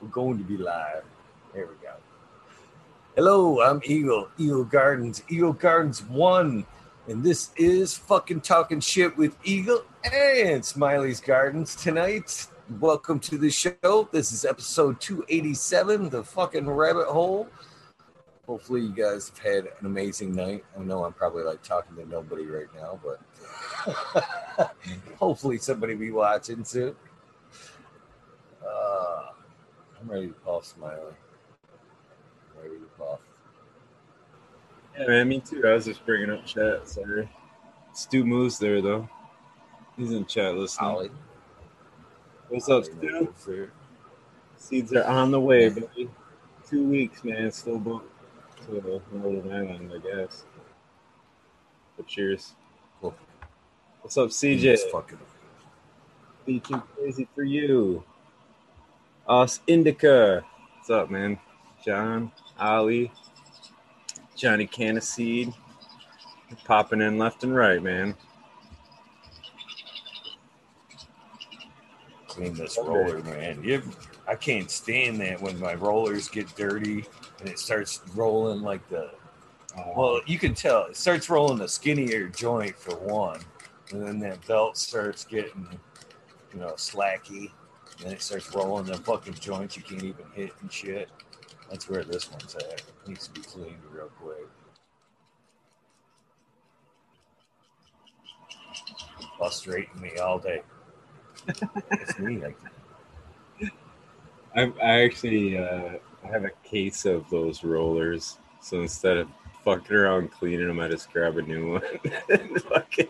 We're going to be live. There we go. Hello, I'm Eagle, Eagle Gardens, Eagle Gardens 1. And this is fucking talking shit with Eagle and Smiley's Gardens tonight. Welcome to the show. This is episode 287, The Fucking Rabbit Hole. Hopefully, you guys have had an amazing night. I know I'm probably like talking to nobody right now, but hopefully, somebody be watching soon. I'm ready to call Smiley. I'm ready to call. Yeah, man, me too. I was just bringing up chat. Sorry. Stu Moose there, though. He's in chat listening. Ollie. What's up, Stu? Seeds are on the way, baby. Two weeks, man. Still booked to Northern Island, I guess. But cheers. Cool. What's up, CJ? It's fucking Be too crazy for you. Us Indica. What's up, man? John, Ali, Johnny Caniseed. Popping in left and right, man. clean this roller, man. You, I can't stand that when my rollers get dirty and it starts rolling like the. Well, you can tell it starts rolling a skinnier joint for one, and then that belt starts getting, you know, slacky. And then it starts rolling the fucking joints you can't even hit and shit. That's where this one's at. It needs to be cleaned real quick. Frustrating me all day. it's me. Like, I, I actually uh, have a case of those rollers. So instead of fucking around cleaning them, I just grab a new one. and fucking-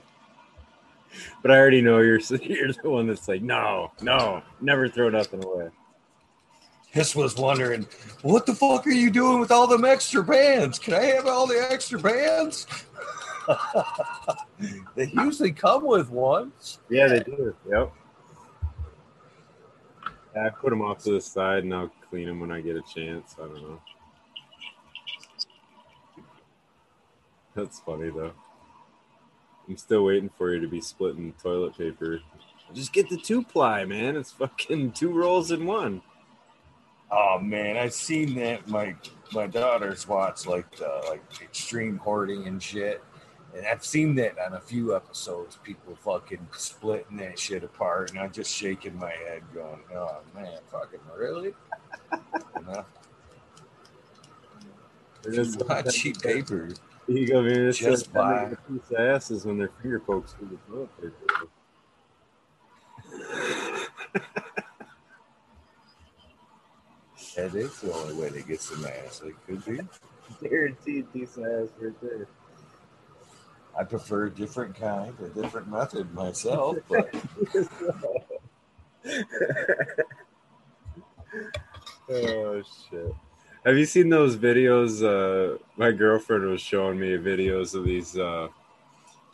but I already know you're you're the one that's like, no, no, never throw nothing away. This was wondering, what the fuck are you doing with all them extra bands? Can I have all the extra bands? they usually come with ones. Yeah, they do. Yep. Yeah, I put them off to the side and I'll clean them when I get a chance. I don't know. That's funny though. I'm still waiting for you to be splitting toilet paper. Just get the two ply, man. It's fucking two rolls in one. Oh man, I've seen that. My my daughters watch like the, like extreme hoarding and shit, and I've seen that on a few episodes. People fucking splitting that shit apart, and I'm just shaking my head, going, "Oh man, fucking really?" You know? There's Not cheap paper. You go, man. It's Just buy- buy piece of asses when their finger pokes through the toilet paper. That is the only way to get some ass. It could be. Guaranteed piece of ass right there. I prefer a different kind, a different method myself, but Oh shit. Have you seen those videos? Uh, my girlfriend was showing me videos of these. Uh,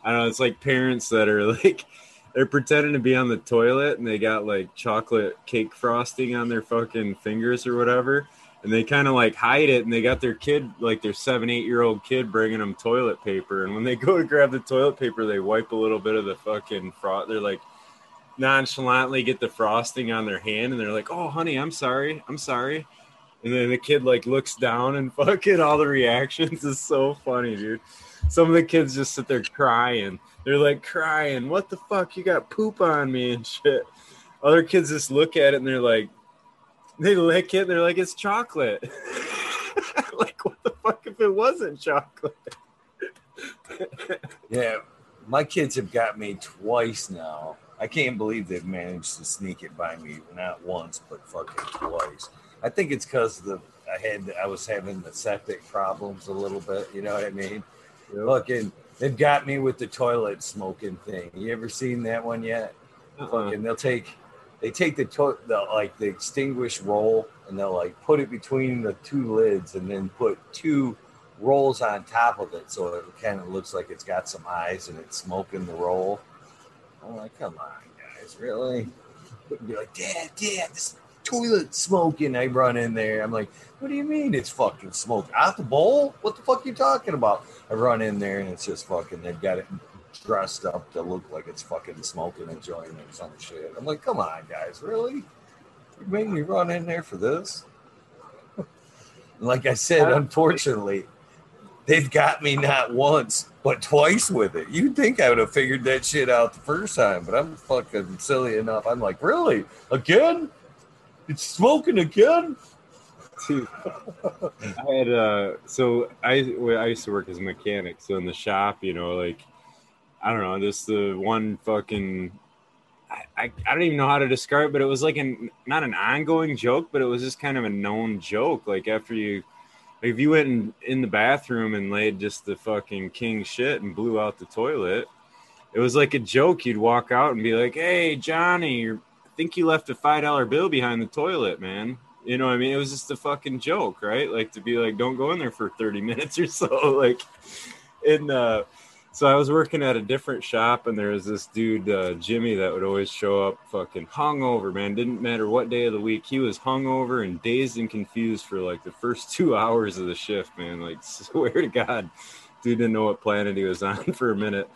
I don't know. It's like parents that are like they're pretending to be on the toilet and they got like chocolate cake frosting on their fucking fingers or whatever, and they kind of like hide it. And they got their kid, like their seven, eight year old kid, bringing them toilet paper. And when they go to grab the toilet paper, they wipe a little bit of the fucking frost. They're like nonchalantly get the frosting on their hand, and they're like, "Oh, honey, I'm sorry, I'm sorry." And then the kid like looks down and fucking all the reactions is so funny, dude. Some of the kids just sit there crying. They're like crying, "What the fuck? You got poop on me and shit." Other kids just look at it and they're like, they lick it. And they're like, "It's chocolate." like, what the fuck if it wasn't chocolate? yeah, my kids have got me twice now. I can't believe they've managed to sneak it by me, not once, but fucking twice. I think it's because the I had I was having the septic problems a little bit. You know what I mean? Fucking, they've got me with the toilet smoking thing. You ever seen that one yet? Uh-uh. Fucking, they'll take they take the to- the like the extinguished roll and they'll like put it between the two lids and then put two rolls on top of it so it kind of looks like it's got some eyes and it's smoking the roll. I'm like, come on, guys, really? Be like, Dad, Dad, this toilet smoking. I run in there. I'm like, what do you mean it's fucking smoke out the bowl? What the fuck are you talking about? I run in there and it's just fucking. They've got it dressed up to look like it's fucking smoking a joint or some shit. I'm like, come on, guys, really? You made me run in there for this. like I said, unfortunately, they've got me not once but twice with it. You'd think I would have figured that shit out the first time, but I'm fucking silly enough. I'm like, really? Again? It's smoking again? Dude, I had uh, so I well, I used to work as a mechanic, so in the shop, you know, like I don't know, this the one fucking I, I, don't even know how to describe, it, but it was like an not an ongoing joke, but it was just kind of a known joke. Like after you, like if you went in, in the bathroom and laid just the fucking king shit and blew out the toilet, it was like a joke. You'd walk out and be like, "Hey, Johnny, think you left a five dollar bill behind the toilet, man." You know I mean? It was just a fucking joke, right? Like to be like, "Don't go in there for thirty minutes or so." Like, and uh, so I was working at a different shop, and there was this dude, uh, Jimmy, that would always show up fucking hungover, man. Didn't matter what day of the week. He was hungover and dazed and confused for like the first two hours of the shift, man. Like, swear to God, dude didn't know what planet he was on for a minute.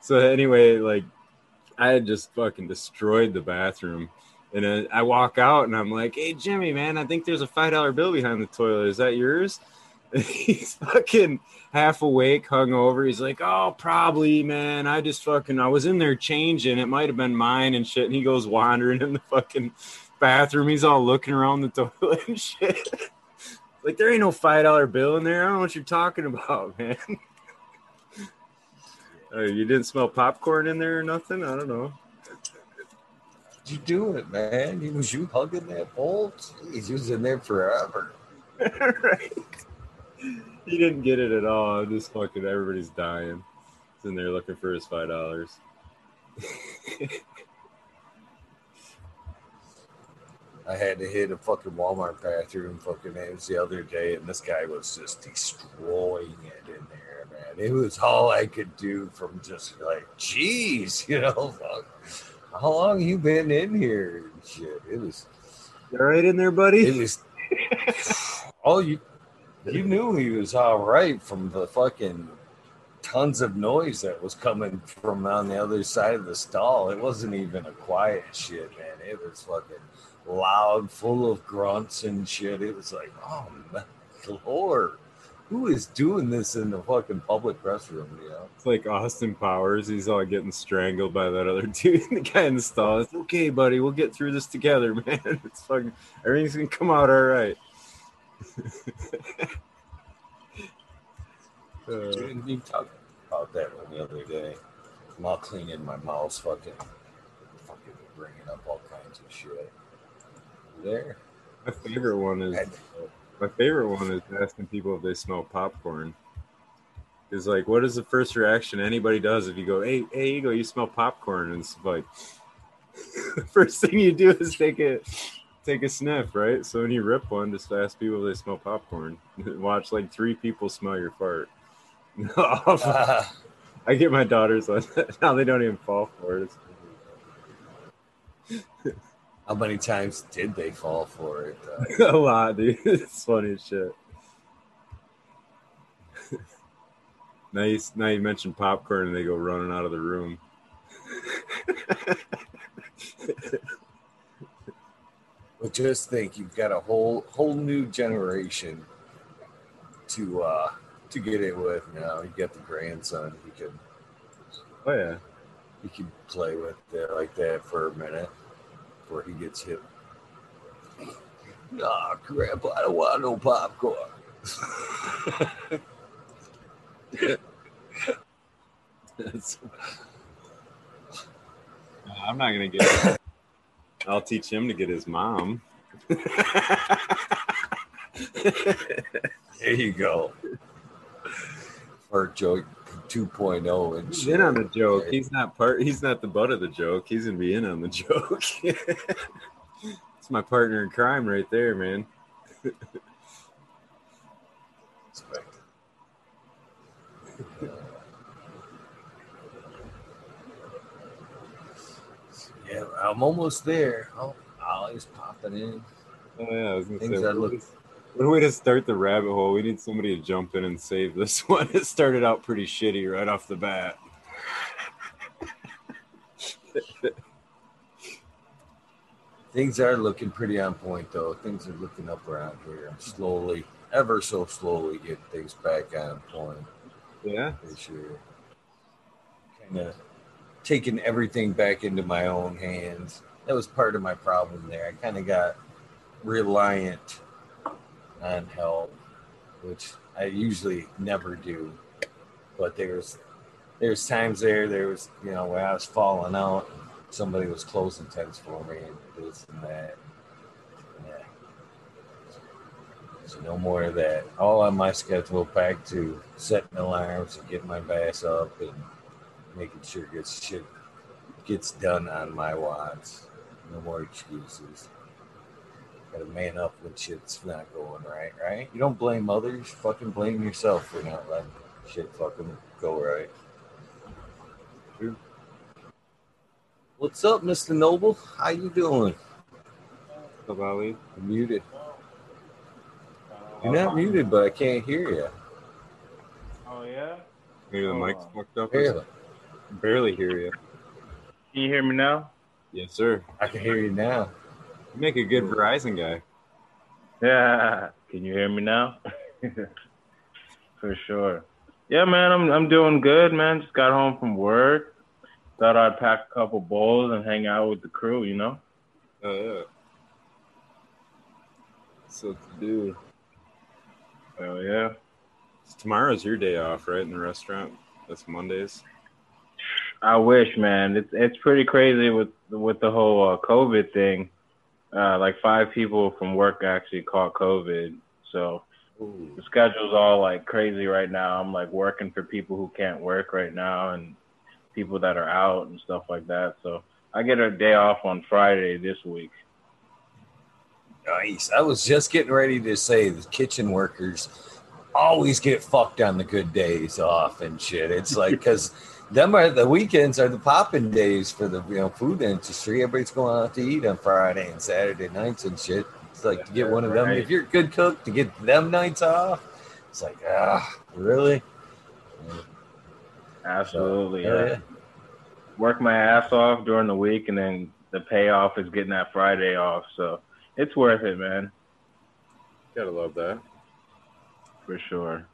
So, anyway, like, I had just fucking destroyed the bathroom. And I walk out and I'm like, hey, Jimmy, man, I think there's a $5 bill behind the toilet. Is that yours? he's fucking half awake, hung over. He's like, "Oh, probably, man. I just fucking I was in there changing. It might have been mine and shit." And he goes wandering in the fucking bathroom. He's all looking around the toilet and shit. like there ain't no five dollar bill in there. I don't know what you're talking about, man. Uh, you didn't smell popcorn in there or nothing? I don't know. You do it, man. He was you hugging that bowl? Jeez, he was in there forever. right he didn't get it at all. I'm Just fucking everybody's dying. He's in there looking for his five dollars. I had to hit a fucking Walmart bathroom fucking it was the other day, and this guy was just destroying it in man. It was all I could do from just like, geez, you know, fuck. How long you been in here? shit. It was you all right in there, buddy. It was all you you knew he was all right from the fucking tons of noise that was coming from on the other side of the stall. It wasn't even a quiet shit, man. It was fucking loud, full of grunts and shit. It was like, oh my lord, who is doing this in the fucking public restroom? You know, it's like Austin Powers. He's all getting strangled by that other dude. the guy in the stall. It's okay, buddy. We'll get through this together, man. It's fucking everything's gonna come out all right uh, you talked about that one the other day. I'm all cleaning my mouth, fucking, fucking bringing up all kinds of shit. There. My favorite one is my favorite one is asking people if they smell popcorn. Is like, what is the first reaction anybody does if you go, hey, hey, you go, you smell popcorn, and it's like, first thing you do is take it take a sniff, right? So when you rip one, just ask people if they smell popcorn. Watch like three people smell your fart. I get my daughters on that. Now they don't even fall for it. How many times did they fall for it? Uh, a lot, dude. It's funny as shit. now you, now you mention popcorn and they go running out of the room. But just think, you've got a whole whole new generation to uh to get it with now. You got the grandson. He can. Oh yeah. He can play with it like that for a minute before he gets hit. Nah, Grandpa, I don't want no popcorn. I'm not gonna get. It. I'll teach him to get his mom. there you go. Fart joke 2.0 and he's in on the joke. He's not part. He's not the butt of the joke. He's gonna be in on the joke. it's my partner in crime right there, man. Yeah, I'm almost there. Oh, Ollie's popping in. Oh yeah, I was gonna Things say. Look... what way to start the rabbit hole. We need somebody to jump in and save this one. It started out pretty shitty right off the bat. Things are looking pretty on point, though. Things are looking up around here. I'm slowly, ever so slowly, getting things back on point. Yeah. For sure. Kind of taking everything back into my own hands. That was part of my problem there. I kind of got reliant on help, which I usually never do. But there's there's times there there was you know where I was falling out, somebody was closing tents for me and this and that. Yeah. So no more of that. All on my schedule back to setting alarms and getting my bass up and making sure gets shit gets done on my watch. No more excuses. Gotta man up when shit's not going right, right? You don't blame others, fucking blame yourself for not letting shit fucking go right. What's up, Mr. Noble? How you doing? What's up, Ali? You're muted. You're not muted, but I can't hear you. Oh yeah. Maybe the Oh. mic's fucked up. Barely. Barely hear you. Can you hear me now? Yes, sir. I can hear you now. You make a good Verizon guy. Yeah. Can you hear me now? For sure. Yeah, man, I'm I'm doing good, man. Just got home from work. Thought I'd pack a couple bowls and hang out with the crew, you know? Oh yeah. So to do. Hell yeah. Tomorrow's your day off, right? In the restaurant. That's Mondays. I wish, man. It's it's pretty crazy with with the whole uh, COVID thing. Uh, like five people from work actually caught COVID, so Ooh. the schedule's all like crazy right now. I'm like working for people who can't work right now and people that are out and stuff like that. So I get a day off on Friday this week. Nice. I was just getting ready to say the kitchen workers always get fucked on the good days off and shit. It's like because them are the weekends are the popping days for the you know food industry. Everybody's going out to eat on Friday and Saturday nights and shit. It's like to get one of them. Right. If you're a good cook, to get them nights off, it's like ah, really? Absolutely. Hell yeah. yeah. Work my ass off during the week and then the payoff is getting that Friday off. So it's worth it, man, Gotta love that. for sure.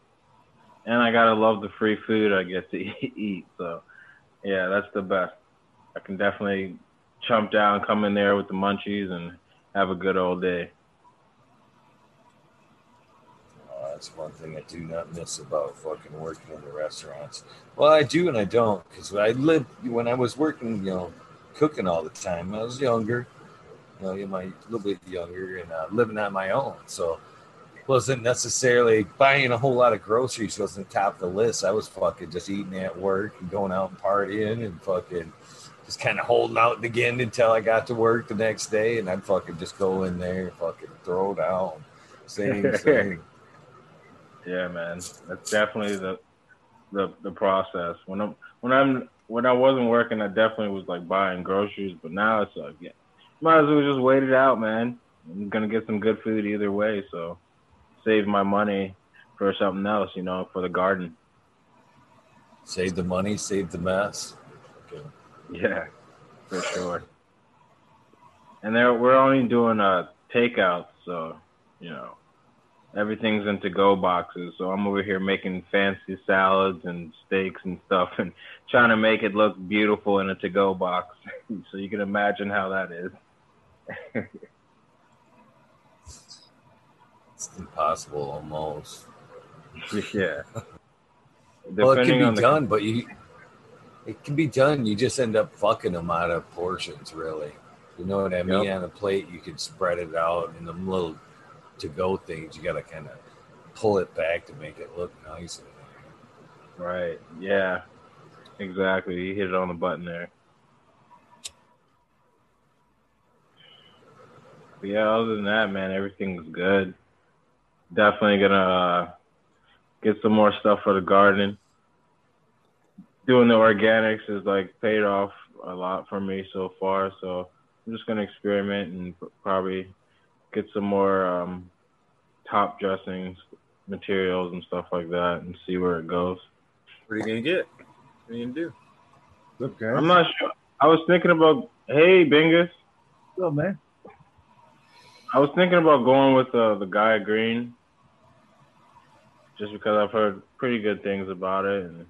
And I gotta love the free food I get to eat. So yeah, that's the best. I can definitely chump down, come in there with the munchies and have a good old day. Uh, that's one thing I do not miss about fucking working in the restaurants. Well, I do and I don't because I lived when I was working, you know, cooking all the time. I was younger, you know, my a little bit younger and uh, living on my own, so wasn't necessarily buying a whole lot of groceries. wasn't top of the list. I was fucking just eating at work and going out and partying and fucking just kind of holding out again until I got to work the next day, and I'd fucking just go in there and fucking throw down. Same thing. Yeah, man, that's definitely the the the process. When I'm when I'm when I wasn't working, I definitely was like buying groceries, but now it's like, yeah, might as well just wait it out, man. I'm gonna get some good food either way, so save my money for something else, you know, for the garden. Save the money, save the mess. Okay. Yeah, for sure. And there, we're only doing uh takeout, so you know, everything's in to-go boxes. So I'm over here making fancy salads and steaks and stuff, and trying to make it look beautiful in a to-go box. so you can imagine how that is. It's impossible almost. yeah. well, it can be on the done, but you it can be done. You just end up fucking them out of portions, really. You know what I mean? Yep. On a plate, you could spread it out in the little to go things. You got to kind of pull it back to make it look nice. Right. Yeah. Exactly. You hit it on the button there. But yeah, other than that, man, everything's good. Definitely gonna uh, get some more stuff for the garden. Doing the organics is like paid off a lot for me so far, so I'm just gonna experiment and probably get some more um, top dressings, materials, and stuff like that, and see where it goes. What are you gonna get? What are you gonna do? What's up, guys? I'm not sure. I was thinking about, hey, Bingus, What's up, man? I was thinking about going with uh, the Gaia Green, just because I've heard pretty good things about it, and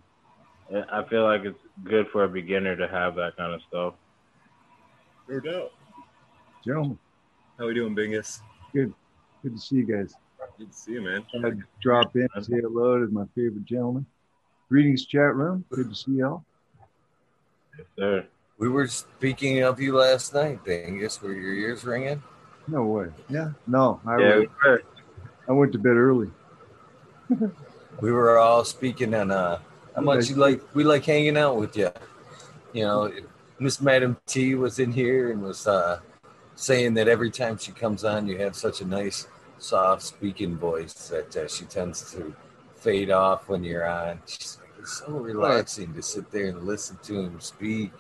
I feel like it's good for a beginner to have that kind of stuff. No doubt. Gentlemen, How we doing, Bingus? good Good to see you guys. Good to see you, man. I had to drop in and say hello to my favorite gentleman. Greetings, chat room. Good to see y'all. Yes, sir. We were speaking of you last night, Bingus. Were your ears ringing? No way. Yeah. No, I, Yeah, we were. I went to bed early. We were all speaking on uh, how much you like. We like hanging out with you. You know, Miss Madam T was in here and was uh, saying that every time she comes on, you have such a nice, soft speaking voice that uh, she tends to fade off when you're on. She's like, it's so relaxing to sit there and listen to him speak.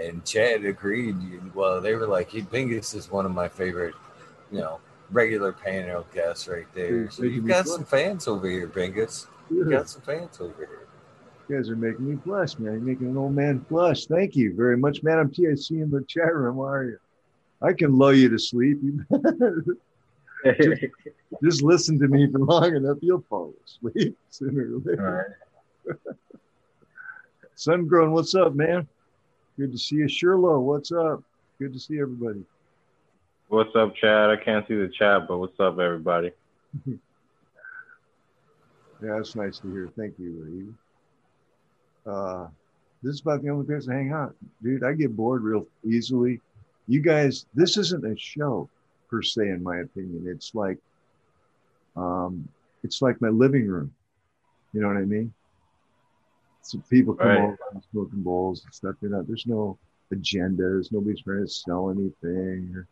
And Chad agreed. Well, they were like, he Bingus is one of my favorite, you know, regular panel guests right there. So you've got some fans over here, Bingus. You You got some fans over here. You guys are making me blush, man. You're making an old man blush. Thank you very much, Madam T. I see you in the chat room. How are you? I can lull you to sleep. Just listen to me for long enough, you'll fall asleep sooner or later. All right. Sun grown, what's up, man? Good to see you. Sherlo, what's up? Good to see everybody. What's up, Chad? I can't see the chat, but what's up, everybody? Yeah, that's nice to hear. Thank you. Uh, this is about the only place to hang out, dude. I get bored real easily. You guys, this isn't a show per se, in my opinion. It's like, um, it's like my living room. You know what I mean? So people come Right. over and smoking bowls and stuff. You know, there's no agendas. Nobody's trying to sell anything or,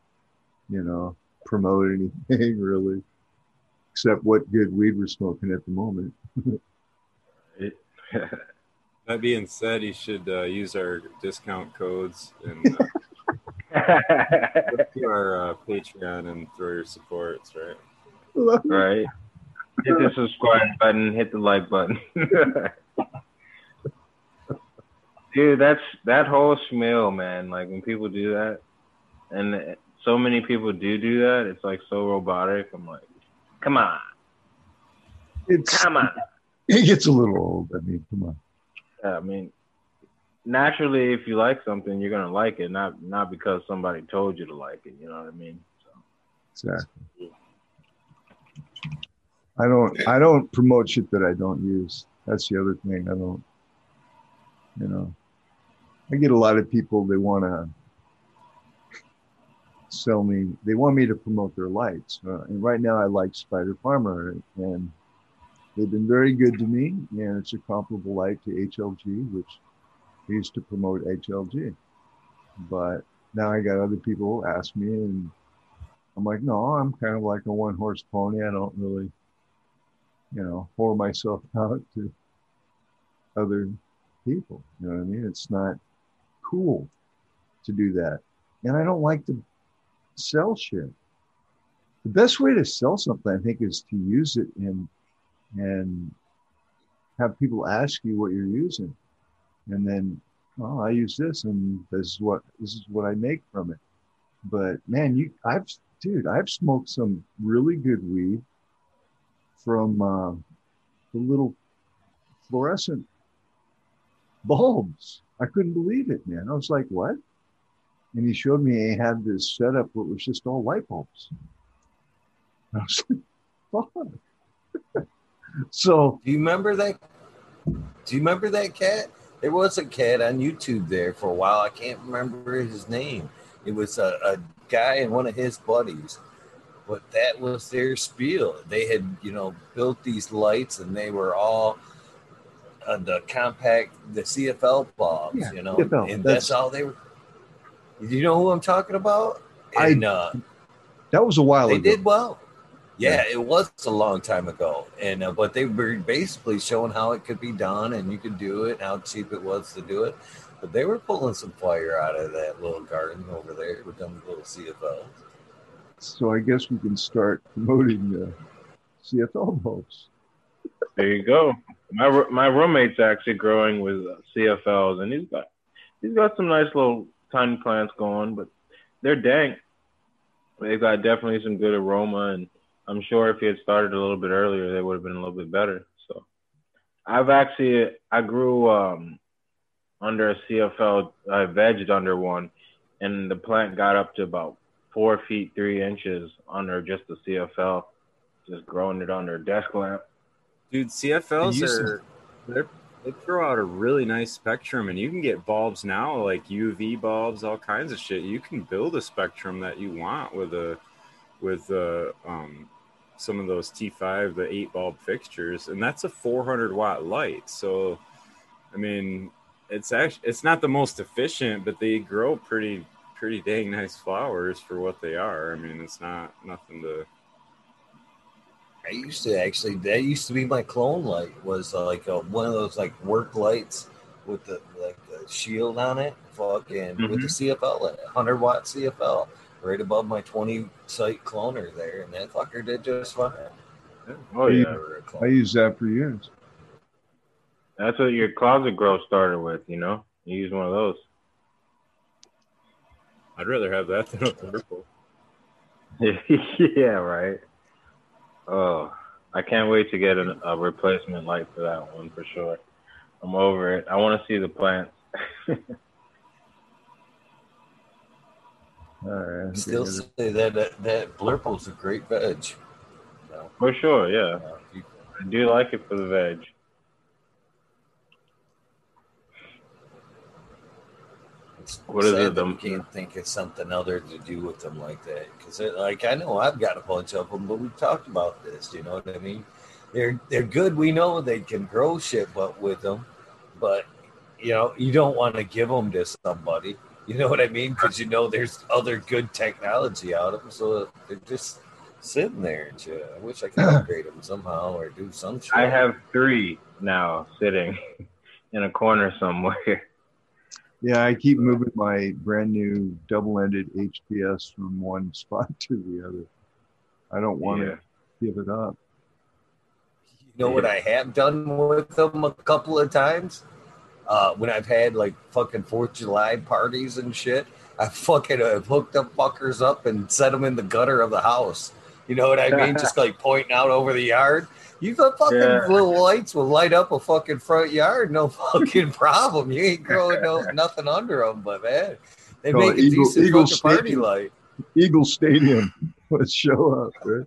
you know, promote anything really, except what good weed we're smoking at the moment. That being said, you should uh, use our discount codes and uh, go to our uh, Patreon and throw your supports, right? right. Hit the subscribe button, hit the like button. Dude, that's that whole smell, man. Like when people do that, and so many people do do that, it's like so robotic. I'm like, come on, It's come on. it gets a little old. I mean, come on. Yeah, I mean, naturally, if you like something, you're gonna like it, not not because somebody told you to like it. You know what I mean? So, Exactly. I don't I don't promote shit that I don't use. That's the other thing. I don't you know. I get a lot of people they want to sell me. They want me to promote their lights. Uh, and right now I like Spider Farmer and they've been very good to me and it's a comparable light to HLG which I used to promote HLG. But now I got other people ask me and I'm like, no, I'm kind of like a one horse pony. I don't really, you know, pour myself out to other people. You know what I mean? It's not cool to do that. And I don't like to sell shit. The best way to sell something, I think, is to use it and and have people ask you what you're using. And then, oh, I use this and this is what this is what I make from it but man, you, I've, dude, I've smoked some really good weed from uh, the little fluorescent bulbs. I couldn't believe it, man. I was like, what? And he showed me he had this setup that was just all light bulbs. I was like, fuck. so, Do you remember that? Do you remember that cat? There was a cat on YouTube there for a while. I can't remember his name. It was a, a guy and one of his buddies, but that was their spiel. They had, you know, built these lights and they were all uh, the compact, the CFL bulbs, Yeah, you know, CFL, and that's- that's, all they were. You know who I'm talking about? I- And uh, that was a while they ago. They did well. Yeah, it was a long time ago, and uh, but they were basically showing how it could be done, and you could do it, and how cheap it was to do it. But they were pulling some fire out of that little garden over there with them little CFLs. So I guess we can start promoting the CFL bulbs. there you go. My my roommate's actually growing with uh, CFLs, and he's got he's got some nice little tiny plants going, but they're dank. they've got definitely some good aroma, and I'm sure if he had started a little bit earlier, they would have been a little bit better. So I've actually I grew um, under a CFL, I vegged under one, and the plant got up to about four feet three inches under just the CFL, just growing it under a desk lamp. Dude, CFLs are they're they throw out a really nice spectrum and you can get bulbs now like uv bulbs all kinds of shit. You can build a spectrum that you want with a with uh um some of those t5 the eight bulb fixtures and that's a 400 watt light. So i mean it's actually it's not the most efficient but they grow pretty pretty dang nice flowers for what they are. I mean it's not nothing to I used to actually. That used to be my clone light. Was uh, like a, one of those like work lights with the like the shield on it. Fucking with the CFL in hundred watt CFL, right above my twenty site cloner there, and that fucker did just fine. Oh I yeah, use- I use that for years. that's what your closet grow started with. You know, you use one of those. i'd rather have that than a purple yeah, right. Oh, I can't wait to get an, a replacement light for that one for sure. I'm over it. I want to see the plants. All right. Still say that that, that blurple's a great veg. So, for sure, yeah. I do like it for the veg. It's What is sad it, that the- we can't think of something other to do with them like that. Because, like, I know I've got a bunch of them, but we've talked about this. You know what I mean? They're they're good. We know they can grow shit, but with them, but you know, you don't want to give them to somebody. You know what I mean? Because you know there's other good technology out of them, so they're just sitting there and shit. I wish I could upgrade them somehow or do some shit. I have three now sitting in a corner somewhere. Yeah, I keep moving my brand new double-ended HPS from one spot to the other. I don't want Yeah. to give it up. You know what I have done with them a couple of times? Uh, when I've had like fucking Fourth of July parties and shit, I fucking have hooked up fuckers up and set them in the gutter of the house. You know what I mean? Just like pointing out over the yard. You got fucking Yeah. little lights will light up a fucking front yard, no fucking problem. You ain't growing no nothing under them, but man, they Call make it a Eagle- decent Eagle fucking party Stadium. light. Eagle Stadium. Let's show up, right?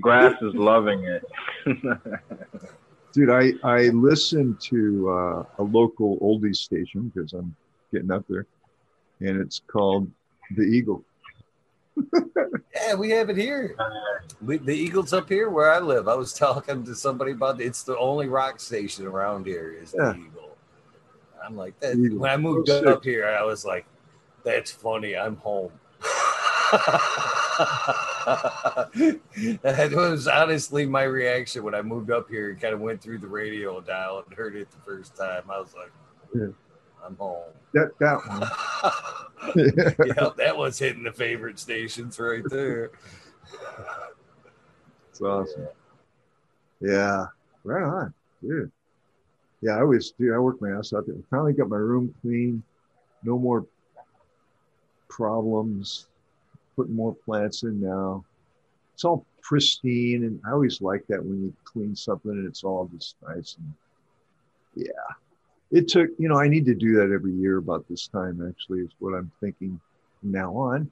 Grass is loving it. Dude, I, I listen to uh, a local oldies station because I'm getting up there, and it's called The Eagle. Yeah, we have it here. We, the Eagles up here where I live. I was talking to somebody about. It's the only rock station around here is Yeah. the Eagle. I'm like that. Eagle. When I moved Oh, up here, I was like, "That's funny. I'm home." that was honestly my reaction when I moved up here and kind of went through the radio dial and heard it the first time. I was like, Yeah. "I'm home." That that one. yeah, that one's hitting the favorite stations right there. It's awesome. Yeah, right on, dude. Yeah, I was, dude. I worked my ass out there. Finally got my room clean. No more problems. Putting more plants in now. It's all pristine, and I always like that when you clean something and it's all just nice. And yeah, it took. You know, I need to do that every year about this time. Actually, is what I'm thinking from now on.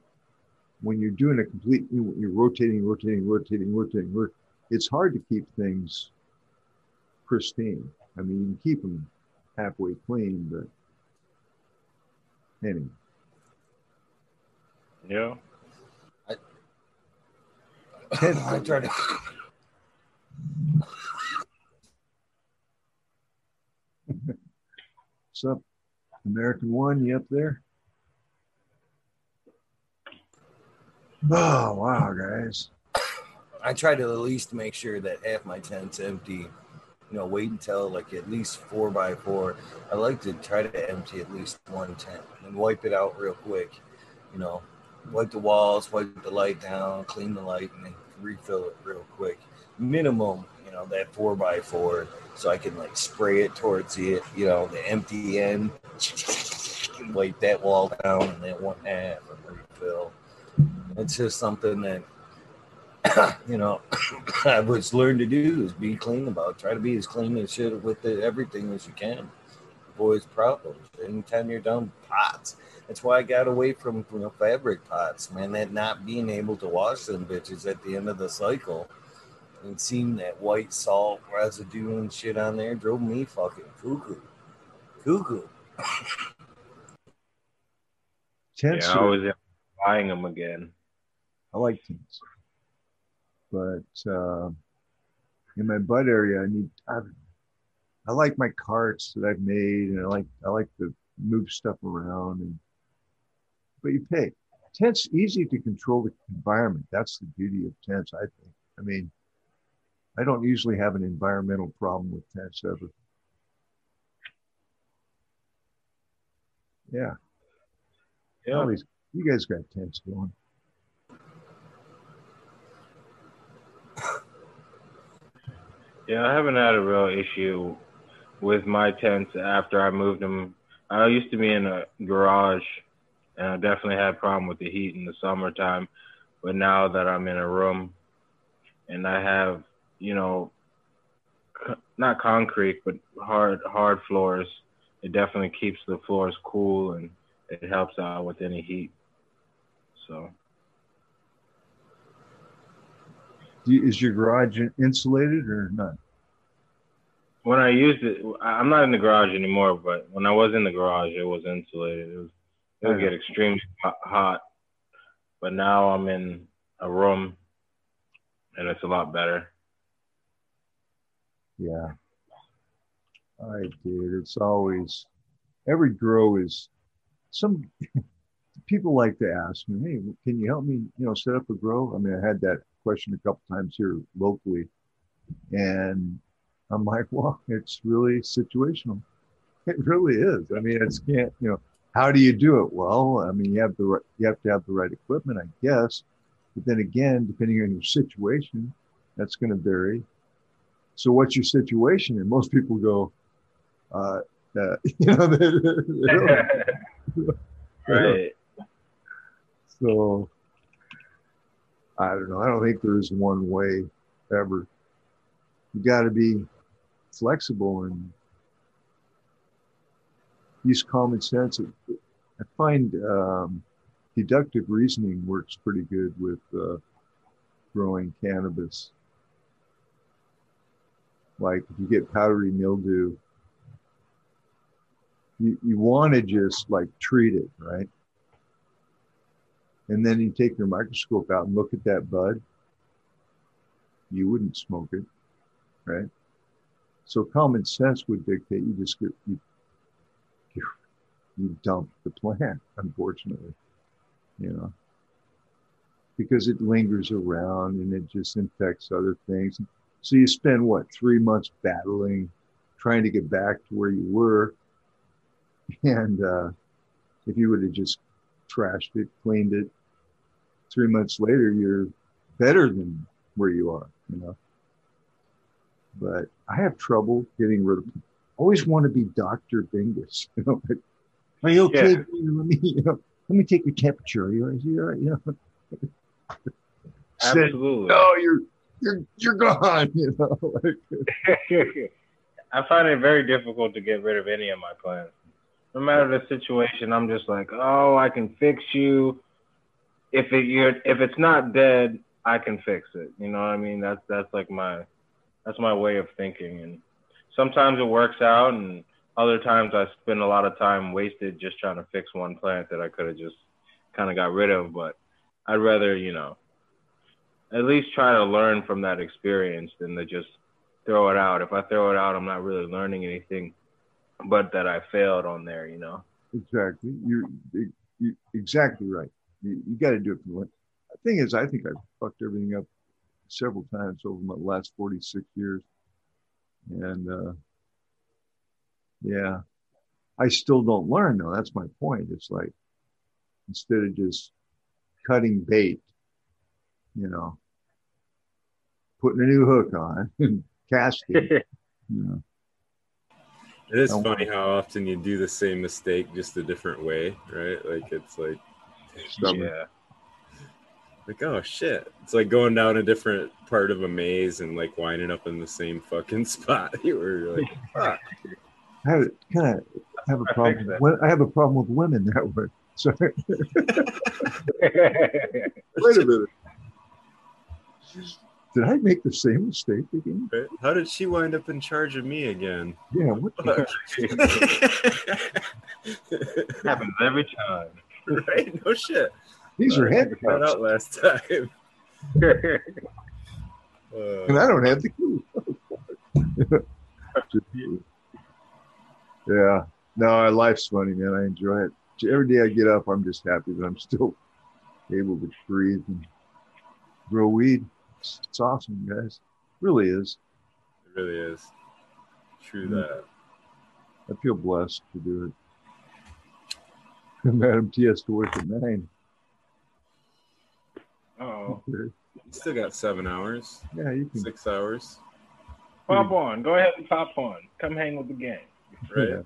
When you're doing a complete, you know, you're rotating, rotating, rotating, rotating, rotating it's hard to keep things pristine. I mean, you can keep them halfway clean, but anyway. yeah. I try to. What's up, American One? You up there? Oh wow, guys! I try to at least make sure that half my tent's empty. You know, wait until like at least four by four. I like to try to empty at least one tent and wipe it out real quick. You know, wipe the walls, wipe the light down, clean the light, and then refill it real quick. Minimum, know, that four by four, so I can like spray it towards the you know the empty end, wipe that wall down and then one half and refill. It's just something that you know I was learned to do is be clean about. Try to be as clean as shit with the, everything as you can. Avoid problems. Anytime you're done pots. That's why I got away from you know fabric pots, man. That not being able to wash them bitches at the end of the cycle and seeing that white salt residue and shit on there drove me fucking cuckoo. Cuckoo. yeah, I was buying them again. I like tints, but uh, in my butt area, I need. I, I like my carts that I've made, and I like I like to move stuff around. And but you pay. Tents easy to control the environment. That's the beauty of tents, I think. I mean, I don't usually have an environmental problem with tents ever. Yeah. Yeah. you guys got tents going. Yeah, I haven't had a real issue with my tents after I moved them. I used to be in a garage, and I definitely had a problem with the heat in the summertime. But now that I'm in a room, and I have, you know, not concrete but hard hard floors, it definitely keeps the floors cool and it helps out with any heat. So. Is your garage insulated or not? When I used it, I'm not in the garage anymore. But when I was in the garage, it was insulated. It was it would get extremely hot. But now I'm in a room, and it's a lot better. Yeah. I did. It's always every grow is some people like to ask me, hey, can you help me, you know, set up a grow? I mean, I had that question a couple times here locally, and I'm like, well, it's really situational. It really is. I mean, it's can't, you know, how do you do it? Well, I mean, you have the right, you have to have the right equipment, I guess. But then again, depending on your situation, that's going to vary. So, what's your situation? And most people go, uh, uh, you know, they, they right. So, I don't know. I don't think there's one way ever. You got to be flexible and use common sense. I find um, deductive reasoning works pretty good with uh, growing cannabis. Like if you get powdery mildew, you, you want to just like treat it, right? And then you take your microscope out and look at that bud. You wouldn't smoke it, right? So common sense would dictate you just get, you, you, you dump the plant, unfortunately, you know, because it lingers around and it just infects other things. So you spend what three months battling, trying to get back to where you were, and uh, if you would have just trashed it, cleaned it, three months later you're better than where you are, you know but I have trouble getting rid of. Always want to be Doctor Bingus. You know, are you okay? Yeah. Let me, you know, let me take your temperature. Are you, are you all right? You know. Absolutely. no, you're you're you're gone. You know. I find it very difficult to get rid of any of my plants. No matter the situation, I'm just like, oh, I can fix you. If it you're if it's not dead, I can fix it. You know what I mean? That's that's like my that's my way of thinking. And sometimes it works out, and other times I spend a lot of time wasted just trying to fix one plant that I could have just kind of got rid of. But I'd rather, you know, at least try to learn from that experience than to just throw it out. If I throw it out, I'm not really learning anything, but that I failed on there, you know. Exactly. You're, you're exactly right. You, you got to do it. from The thing is, I think I fucked everything up several times over my last 46 years. And uh, yeah, I still don't learn though. That's my point. It's like instead of just cutting bait, you know, putting a new hook on and casting, you know. It is funny how often you do the same mistake just a different way, right? Like it's like yeah. Like, oh shit. It's like going down a different part of a maze and like winding up in the same fucking spot. You were like, fuck. I have, kind of have a I problem. fixed I have a problem with women that way. Sorry. Wait a minute. Did I make the same mistake again? How did she wind up in charge of me again? Yeah. What the Happens every time. right? No shit. These are Uh, I figured that out last time. Uh, and I don't have the key. yeah. No, life's funny, man. I enjoy it. Every day I get up, I'm just happy that I'm still able to breathe and grow weed. It's, it's awesome, guys. really is. it really is. True that. I feel blessed to do it. Madam T has to work at nine. Oh, You still got seven hours, Yeah, you can. six hours, pop on. Go ahead and pop on. Come hang with the gang. right? Yeah.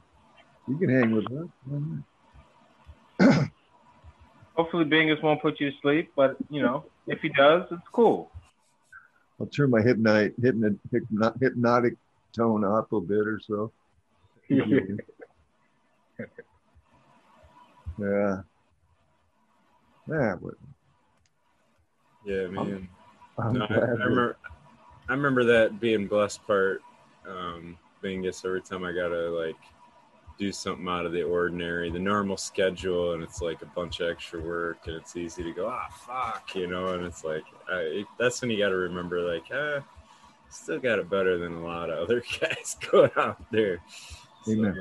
You can hang with her. Why not? Hopefully, Bingus won't put you to sleep, but you know, if he does, it's cool. I'll turn my hypnotic, hypno, hypno, hypnotic tone up a bit or so. Yeah. Yeah, but Yeah, man. I'm No, I, I remember. I remember that being blessed part. Um, Bingus. Every time I gotta like do something out of the ordinary, the normal schedule, and it's like a bunch of extra work, and it's easy to go, ah, fuck, you know. And it's like I, that's when you got to remember, like, ah, still got it better than a lot of other guys going out there. So, yeah,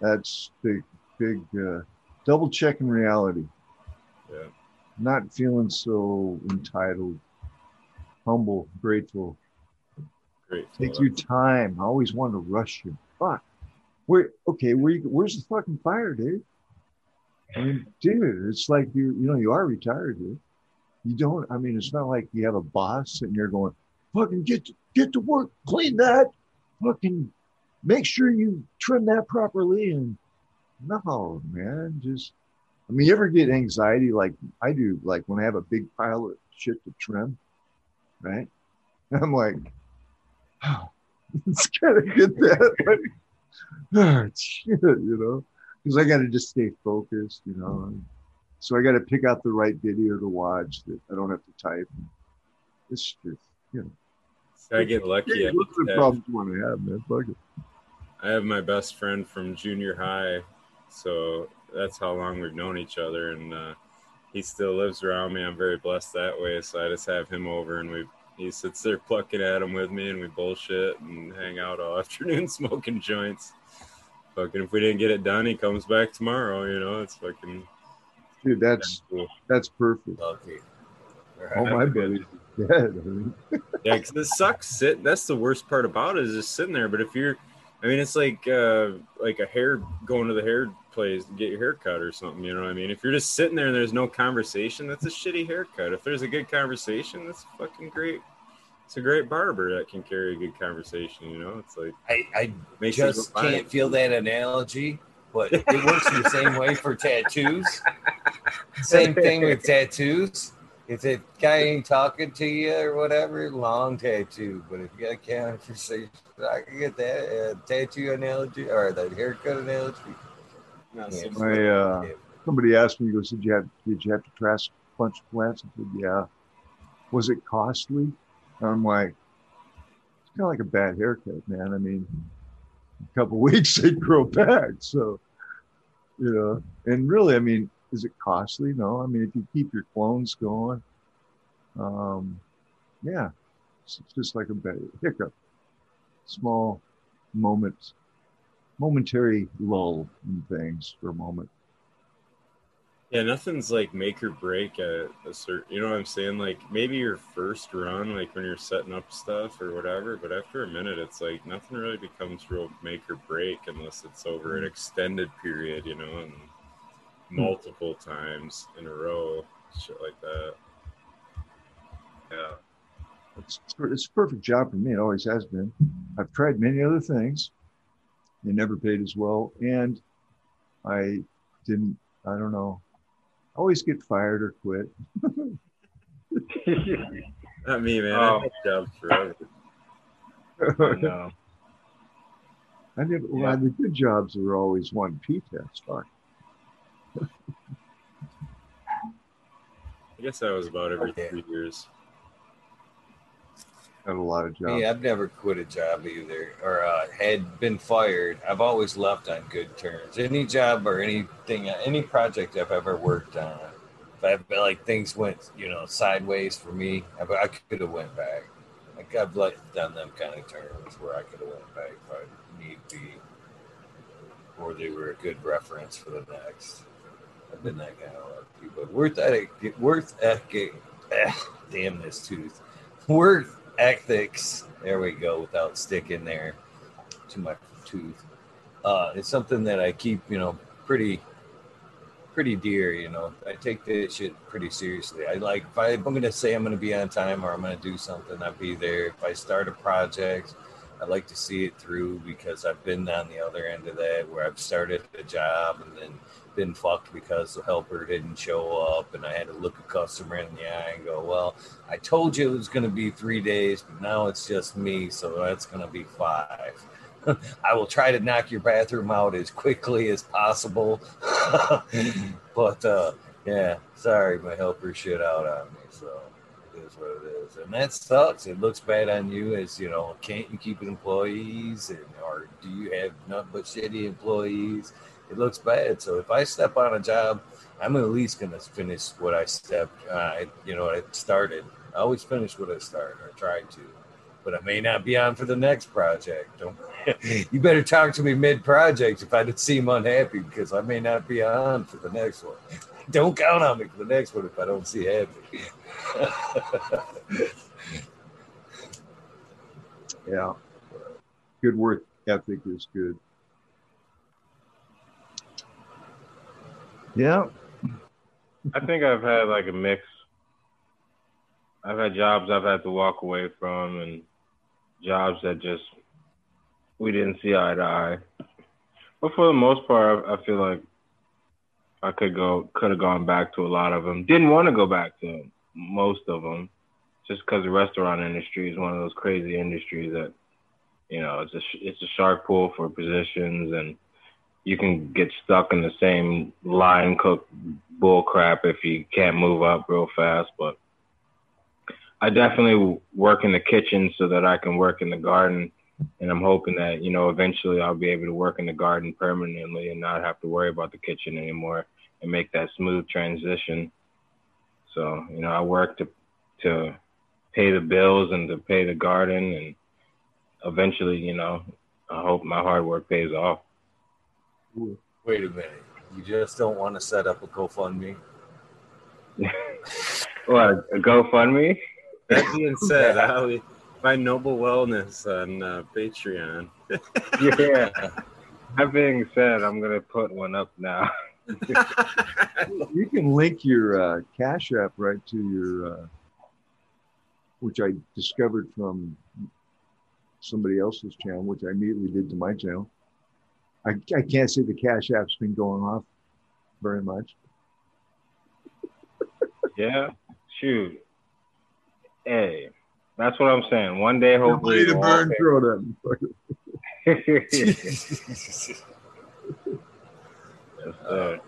that's big, big, uh, double checking reality. yeah, Not feeling so entitled, humble, grateful. great. Take your time. I always want to rush you. Fuck. Where? Okay. Where? You, where's the fucking fire, dude? I mean, dude, it's like you. You know, you are retired, dude. You don't. I mean, it's not like you have a boss and you're going, fucking get to, get to work, clean that, fucking make sure you trim that properly. And no, man, just. I mean, you ever get anxiety like I do, like when I have a big pile of shit to trim, right? I'm like, oh, it's of get that, oh, shit, you know, because I got to just stay focused, you know. And so I got to pick out the right video to watch that I don't have to type. It's just, you know, Gotta get lucky. yeah, at the problems you want to have, man. Fuck it. I have my best friend from junior high, so that's how long we've known each other, and uh, he still lives around me. I'm very blessed that way. So I just have him over, and we he sits there plucking at him with me, and we bullshit and hang out all afternoon smoking joints. Fucking, if we didn't get it done, he comes back tomorrow. You know, it's fucking Dude, that's cool. that's perfect. Lucky. All my buddies dead. Yeah, because it sucks. Sit. That's the worst part about it is just sitting there. But if you're, I mean, it's like uh, like a hair going to the hair place to get your hair cut or something. You know what I mean? If you're just sitting there and there's no conversation, that's a shitty haircut. If there's a good conversation, that's fucking great. It's a great barber that can carry a good conversation. You know, it's like I, I just can't feel that analogy, but it works the same way for tattoos. Same thing with tattoos. If the guy ain't talking to you or whatever, long tattoo. But if you got a conversation, I can get that uh, tattoo analogy or the haircut analogy. Not so Yeah. my uh, somebody asked me, he goes, "Did you have did you have to transplant plants?" I said, "Yeah." Was it costly? And I'm like, it's kind of like a bad haircut, man. I mean, a couple weeks they'd grow back. So, you know, and really, I mean, is it costly? No. I mean, if you keep your clones going, um, yeah, it's just like a hiccup, small moments, momentary lull in things for a moment. Yeah, nothing's like make or break at a certain. You know what I'm saying? Like maybe your first run, like when you're setting up stuff or whatever, but after a minute, it's like nothing really becomes real make or break unless it's over an extended period, you know, and Hmm. multiple times in a row, shit like that. Yeah, It's, it's a perfect job for me. It always has been. I've tried many other things. They never paid as well. And I didn't, I don't know. always get fired or quit. Not me, man. Oh. I had jobs forever. no. I did well, Yeah. the good jobs were always one P test. Fuck. I guess that was about every Okay. three years. Had a lot of jobs. Me, I've never quit a job either, or uh, had been fired. I've always left on good terms. Any job or anything, any project I've ever worked on, if I've like things went, you know, sideways for me, I, I could have went back. Like I've like done them kind of terms where I could have went back if I need be, or they were a good reference for the next. I've been that kind of lucky, but worth ethic, worth ethic. eh, damn this tooth. Worth ethics. There we go. Without sticking there to my tooth. Uh, it's something that I keep, you know, pretty, pretty dear. You know, I take this shit pretty seriously. I like if I, I'm gonna say I'm gonna be on time or I'm gonna do something, I'll be there. If I start a project, I like to see it through because I've been on the other end of that where I've started a job and then been fucked because the helper didn't show up and I had to look a customer in the eye and go, well, I told you it was going to be three days, but now it's just me, so that's going to be five. I will try to knock your bathroom out as quickly as possible. but uh, yeah, sorry, my helper shit out on me, so it is what it is. And that sucks. It looks bad on you as, you know, can't you keep employees? And, or do you have nothing but shitty employees? It looks bad. So if I step on a job, I'm at least going to finish what I stepped, uh, you know, I started. I always finish what I start or try to, but I may not be on for the next project. Don't, you better talk to me mid project if I seem unhappy because I may not be on for the next one. Don't count on me for the next one if I don't see happy. Yeah. Good work ethic is good. Yeah. I think I've had like a mix. I've had jobs I've had to walk away from and jobs that just we didn't see eye to eye. But for the most part, I, feel like I could go, could have gone back to a lot of them. Didn't want to go back to most of them, just because the restaurant industry is one of those crazy industries that, you know, it's a it's a shark pool for positions, and you can get stuck in the same line cook bull crap if you can't move up real fast. But I definitely work in the kitchen so that I can work in the garden. And I'm hoping that, you know, eventually I'll be able to work in the garden permanently and not have to worry about the kitchen anymore and make that smooth transition. So, you know, I work to to pay the bills and to pay the garden and eventually, you know, I hope my hard work pays off. Wait a minute. You just don't want to set up a GoFundMe? What, a GoFundMe? That being said, Ali, find Noble Wellness on uh, Patreon. yeah. That being said, I'm gonna put one up now. You can link your uh, Cash App right to your, uh, which I discovered from somebody else's channel, which I immediately did to my channel. I, I can't see the Cash App's been going off very much. Yeah, shoot. Hey, that's what I'm saying. One day, hopefully, the it'll burn all throw them. pay- Yes, sir.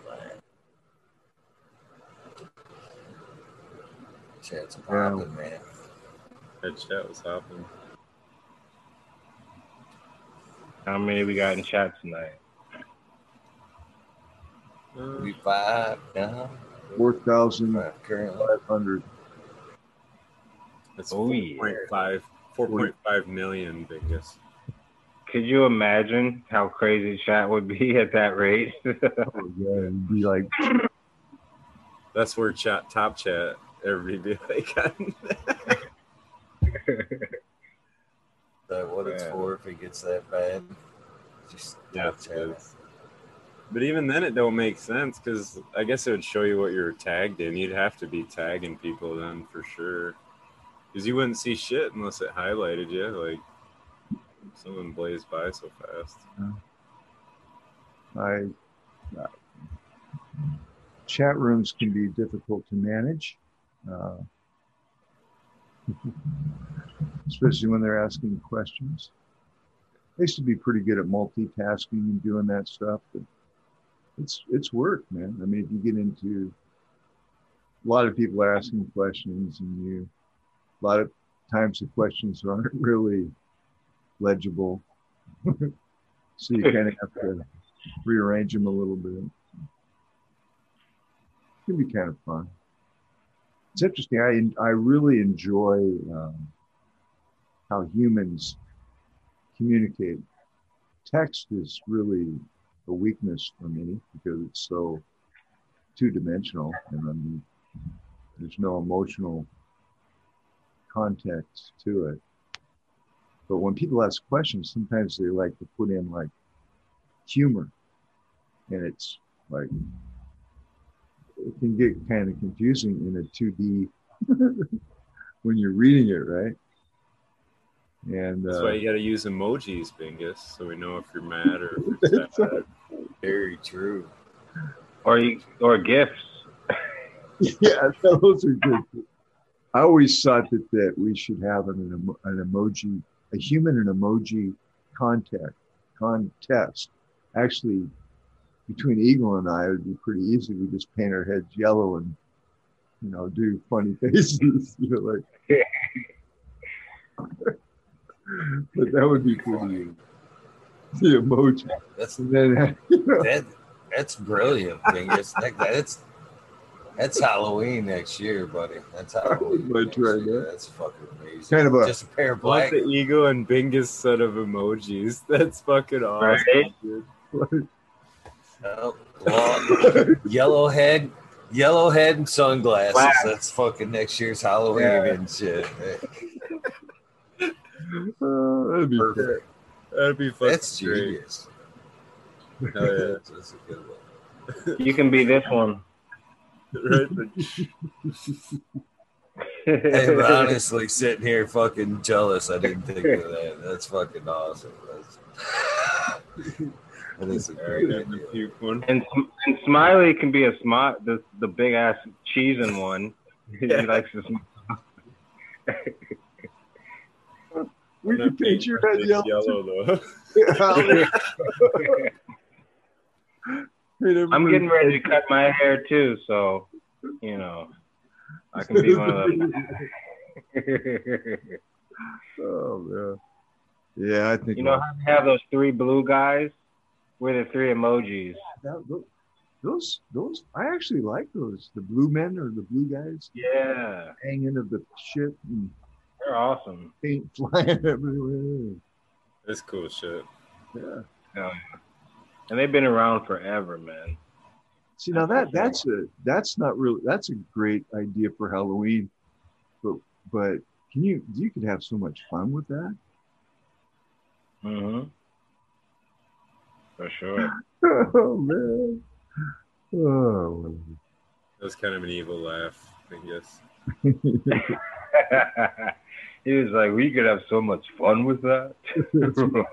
Chat's popping, man. That chat was hopping. How many we got in chat tonight? We five now. Four thousand currently. five hundred. That's Oh, yeah. 4.5, 4.5 million biggest. Could you imagine how crazy chat would be at that rate? Oh, yeah, it'd be like That's where chat top chat everybody be like That what it's for if it gets that bad. Just Yeah, chat. But even then, it don't make sense because I guess it would show you what you're tagged in. You'd have to be tagging people then for sure, because you wouldn't see shit unless it highlighted you. Like someone blazed by so fast. I chat rooms can be difficult to manage, uh, especially when they're asking questions. I used to be pretty good at multitasking and doing that stuff, but it's it's work, man. I mean, if you get into a lot of people asking questions, and you a lot of times the questions aren't really legible, so you kind of have to rearrange them a little bit. It can be kind of fun. It's interesting. I I really enjoy um, how humans communicate. Text is really a weakness for me because it's so two dimensional and there's no emotional context to it. But when people ask questions, sometimes they like to put in like humor and it's like it can get kind of confusing in a 2D when you're reading it, right? And That's uh, why you got to use emojis, Bingus, so we know if you're mad or if you're sad. Very true. Or you, or gifts. yeah, those are good. I always thought that, that we should have an, emo- an emoji, a human and emoji contact contest. Actually, between Eagle and I, it would be pretty easy. We just paint our heads yellow and, you know, do funny faces. You know, like. but that would be pretty. The emoji. That's And then, that. That's brilliant, Bingus. That, that's that's Halloween next year, buddy. That's Halloween. Might next try year. that. That's fucking amazing. Kind of a- just a pair of Like black. the ego and Bingus set of emojis. That's fucking awesome, Right? Dude. Oh, well, yellow head, yellow head and sunglasses. Black. That's fucking next year's Halloween Yeah. and shit. uh, that'd be Perfect. That'd be fucking That's great. genius. Hell yeah. That's, that's a good one. You can be this one. Right? Hey, I'm honestly sitting here fucking jealous. I didn't think of that. That's fucking awesome. That's, that is a great Alright, idea. one. And, and Smiley can be a smart, the, the big ass cheesing one. He likes to. sm- We can paint your head yellow. yellow though. I'm getting ready to cut my hair too, so you know, I can be one of them. Oh man. Yeah, I think you know how they have those three blue guys? We're the three emojis. that, those those I actually like those. The blue men or the blue guys Yeah, hanging of the shit and they're awesome. paint flying everywhere. That's cool shit. Yeah. And they've been around forever, man. See now that that's a that's not really that's a great idea for Halloween, but but can you you could have so much fun with that. hmm For sure. oh man. Oh. That was kind of an evil laugh, I guess. he was like, "We could have so much fun with that."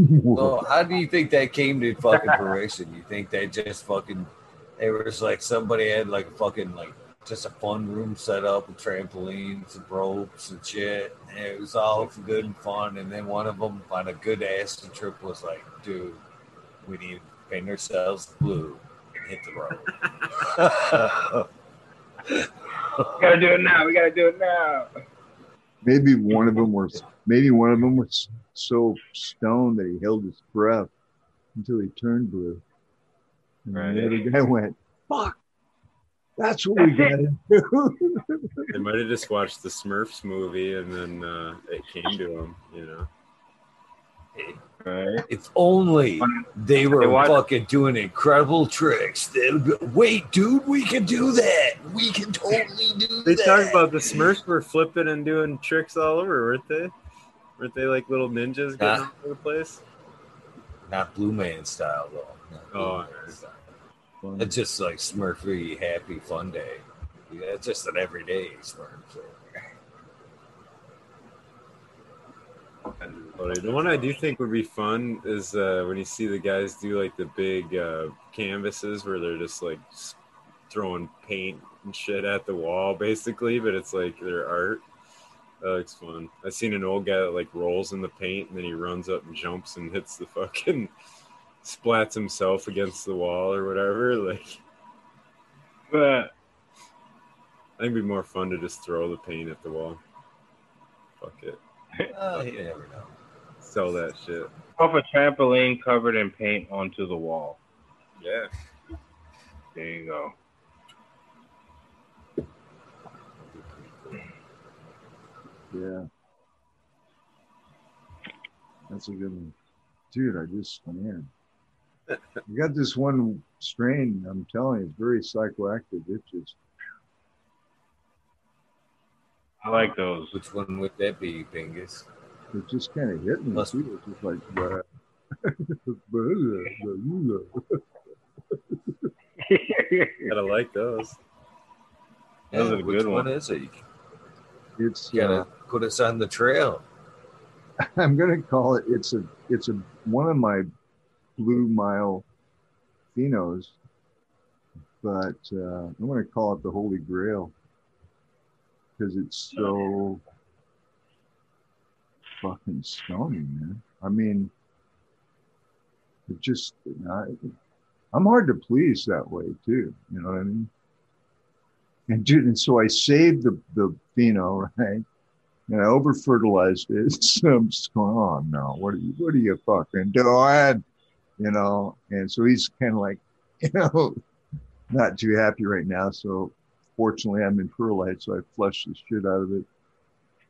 Well, how do you think that came to fucking fruition? You think they just fucking, it was like somebody had like a fucking like just a fun room set up with trampolines and ropes and shit. And it was all good and fun. And then one of them on a good acid trip was like, dude, we need to paint ourselves blue and hit the road. gotta do it now. We gotta do it now. maybe one of them was maybe one of them was so stoned that he held his breath until he turned blue. And Right. the other guy went, "Fuck, that's what we got to do." They might have just watched the Smurfs movie and then uh, it came to them, you know. Right. if only they were They watch- fucking doing incredible tricks. They'd be, Wait, dude, we can do that. We can totally do They that. They talked about the Smurfs were flipping and doing tricks all over, weren't they? Weren't they like little ninjas getting Ah. all over the place? Not Blue Man style though. Not Blue Oh, Man style. It's just like Smurfy happy fun day. Yeah, it's just an everyday Smurf. The one I do think would be fun is uh, when you see the guys do like the big uh, canvases where they're just like throwing paint and shit at the wall, basically, but it's like their art. That looks fun. I've seen an old guy that like rolls in the paint and then he runs up and jumps and hits the fucking splats himself against the wall or whatever. Like, But I think it'd be more fun to just throw the paint at the wall. Fuck it. Uh, you never know. Sell that shit. off a trampoline covered in paint onto the wall. Yeah. There you go. Yeah. That's a good one. Dude, I just, man. You got this one strain, I'm telling you, it's very psychoactive. It just, I like those. Which one would that be, Bingus? it just kind of hit me. Must- too. It's just like, bruh. Gotta like those. Those Yeah, are which good one ones. is it? it's, You gotta uh, put us on the trail. I'm gonna call it. It's a. It's a one of my blue mile phenos, but uh, I'm gonna call it the Holy Grail because it's so fucking stony, man. I mean, it just. I, I'm hard to please that way too. You know what I mean? And dude, and so I saved the the pheno, right? and I over fertilized it. So I'm just going, oh no, what are you what are you fucking doing? You know, and so he's kind of like, you know, not too happy right now. So fortunately I'm in perlite, so I flushed the shit out of it.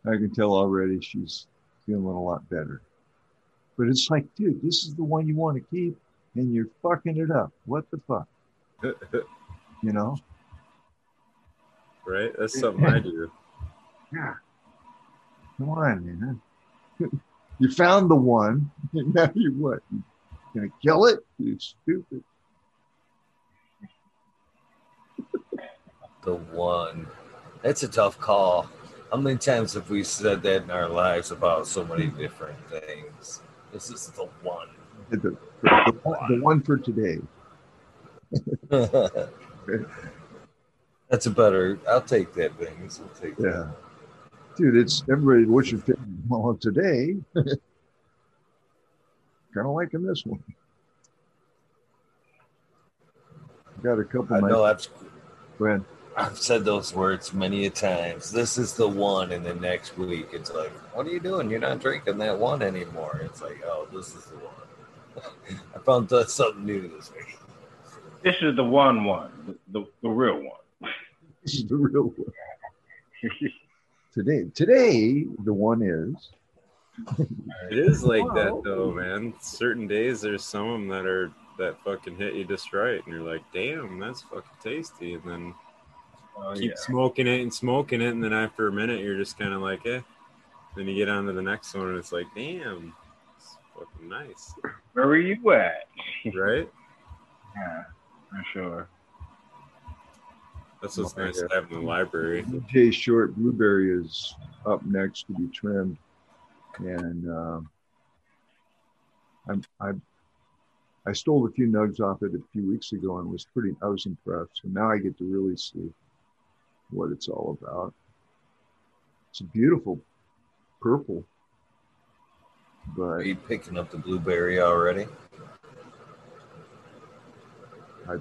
I can tell already she's feeling a lot better. But it's like, dude, this is the one you want to keep and you're fucking it up. What the fuck? You know? right? That's something I do. Yeah. Come on, man. you found the one. And now you what? You gonna kill it? You stupid. The one. That's a tough call. How many times have we said that in our lives about so many different things? This is the one. The, the, the, the one for today. That's a better. I'll take that, Bingus. I'll take that. Yeah. Dude, it's everybody, what's your favorite? Well, today, kind of liking this one. Got a couple I know I've. friend. I've said those words many a times. This is the one, and then next week it's like, "What are you doing? You're not drinking that one anymore." It's like, "Oh, this is the one." I found that something new this week. This is the one one, the, the, the real one. This is the real one. Today, today, the one is It is like that though, man. Certain days there's some of them that are that fucking hit you just right, and you're like, damn, that's fucking tasty. And then Oh, keep yeah. smoking it and smoking it, and then after a minute, you're just kind of like, eh. Then you get on to the next one, and it's like, damn, it's fucking nice, Where were you at? right? Yeah, for sure. That's what's nice to have in the library. DJ Short Blueberry is up next to be trimmed, and um, I'm I I stole a few nugs off it a few weeks ago and was pretty I was impressed. So now I get to really see what it's all about. It's a beautiful purple, but Are you picking up the blueberry already? I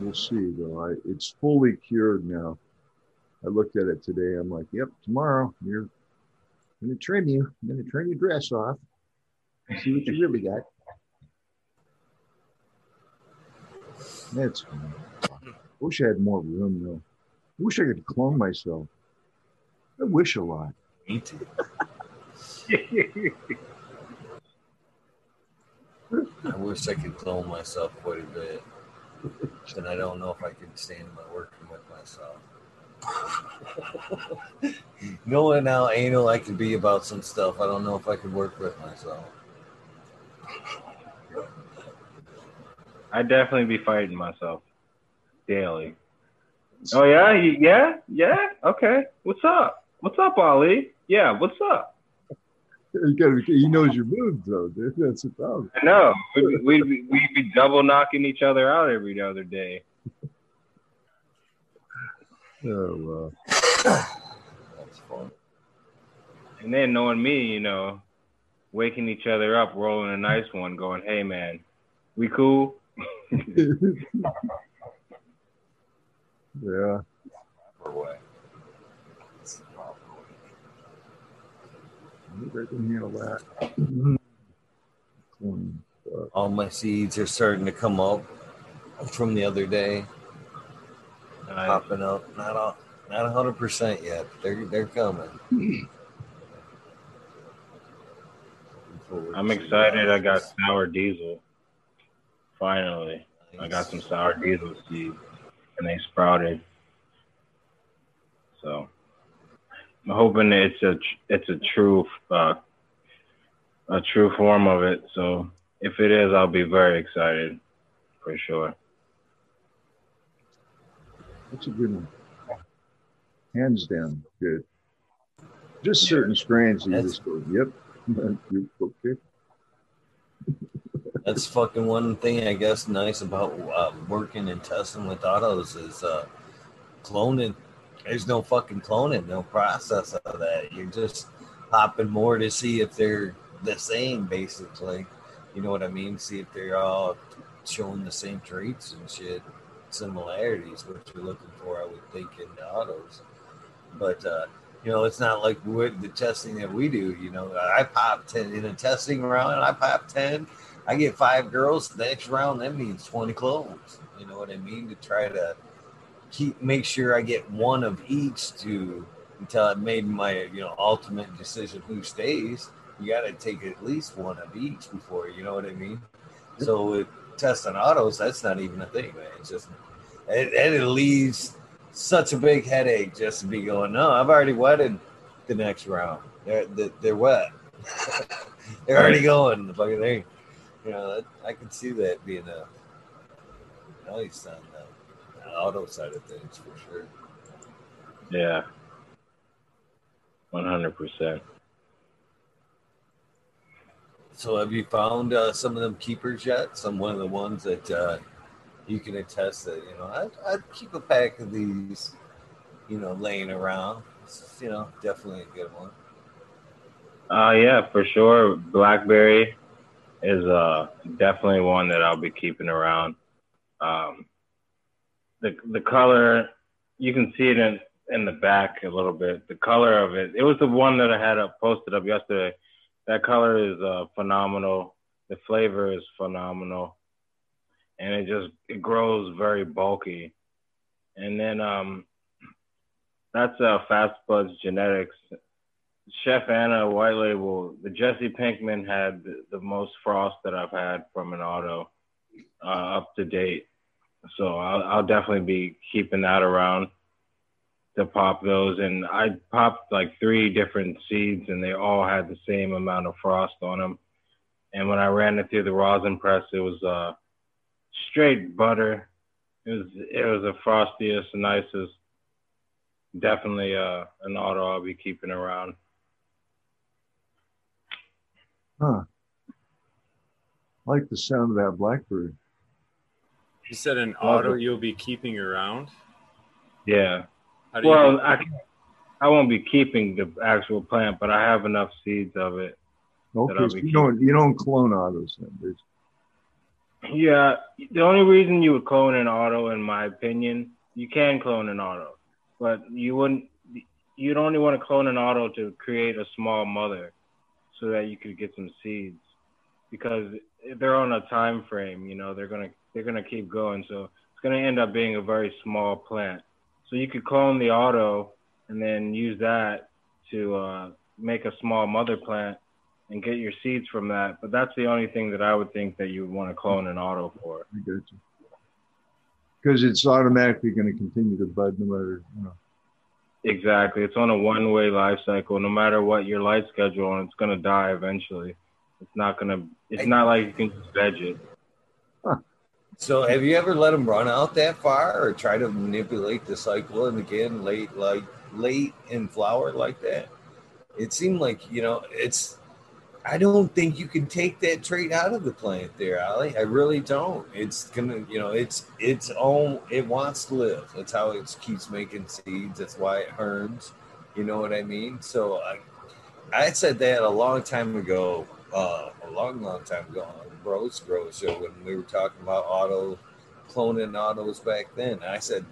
we'll see though. I it's fully cured now. I looked at it today. I'm like, yep, tomorrow you're gonna trim you. I'm gonna turn your dress off and see what you really got. That's fine. Wish I had more room though. Wish I could clone myself. I wish a lot. Me too. I wish I could clone myself quite a bit. And I don't know if I can stand my working with myself. Knowing how anal I can be about some stuff, I don't know if I could work with myself. I'd definitely be fighting myself daily. Oh yeah, yeah, yeah. Okay. What's up? What's up, Ali? Yeah. What's up? You gotta, he knows your moves, though. Dude. That's the problem. I know. We'd, we'd, be, we'd be double knocking each other out every other day. Oh, well. That's fun. And then knowing me, you know, waking each other up, rolling a nice one, going, "Hey, man, we cool." yeah. Proper. I can handle that. All my seeds are starting to come up from the other day, Uh, popping up. Not all, not hundred percent yet. They're they're coming. I'm excited. I got sour diesel. Finally, I got some sour diesel seeds, and they sprouted. So I'm hoping it's a it's a true uh, a true form of it. So if it is, I'll be very excited for sure. That's a good one. Hands down, good. Just certain strains that you just go, yep. That's fucking one thing I guess nice about uh, working and testing with autos is uh, cloning. There's no fucking cloning, no process of that. You're just popping more to see if they're the same, basically. You know what I mean? See if they're all showing the same traits and shit, similarities, what you're looking for, I would think, in autos. But uh, you know, it's not like with the testing that we do. You know, I pop ten in a testing round. I pop ten. I get five girls. The next round, that means twenty clones. You know what I mean? To try to keep make sure I get one of each to until I made my you know ultimate decision who stays. You got to take at least one of each before you know what I mean. So with testing autos, that's not even a thing, man. It's just and, and it leaves such a big headache just to be going. No, I've already wetted the next round. They're they're, they're wet. they're already going. The fucking thing. You know, I can see that being a nice on the, the auto side of things for sure. Yeah, one hundred percent. So, have you found uh, some of them keepers yet? Some one of the ones that uh, you can attest that you know I'd, I'd keep a pack of these, you know, laying around. It's, you know, definitely a good one. Uh, yeah, for sure. Blackberry is uh definitely one that I'll be keeping around. Um, the the color, you can see it in in the back a little bit. The color of it, it was the one that I had up posted up yesterday. That color is uh, phenomenal. The flavor is phenomenal, and it just it grows very bulky. And then um, that's uh, Fast Buds Genetics. Chef Anna White Label, the Jesse Pinkman had the, most frost that I've had from an auto uh, up to date. So I'll, I'll definitely be keeping that around to pop those. And I popped like three different seeds, and they all had the same amount of frost on them. And when I ran it through the rosin press, it was uh, straight butter. It was it was the frostiest, nicest. Definitely uh, an auto I'll be keeping around. Huh. I like the sound of that blackbird. You said an auto you'll be keeping around. Yeah. How do you Well, I I won't be keeping the actual plant, but I have enough seeds of it. Okay, so you don't you don't clone autos then. There's, Yeah, the only reason you would clone an auto, in my opinion, you can clone an auto, but you wouldn't. You'd only want to clone an auto to create a small mother, so that you could get some seeds, because they're on a time frame. You know, they're gonna they're gonna keep going, so it's gonna end up being a very small plant. So you could clone the auto and then use that to uh, make a small mother plant and get your seeds from that. But that's the only thing that I would think that you would want to clone an auto for. I got you. Because it's automatically going to continue to bud no matter, you know. Exactly. It's on a one way life cycle. No matter what your light schedule on, it's gonna die eventually. It's not gonna it's not like you can just veg it. So, have you ever let them run out that far, or try to manipulate the cycle and again late, like late in flower like that? It seemed like you know it's I don't think you can take that trait out of the plant there, Ali. I really don't. It's gonna, you know, it's its own. It wants to live. That's how it keeps making seeds. That's why it herds. You know what I mean? So I, I said that a long time ago, uh, a long, long time ago on Bros Grow Show when we were talking about auto cloning autos back then. I said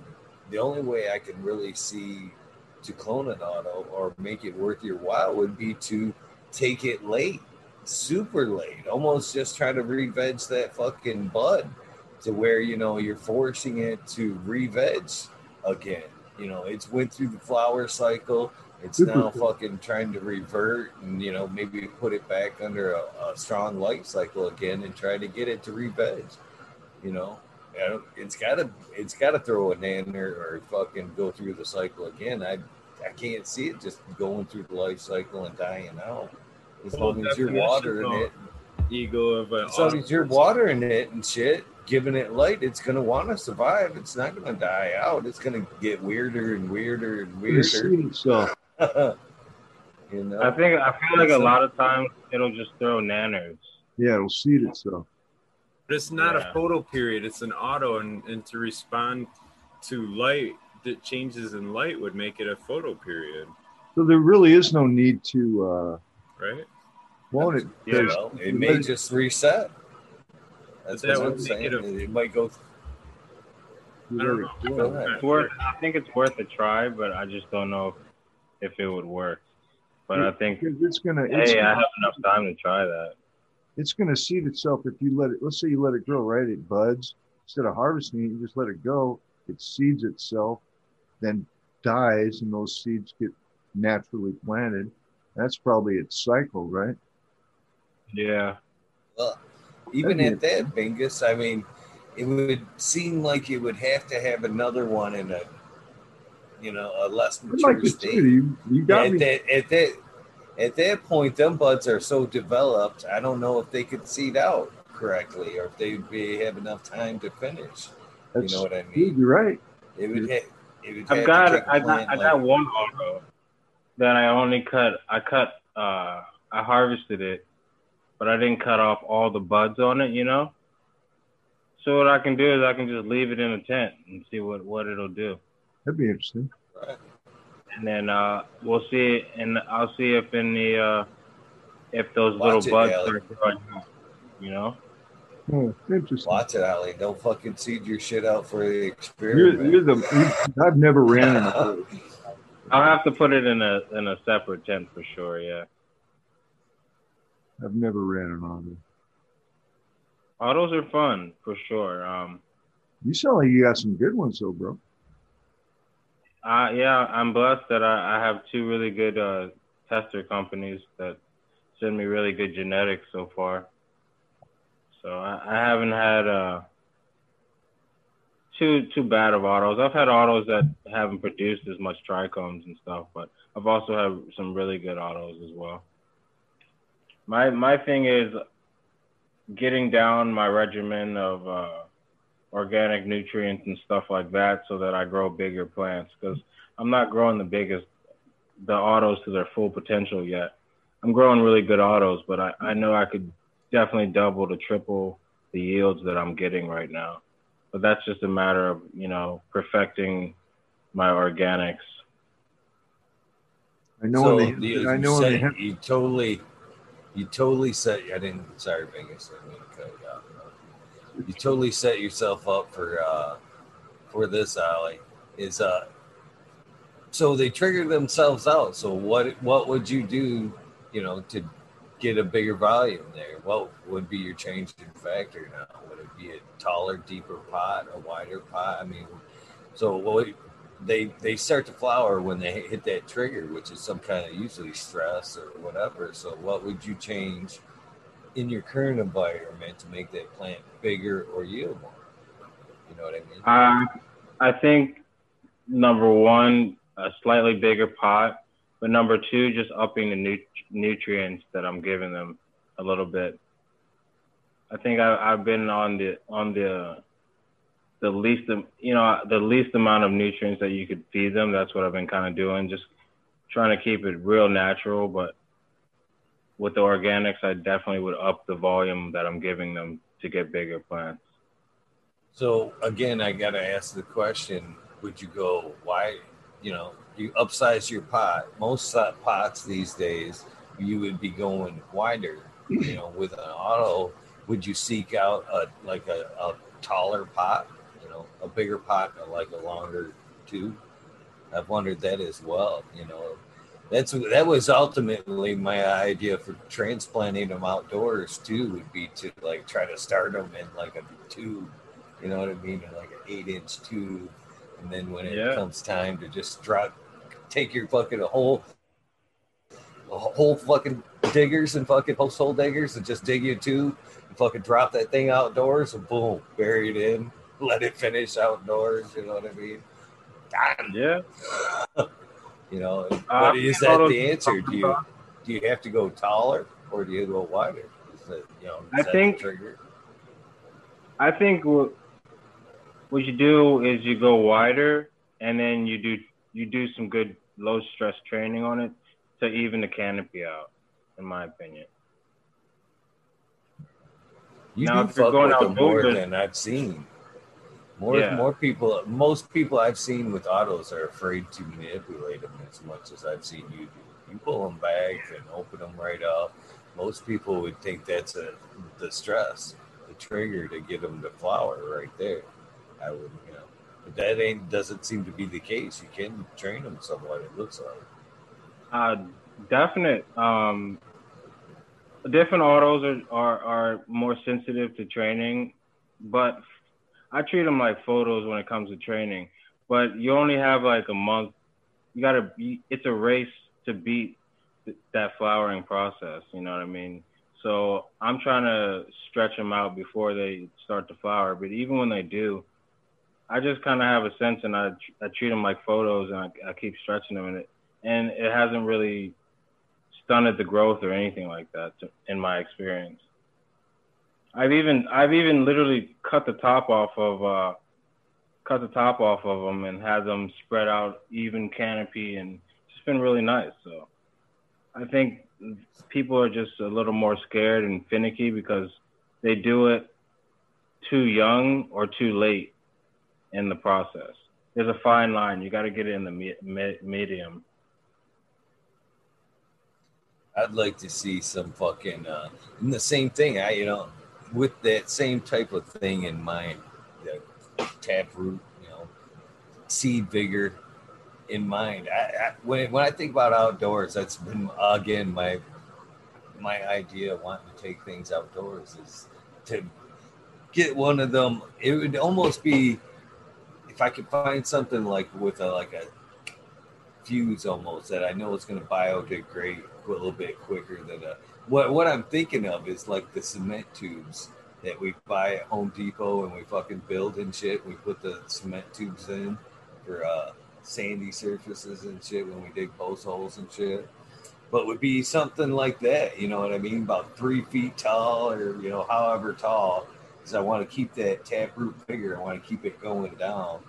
the only way I can really see to clone an auto or make it worth your while would be to take it late, super late, almost just try to re-veg that fucking bud to where you know you're forcing it to re-veg again. You know, it's went through the flower cycle. It's Super now cool. fucking trying to revert and you know maybe put it back under a, a strong life cycle again and try to get it to re-veg. You know, it's gotta it's gotta throw a nanner or fucking go through the cycle again. I I can't see it just going through the life cycle and dying out. As Well, long as you're watering it, Ego of an as long as you're watering it and shit, giving it light, it's gonna want to survive. It's not gonna die out. It's gonna get weirder and weirder and weirder. seed itself. you know, I think I feel like a lot of times it'll just throw nanners. Yeah, it'll seed itself. But it's not Yeah. a photo period, it's an auto, and, and to respond to light, the changes in light would make it a photo period, So there really is no need to uh, right? clone it. Yeah. because Well, it may let just reset. That's That what I'm saying. it a- It, might go. you I don't know. Go ahead. Worth. I think it's worth a try, but I just don't know if, if it would work. But I think, it's gonna it's, hey, I have enough time to try that. it's gonna seed itself if you let it. Let's say you let it grow, right? It buds. Instead of harvesting it, you just let it go. It seeds itself, then dies, and those seeds get naturally planted. That's probably its cycle, right? Yeah. Well, even That'd at that, Bingus, I mean, it would seem like it would have to have another one in a, you know, a less mature like state. You, you got at me. that at that at that point, them buds are so developed. I don't know if they could seed out correctly or if they'd be have enough time to finish. That's, you know what I dude, mean? you're right. It would. It would have I've to got take a I got plant I like- got one auto that I only cut I cut uh I harvested it, but I didn't cut off all the buds on it, you know? So what I can do is I can just leave it in a tent and see what, what it'll do. That'd be interesting. Right. And then uh we'll see and I'll see if in the uh if those Watch little it, buds Alec. start growing you know? Oh, interesting. Watch it, Ali. Don't fucking seed your shit out for the You're, experiment. you're the. I've never ran into. I'll have to put it in a in a separate tent for sure, yeah. I've never ran an auto. Autos are fun for sure. Um You sound like you got some good ones, though, bro. Uh, yeah, I'm blessed that I, I have two really good uh, tester companies that send me really good genetics so far. So I, I haven't had uh, too too bad of autos. I've had autos that haven't produced as much trichomes and stuff, but I've also had some really good autos as well. My my thing is getting down my regimen of uh, organic nutrients and stuff like that so that I grow bigger plants because I'm not growing the biggest the autos to their full potential yet. I'm growing really good autos, but I, I know I could definitely double to triple the yields that I'm getting right now. But that's just a matter of, you know, perfecting my organics. I know. so when they, you, I you know when said they have. you totally, you totally set. I didn't. Sorry, Vegas. I didn't mean to cut you off. You totally set yourself up for uh, for this, Ali. Is uh, so they trigger themselves out. So what what would you do, you know, to get a bigger volume there? What would be your changing factor now? Would it be a taller, deeper pot, a wider pot? I mean, so what they they start to flower when they hit that trigger, which is some kind of usually stress or whatever. So what would you change in your current environment to make that plant bigger or yield more? You know what I mean? Uh, I think number one, a slightly bigger pot, but number two, just upping the nu- nutrients that I'm giving them a little bit. I think I, I've been on the on the the least you know the least amount of nutrients that you could feed them. That's what I've been kind of doing, just trying to keep it real natural. But with the organics, I definitely would up the volume that I'm giving them to get bigger plants. So again, I got to ask the question: Would you go? Why? You know, you upsize your pot. Most pots these days, you would be going wider. You know, with an auto, would you seek out a like a, a taller pot? You know, a bigger pot, like a longer tube. I've wondered that as well. You know, that's that was ultimately my idea for transplanting them outdoors too. Would be to like try to start them in like a tube. You know what I mean? In like an eight inch tube, and then when it yeah. comes time to just drop, take your fucking whole whole fucking diggers and fucking hole diggers and just dig you tube and fucking drop that thing outdoors and boom, bury it in, let it finish outdoors. You know what I mean? Yeah. you know, uh, is that the answer? Do you do you have to go taller or do you go wider? Is that, you know, I think I think what what you do is you go wider and then you do you do some good low stress training on it to even the canopy out, in my opinion. You now, do fuck with them more than I've seen. More, yeah. more people, most people I've seen with autos are afraid to manipulate them as much as I've seen you do. You pull them back and open them right up. Most people would think that's a the stress, the trigger to get them to flower right there. I would, you know, but that ain't doesn't seem to be the case. You can train them somewhat. It looks like. Uh, definite. Um, different autos are, are are more sensitive to training, but I treat them like photos when it comes to training. But you only have like a month. You gotta. It's a race to beat that flowering process. You know what I mean? So I'm trying to stretch them out before they start to flower. But even when they do, I just kind of have a sense, and I I treat them like photos, and I, I keep stretching them, and it and it hasn't really stunted the growth or anything like that, in my experience. I've even I've even literally cut the top off of uh, cut the top off of them and had them spread out even canopy, and it's been really nice. So I think people are just a little more scared and finicky because they do it too young or too late in the process. There's a fine line. You got to get it in the me- me- medium. I'd like to see some fucking uh, the same thing. I you know with that same type of thing in mind, the taproot, you know, seed vigor in mind. I, I, when when I think about outdoors, that's been again my my idea of wanting to take things outdoors is to get one of them. It would almost be if I could find something like with a like a fuse almost that I know it's going to biodegrade a little bit quicker than a. What what I'm thinking of is like the cement tubes that we buy at Home Depot and we fucking build and shit. We put the cement tubes in for uh, sandy surfaces and shit when we dig post holes and shit. But would be something like that, you know what I mean? About three feet tall or you know however tall, because I want to keep that taproot bigger. I want to keep it going down.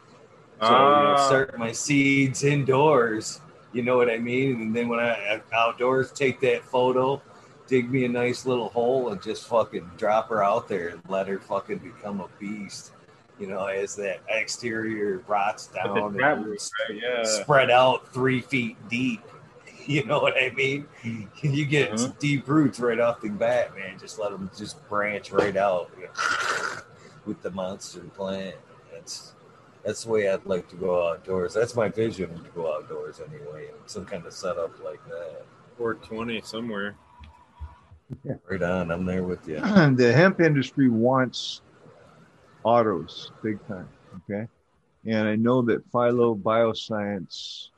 So uh, you know, ah. start my seeds indoors. You know what I mean? And then when I outdoors, take that photo, dig me a nice little hole, and just fucking drop her out there and let her fucking become a beast. You know, as that exterior rots down and right, yeah. spread out three feet deep. You know what I mean? You get uh-huh. deep roots right off the bat, man. Just let them just branch right out with the monster plant. That's that's the way I'd like to go outdoors. That's my vision to go outdoors anyway. Some kind of setup like that. Or 20 somewhere. Yeah. Right on. I'm there with you. the hemp industry wants autos big time. Okay. And I know that Phylos Bioscience,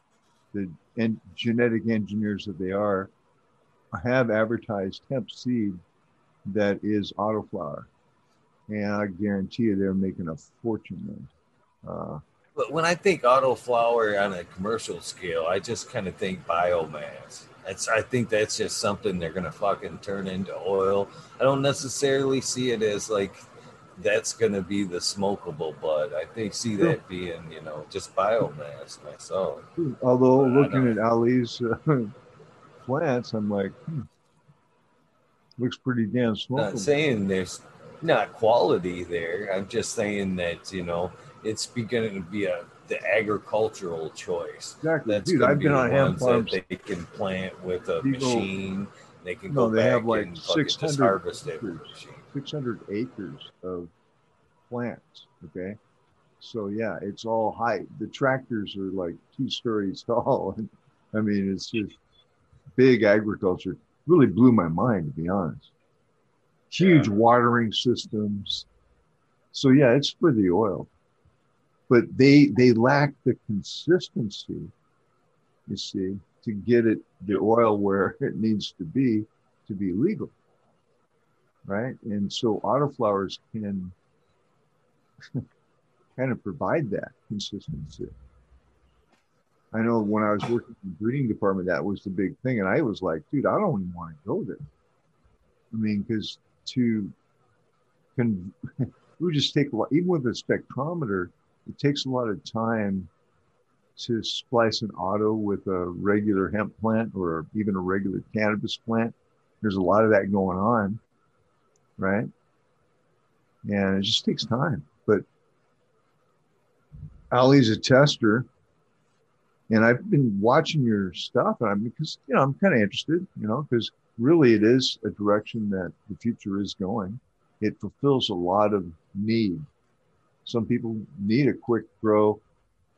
the en- genetic engineers that they are, have advertised hemp seed that is autoflower. And I guarantee you they're making a fortune. Uh, but when I think auto flower on a commercial scale, I just kind of think biomass. That's I think that's just something they're gonna fucking turn into oil. I don't necessarily see it as like that's gonna be the smokable bud. I think see that being you know just biomass myself. Although but looking at Ali's uh, plants, I'm like, hmm, Looks pretty damn smokable. Not saying there's not quality there. I'm just saying that you know it's beginning to be a the agricultural choice. Exactly, That's dude. I've be been on hemp ones that they can plant with a People- machine. They can No, go they back have like and fucking just 600 harvest it with a machine. 600 acres of plants. Okay. So, yeah, it's all height. The tractors are like two stories tall. I mean, it's just big agriculture. Really blew my mind, to be honest. Huge Yeah. watering systems. So, yeah, it's for the oil. But they they lack the consistency, you see, to get it the oil where it needs to be to be legal right? And so autoflowers can kind of provide that consistency. I know when I was working in the breeding department, that was the big thing. And I was like, dude, I don't even want to go there. I mean, because to, can we just take a lot, even with a spectrometer, it takes a lot of time to splice an auto with a regular hemp plant or even a regular cannabis plant. There's a lot of that going on right? And it just takes time. But Ali's a tester, and I've been watching your stuff, and I'm because you know I'm kind of interested, you know, because really it is a direction that the future is going. It fulfills a lot of need. Some people need a quick grow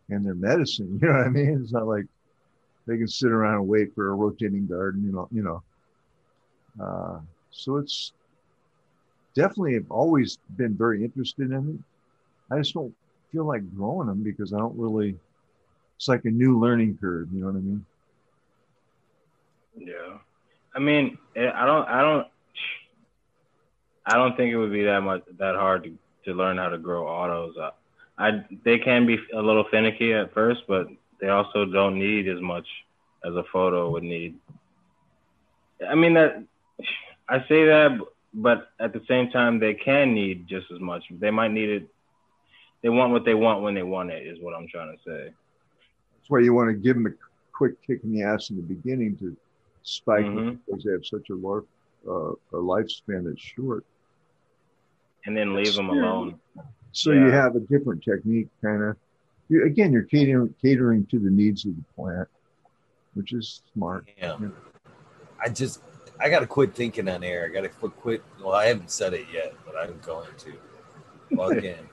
in their medicine. You know what I mean? It's not like they can sit around and wait for a rotating garden. You know, you know. Uh, so it's definitely have always been very interested in it. I just don't feel like growing them because I don't really. It's like a new learning curve. You know what I mean? Yeah, I mean, eh, I don't, I don't, I don't think it would be that much that hard to, to learn how to grow autos. I, I, they can be a little finicky at first, but they also don't need as much as a photo would need. I mean that, I say that, but at the same time, they can need just as much. They might need it. They want what they want when they want it. Is what I'm trying to say. That's why you want to give them a quick kick in the ass in the beginning to spike them Mhm. because they have such a large uh, a lifespan that's short. And then leave them Sure. alone. So you have a different technique, kind of. You, again, you're catering catering to the needs of the plant, which is smart. Yeah. I just I gotta quit thinking on air. I gotta quit quit well, I haven't said it yet, but I'm going to. Fucking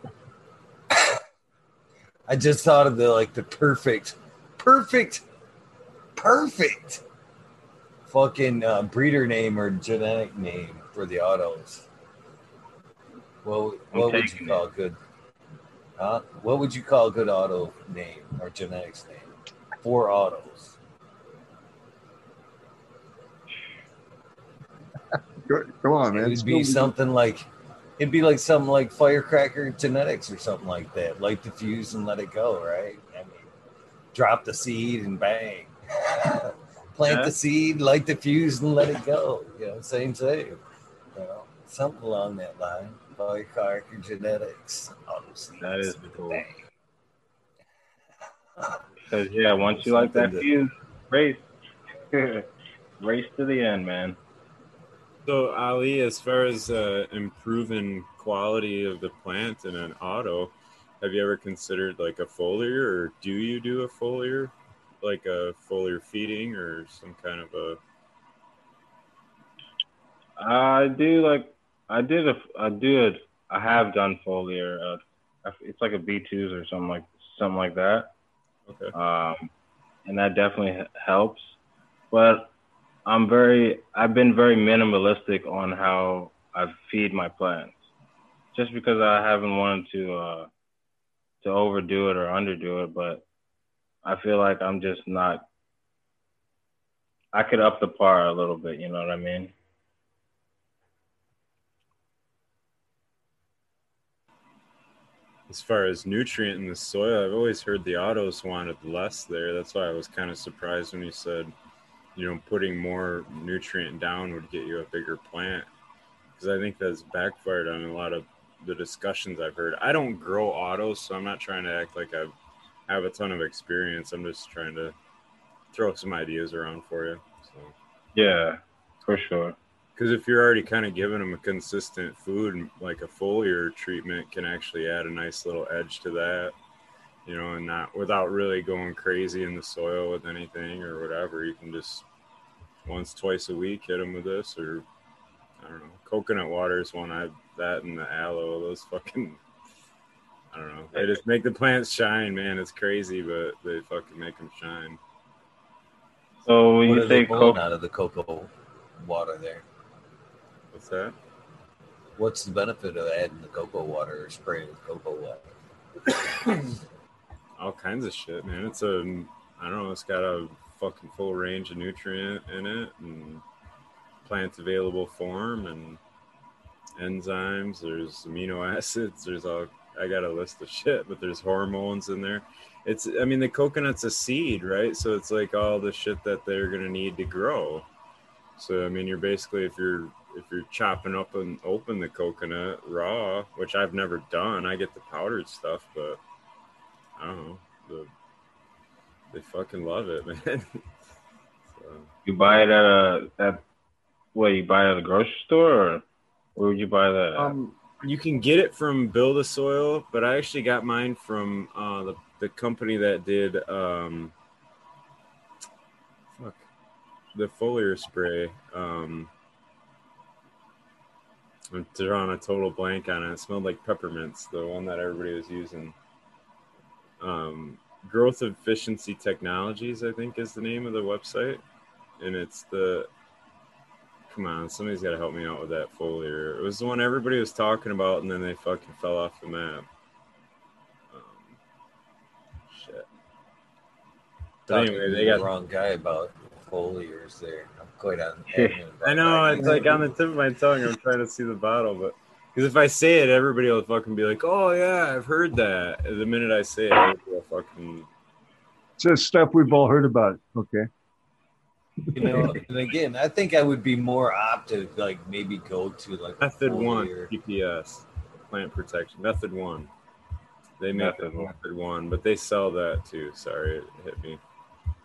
I just thought of the like the perfect, perfect, perfect fucking uh, breeder name or genetic name for the autos. Well, what would you call good? Huh? What would you call a good auto name or genetics name for autos? Go- Come on, man. It would be gonna something like it'd be like something like firecracker genetics or something like that. Light the fuse and let it go, right? I mean, drop the seed and bang. Plant Yeah. the seed, light the fuse and let it go. You know, same thing. You know, something along that line. Firecracker genetics. Auto seeds That is with a cool. bang. Because yeah, once you like that Something to- fuse, race, race to the end, man. So Ali, as far as uh, improving quality of the plant in an auto, have you ever considered like a foliar, or do you do a foliar, like a foliar feeding, or some kind of a? I do like I did a I did I have done foliar. Uh, it's like a B twos or something like something like that. Okay. um, and that definitely helps. But I'm very, I've been very minimalistic on how I feed my plants, just because I haven't wanted to uh, to overdo it or underdo it. But I feel like I'm just not. I could up the par a little bit. You know what I mean? As far as nutrient in the soil, I've always heard the autos wanted less there. That's why I was kind of surprised when you said, you know, putting more nutrient down would get you a bigger plant. Because I think that's backfired on a lot of the discussions I've heard. I don't grow autos, so I'm not trying to act like I have a ton of experience. I'm just trying to throw some ideas around for you. So, Yeah, for sure. because if you're already kind of giving them a consistent food, like a foliar treatment can actually add a nice little edge to that, you know, and not without really going crazy in the soil with anything or whatever. You can just once, twice a week hit them with this, or I don't know. Coconut water is one I that and the aloe. Those fucking I don't know. They just make the plants shine, man. It's crazy, but they fucking make them shine. So when What you are they say pulling out of the cocoa water there? What's that? What's the benefit of adding the cocoa water or spraying with cocoa water? All kinds of shit, man. It's a I don't know. It's got a fucking full range of nutrient in it and plant available form and enzymes. There's amino acids. There's all. I got a list of shit, but there's hormones in there. It's. I mean, the coconut's a seed, right? So it's like all the shit that they're gonna need to grow. So I mean, you're basically if you're if you're chopping up and open the coconut raw, which I've never done, I get the powdered stuff, but I don't know. The, they fucking love it, man. so, you buy it at a at what you buy it at a grocery store or where would you buy that? Um, you can get it from Build a Soil, but I actually got mine from uh, the the company that did um, fuck the foliar spray. Um, I'm drawing a total blank on it. It smelled like peppermints, the one that everybody was using. Um, Growth Efficiency Technologies, I think, is the name of the website, and it's the. Come on, somebody's got to help me out with that foliar. It was the one everybody was talking about, and then they fucking fell off the map. Um, shit. Talking anyway, they the got wrong guy about foliars there. I'm quite on. I know it's like on the tip of my tongue. I'm trying to see the bottle, but because if I say it, everybody will fucking be like, "Oh yeah, I've heard that." The minute I say it, fucking It's just stuff we've all heard about. Okay. you know, and again, I think I would be more apt to like maybe go to like method one foliar- PPS plant protection method one. They make Method method, one. method one, but they sell that too. Sorry, it hit me.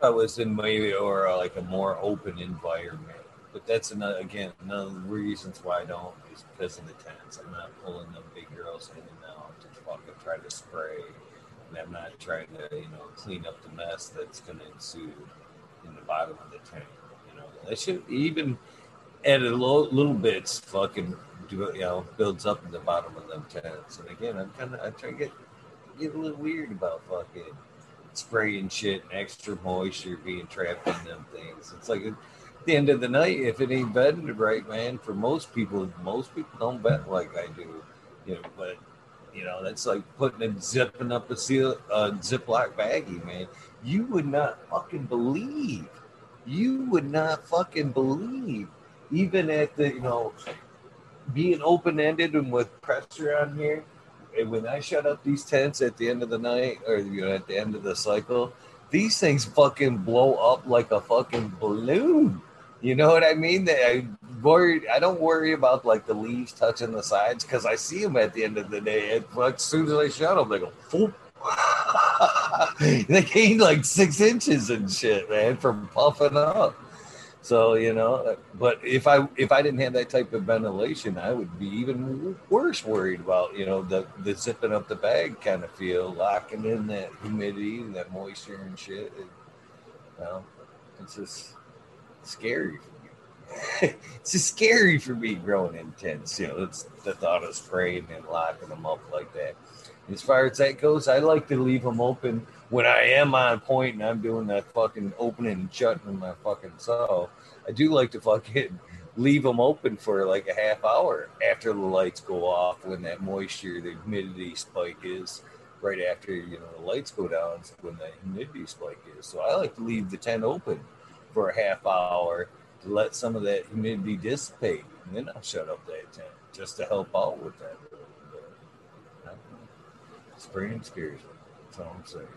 I was in maybe or uh, like a more open environment. But that's another again another reasons why I don't is because of the tents. I'm not pulling them big girls in and out to fucking try to spray, and I'm not trying to you know clean up the mess that's going to ensue in the bottom of the tank. You know that should even at a low, little bits fucking do you know builds up in the bottom of them tanks. And again, I'm kind of I try to get get a little weird about fucking spraying shit and extra moisture being trapped in them things. It's like at the end of the night, if it ain't bedded right, man, for most people, most people don't bed like I do. You know, but you know, that's like putting and zipping up a seal a Ziploc baggie, man. You would not fucking believe. You would not fucking believe. Even at the, you know, being open ended and with pressure on here, and when I shut up these tents at the end of the night or you know at the end of the cycle, these things fucking blow up like a fucking balloon. You know what I mean? I worry. I don't worry about like the leaves touching the sides because I see them at the end of the day. And, like, as soon as I shut them, they go. They gain like six inches and shit, man, from puffing up. So you know, but if I if I didn't have that type of ventilation, I would be even worse worried about you know the the zipping up the bag kind of feel, locking in that humidity, and that moisture and shit. It, you know, it's just scary for me. it's just scary for me growing intense. You know, it's the thought of spraying and locking them up like that. As far as that goes, I like to leave them open when I am on point and I'm doing that fucking opening and shutting of my fucking saw. I do like to fucking leave them open for like a half hour after the lights go off when that moisture, the humidity spike is right after you know the lights go down when the humidity spike is. So I like to leave the tent open for a half hour to let some of that humidity dissipate, and then I'll shut up that tent just to help out with that. Spring scares me. That's all I'm saying.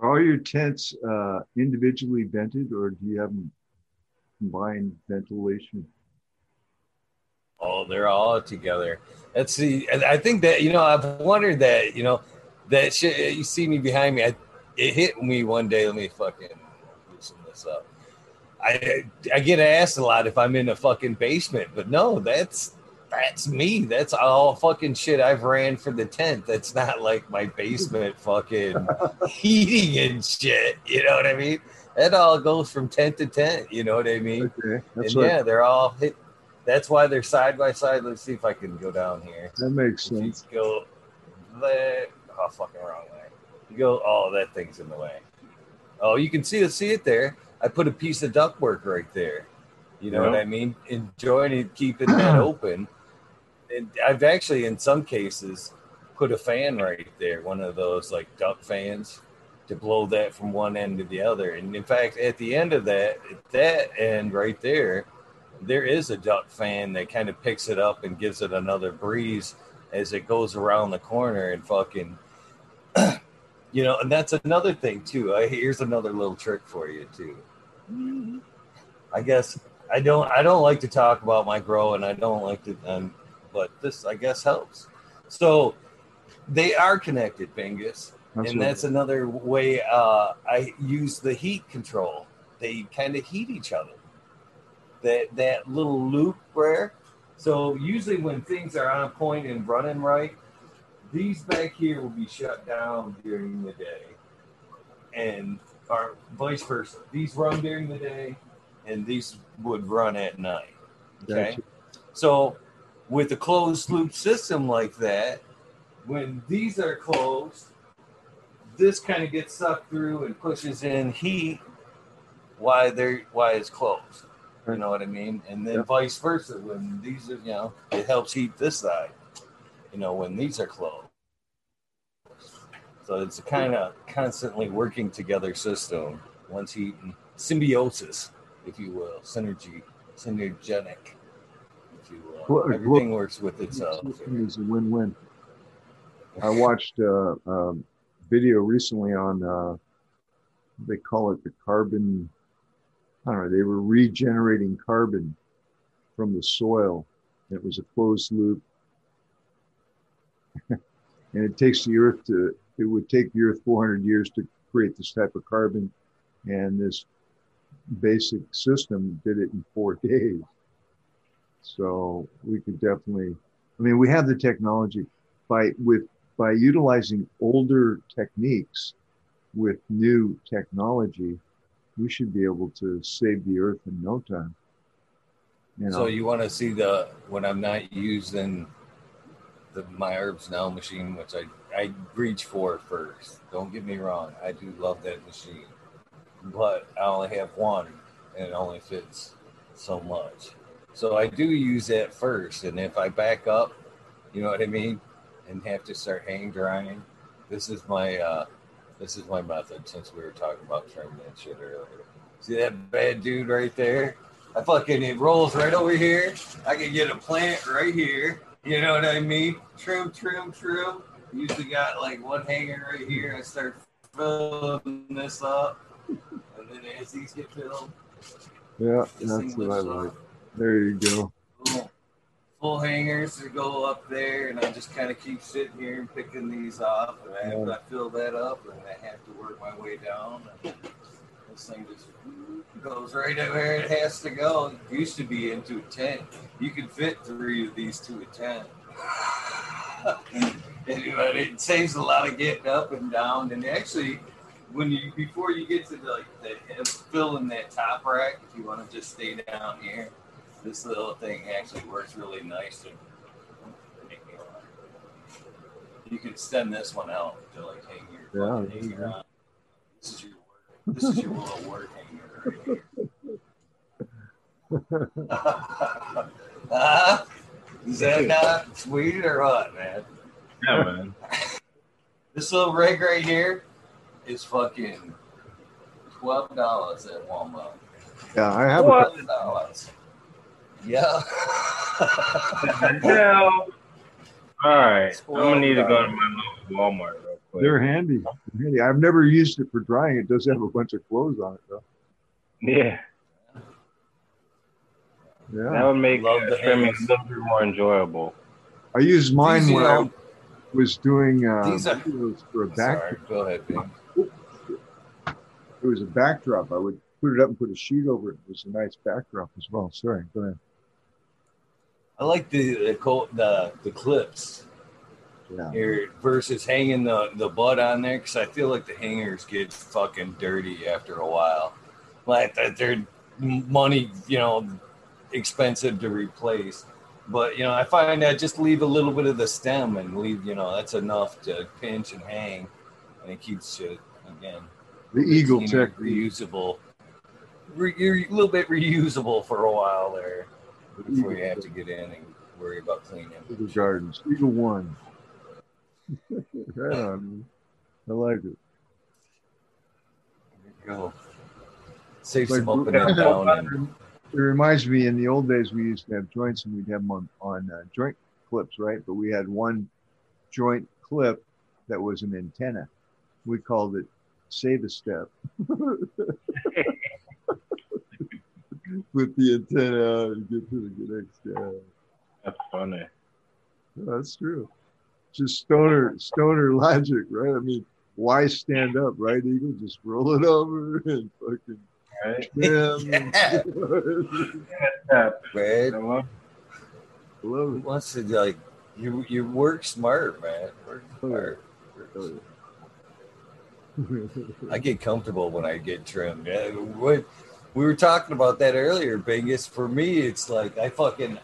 Are all your tents uh, individually vented, or do you have them combined ventilation? Oh, they're all together. That's the. I think that you know. I've wondered that you know that shit. You see me behind me. I, it hit me one day. Let me fucking loosen this up. I I get asked a lot if I'm in a fucking basement, but no, that's that's me. That's all fucking shit I've ran for the tent. That's not like my basement fucking heating and shit. You know what I mean? That all goes from tent to tent. You know what I mean? Okay, and yeah, they're all hit. That's why they're side by side. Let's see if I can go down here. that makes sense. go that oh fucking wrong way. You go oh that thing's in the way. Oh, you can see it see it there. I put a piece of ductwork right there. You know what I mean? Enjoying it, keeping that open. And I've actually in some cases put a fan right there, one of those like duct fans to blow that from one end to the other. And in fact, at the end of that, at that end right there, there is a duct fan that kind of picks it up and gives it another breeze as it goes around the corner and fucking you know and that's another thing too I, here's another little trick for you too i guess i don't i don't like to talk about my grow and i don't like to um, but this i guess helps so they are connected That's and that's another way uh, I use the heat control. They kind of heat each other. That that little loop where, so usually when things are on point and running right, these back here will be shut down during the day, and or vice versa. These run during the day, and these would run at night. Okay. Gotcha. So with a closed loop system like that, when these are closed, this kind of gets sucked through and pushes in heat why they're why it's closed. You know what I mean? And then Yeah. vice versa. When these are, you know, it helps heat this side. You know, when these are closed. So it's a kind of constantly working together system. Once and symbiosis, if you will, synergy, synergetic, if you will. Well, well- Everything works with itself. Is a win-win. I watched a, a video recently on uh, they call it the carbon. I don't know. They were regenerating carbon from the soil. It was a closed loop, and it takes the Earth to. It would take the Earth 400 years to create this type of carbon, and this basic system did it in four days. So we could definitely. I mean, we have the technology by with by utilizing older techniques with new technology, we should be able to save the earth in no time. You know, So you want to see the when I'm not using the my herbs now machine, which I I reach for first. Don't get me wrong, I do love that machine, but I only have one, and it only fits so much. So I do use that first, and if I back up, you know what I mean, and have to start hang drying, this is my uh, this is my method. Since we were talking about trimming that shit earlier, see that bad dude right there? I fucking it rolls right over here. I can get a plant right here. You know what I mean? Trim, trim, trim. Usually got like one hanger right here. I start filling this up, and then as these get filled, yeah, that's what I like. up. There you go. Full, full hangers to go up there, and I just kind of keep sitting here and picking these off. And I fill that up, and I have to work my way down. And this thing just goes right where it has to go. It used to be into a tent. You could fit three of these to a tent. Anyway, it saves a lot of getting up and down. And actually, when you before you get to the, like the uh, filling that top rack, if you want to just stay down here, this little thing actually works really nice. And you can extend this one out to like hang your Yeah, fucking there you hanger go. on. This is your. This is your little work hanger right here. Ah, is that not sweet or what, man? Yeah, man. This little rig right here is fucking twelve dollars at Walmart. Yeah, I have What? Twelve dollars. Yeah. Hell. All right. I'm gonna need to go to my local Walmart real a. quick. They're handy. They're handy. I've never used it for drying. It does have a bunch of clothes on it though. Yeah, Yeah. that would make Love the trimming hangers. a little bit more enjoyable. I used mine These, you when I was doing uh, These are- for a back. Sorry, go ahead, Bing. It was a backdrop. I would put it up and put a sheet over it. It was a nice backdrop as well. Sorry, go ahead. I like the the the, the clips Yeah. versus hanging the the butt on there because I feel like the hangers get fucking dirty after a while. Like that they're money, you know, expensive to replace. But you know, I find that just leave a little bit of the stem and leave, you know, that's enough to pinch and hang, and it keeps shit again. The Eagle Tech reusable. Re, you're a little bit reusable for a while there before you have to get in and worry about cleaning. Eagle Gardens. Eagle One. Right on. I like it. Go. Save Like, some up and then down. And, It reminds me in the old days we used to have joints and we'd have them on, on uh, joint clips, right? But we had one joint clip that was an antenna. We called it Save a Step. Put the antenna out and get to the next step. That's funny. That's true. Just stoner stoner logic, right? I mean, why stand up, right, Eagle? Just roll it over and fucking Right? trim. Yeah. Yeah. man, You know, who Love wants to like you? You work smart, man. Work oh, smart. Oh, it. I get comfortable when I get trimmed. Yeah, What we were talking about that earlier, Bingus. For me, it's like I fucking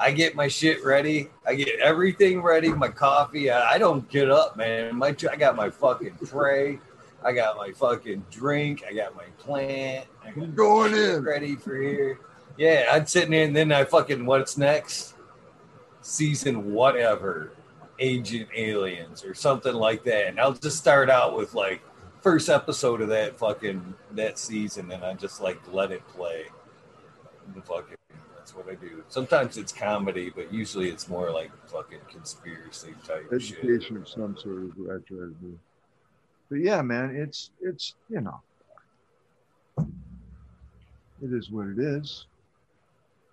I get my shit ready. I get everything ready. My coffee. I, I don't get up, man. My I got my fucking tray. I got my fucking drink. I got my plant. I I'm going in. ready for here. Yeah, I'm sitting and then I fucking what's next? Season whatever, Ancient Aliens or something like that. And I'll just start out with like first episode of that fucking that season, and I just like let it play. The fucking that's what I do. Sometimes it's comedy, but usually it's more like fucking conspiracy type shit. education of some sort is what I try to do. But yeah, man, it's it's you know, it is what it is.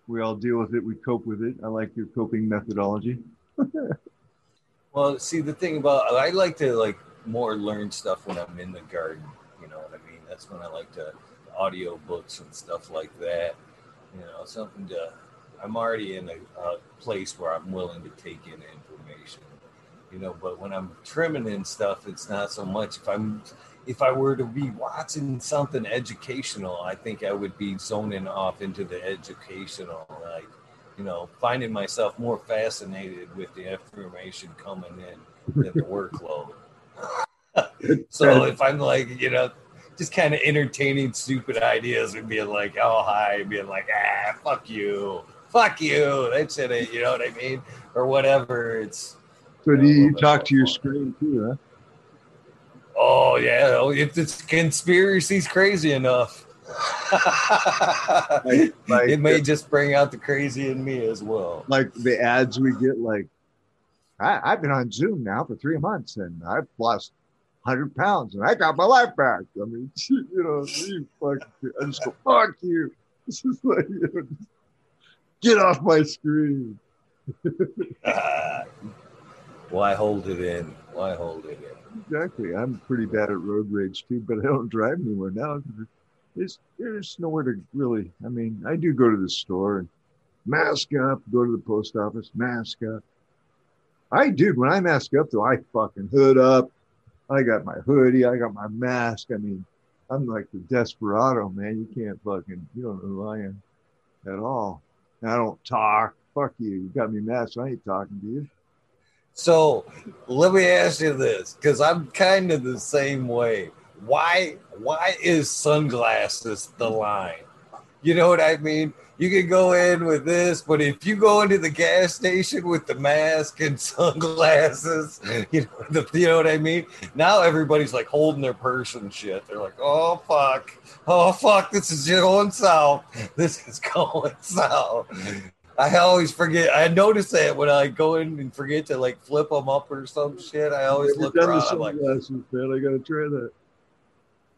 We all deal with it. We cope with it. I like your coping methodology. Well, see, the thing about I like to like more learn stuff when I'm in the garden. You know what I mean? That's when I like to audio books and stuff like that. You know, something to. I'm already in a, a place where I'm willing to take in information. You know, but when I'm trimming and stuff, it's not so much. If I'm, if I were to be watching something educational, I think I would be zoning off into the educational, like you know, finding myself more fascinated with the information coming in than the workload. so if I'm like, you know, just kind of entertaining stupid ideas and being like, oh, hi, being like, ah, fuck you, fuck you, that's it, you know what I mean? Or whatever. It's, So do you talk to your screen too, huh? oh, yeah, oh, if this conspiracy's crazy enough. Like, like, it may just bring out the crazy in me as well. like the ads we get, like I, I've been on Noom now for three months and I've lost hundred pounds and I got my life back. I mean, you know, you fucking, I just go fuck you. This is like, you know, get off my screen. Ah. Why hold it in? Why hold it in? Exactly. I'm pretty bad at road rage too, but I don't drive anywhere now. There's there's nowhere to really. I mean, I do go to the store and mask up, go to the post office, mask up. I dude, when I mask up though, I fucking hood up. I got my hoodie, I got my mask. I mean, I'm like the desperado, man. You can't fucking you don't know who I am at all. And I don't talk. Fuck you. You got me masked. I ain't talking to you. So let me ask you this, because I'm kind of the same way. Why why is sunglasses the line? You know what I mean? You can go in with this, but if you go into the gas station with the mask and sunglasses, you know, the, you know what I mean? Now everybody's like holding their purse and shit. They're like, oh fuck, oh fuck, this is going south. This is going south. I always forget. I notice that when I go in and forget to like flip them up or some shit. I always look around. I'm like, sunglasses, man. I gotta try that.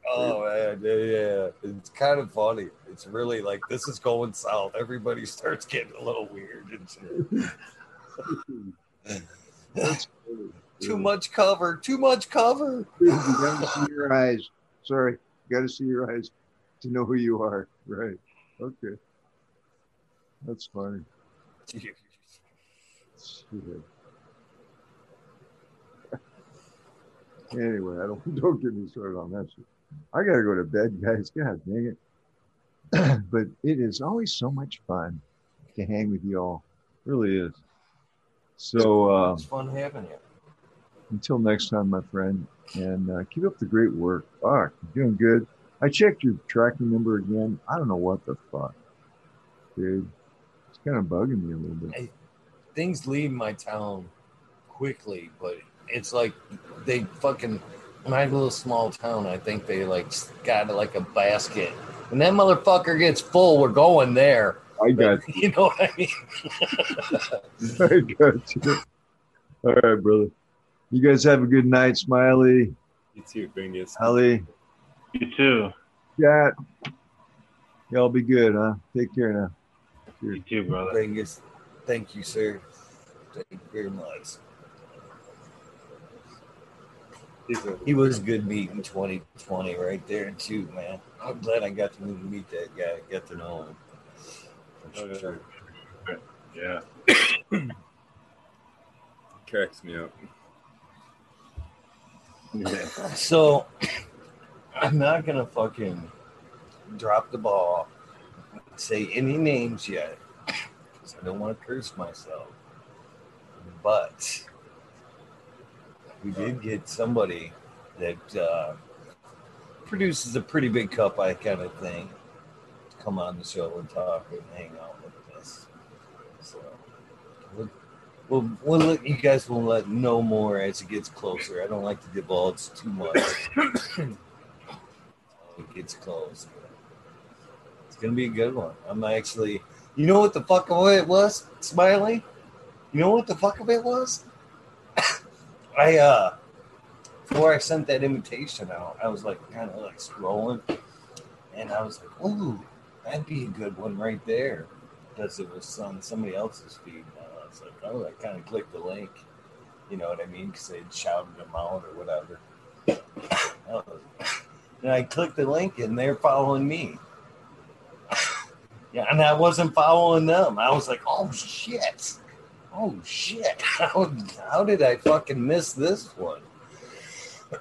Oh man, yeah, yeah. It's kind of funny. It's really like this is going south. Everybody starts getting a little weird and shit. Too much cover. Too much cover. You gotta see your eyes. Sorry, you gotta see your eyes. to know who you are. Right. Okay. That's funny. Anyway, I don't don't get me started on that shit. I gotta go to bed, guys. God dang it. but it is always so much fun to hang with you all. It really is. So uh, It's fun having you. until next time, my friend, and uh, keep up the great work. Fuck, you're doing good. I checked your tracking number again. I don't know what the fuck, dude. It's kind of bugging me a little bit. Things leave my town quickly, but it's like they fucking my little small town. I think they like got like a basket. When that motherfucker gets full, we're going there. I got You know what I mean? I got you. All right, brother. You guys have a good night, Smiley, You too, Bingus. Ali, You too. Chat. Y'all be good, huh? Take care now. You too, brother. Vegas, thank you, sir. Thank you very much. He's a- He was good meeting 2020 right there too, man. I'm glad I got to meet that guy, get to know him. Oh, yeah. Sure. Yeah. cracks me up. Yeah. So I'm not gonna fucking drop the ball, say any names yet, because I don't want to curse myself. But we did get somebody that uh, produces a pretty big cup, I kind of thing, to come on the show and talk and hang out with us. So we'll, we'll, we'll let you guys will let know more as it gets closer. I don't like to divulge too much. it gets close. It's gonna be a good one. I'm actually, you know what the fuck of it was, Smiley? You know what the fuck of it was? I uh, before I sent that invitation out, I was like kind of like scrolling, and I was like, ooh, that'd be a good one right there, because it was on somebody else's feed. And I was like, oh, I kind of clicked the link. You know what I mean? Because they'd shouted them out or whatever. And I clicked the link and they're following me. Yeah, and I wasn't following them. I was like, oh shit. Oh shit. How, how did I fucking miss this one?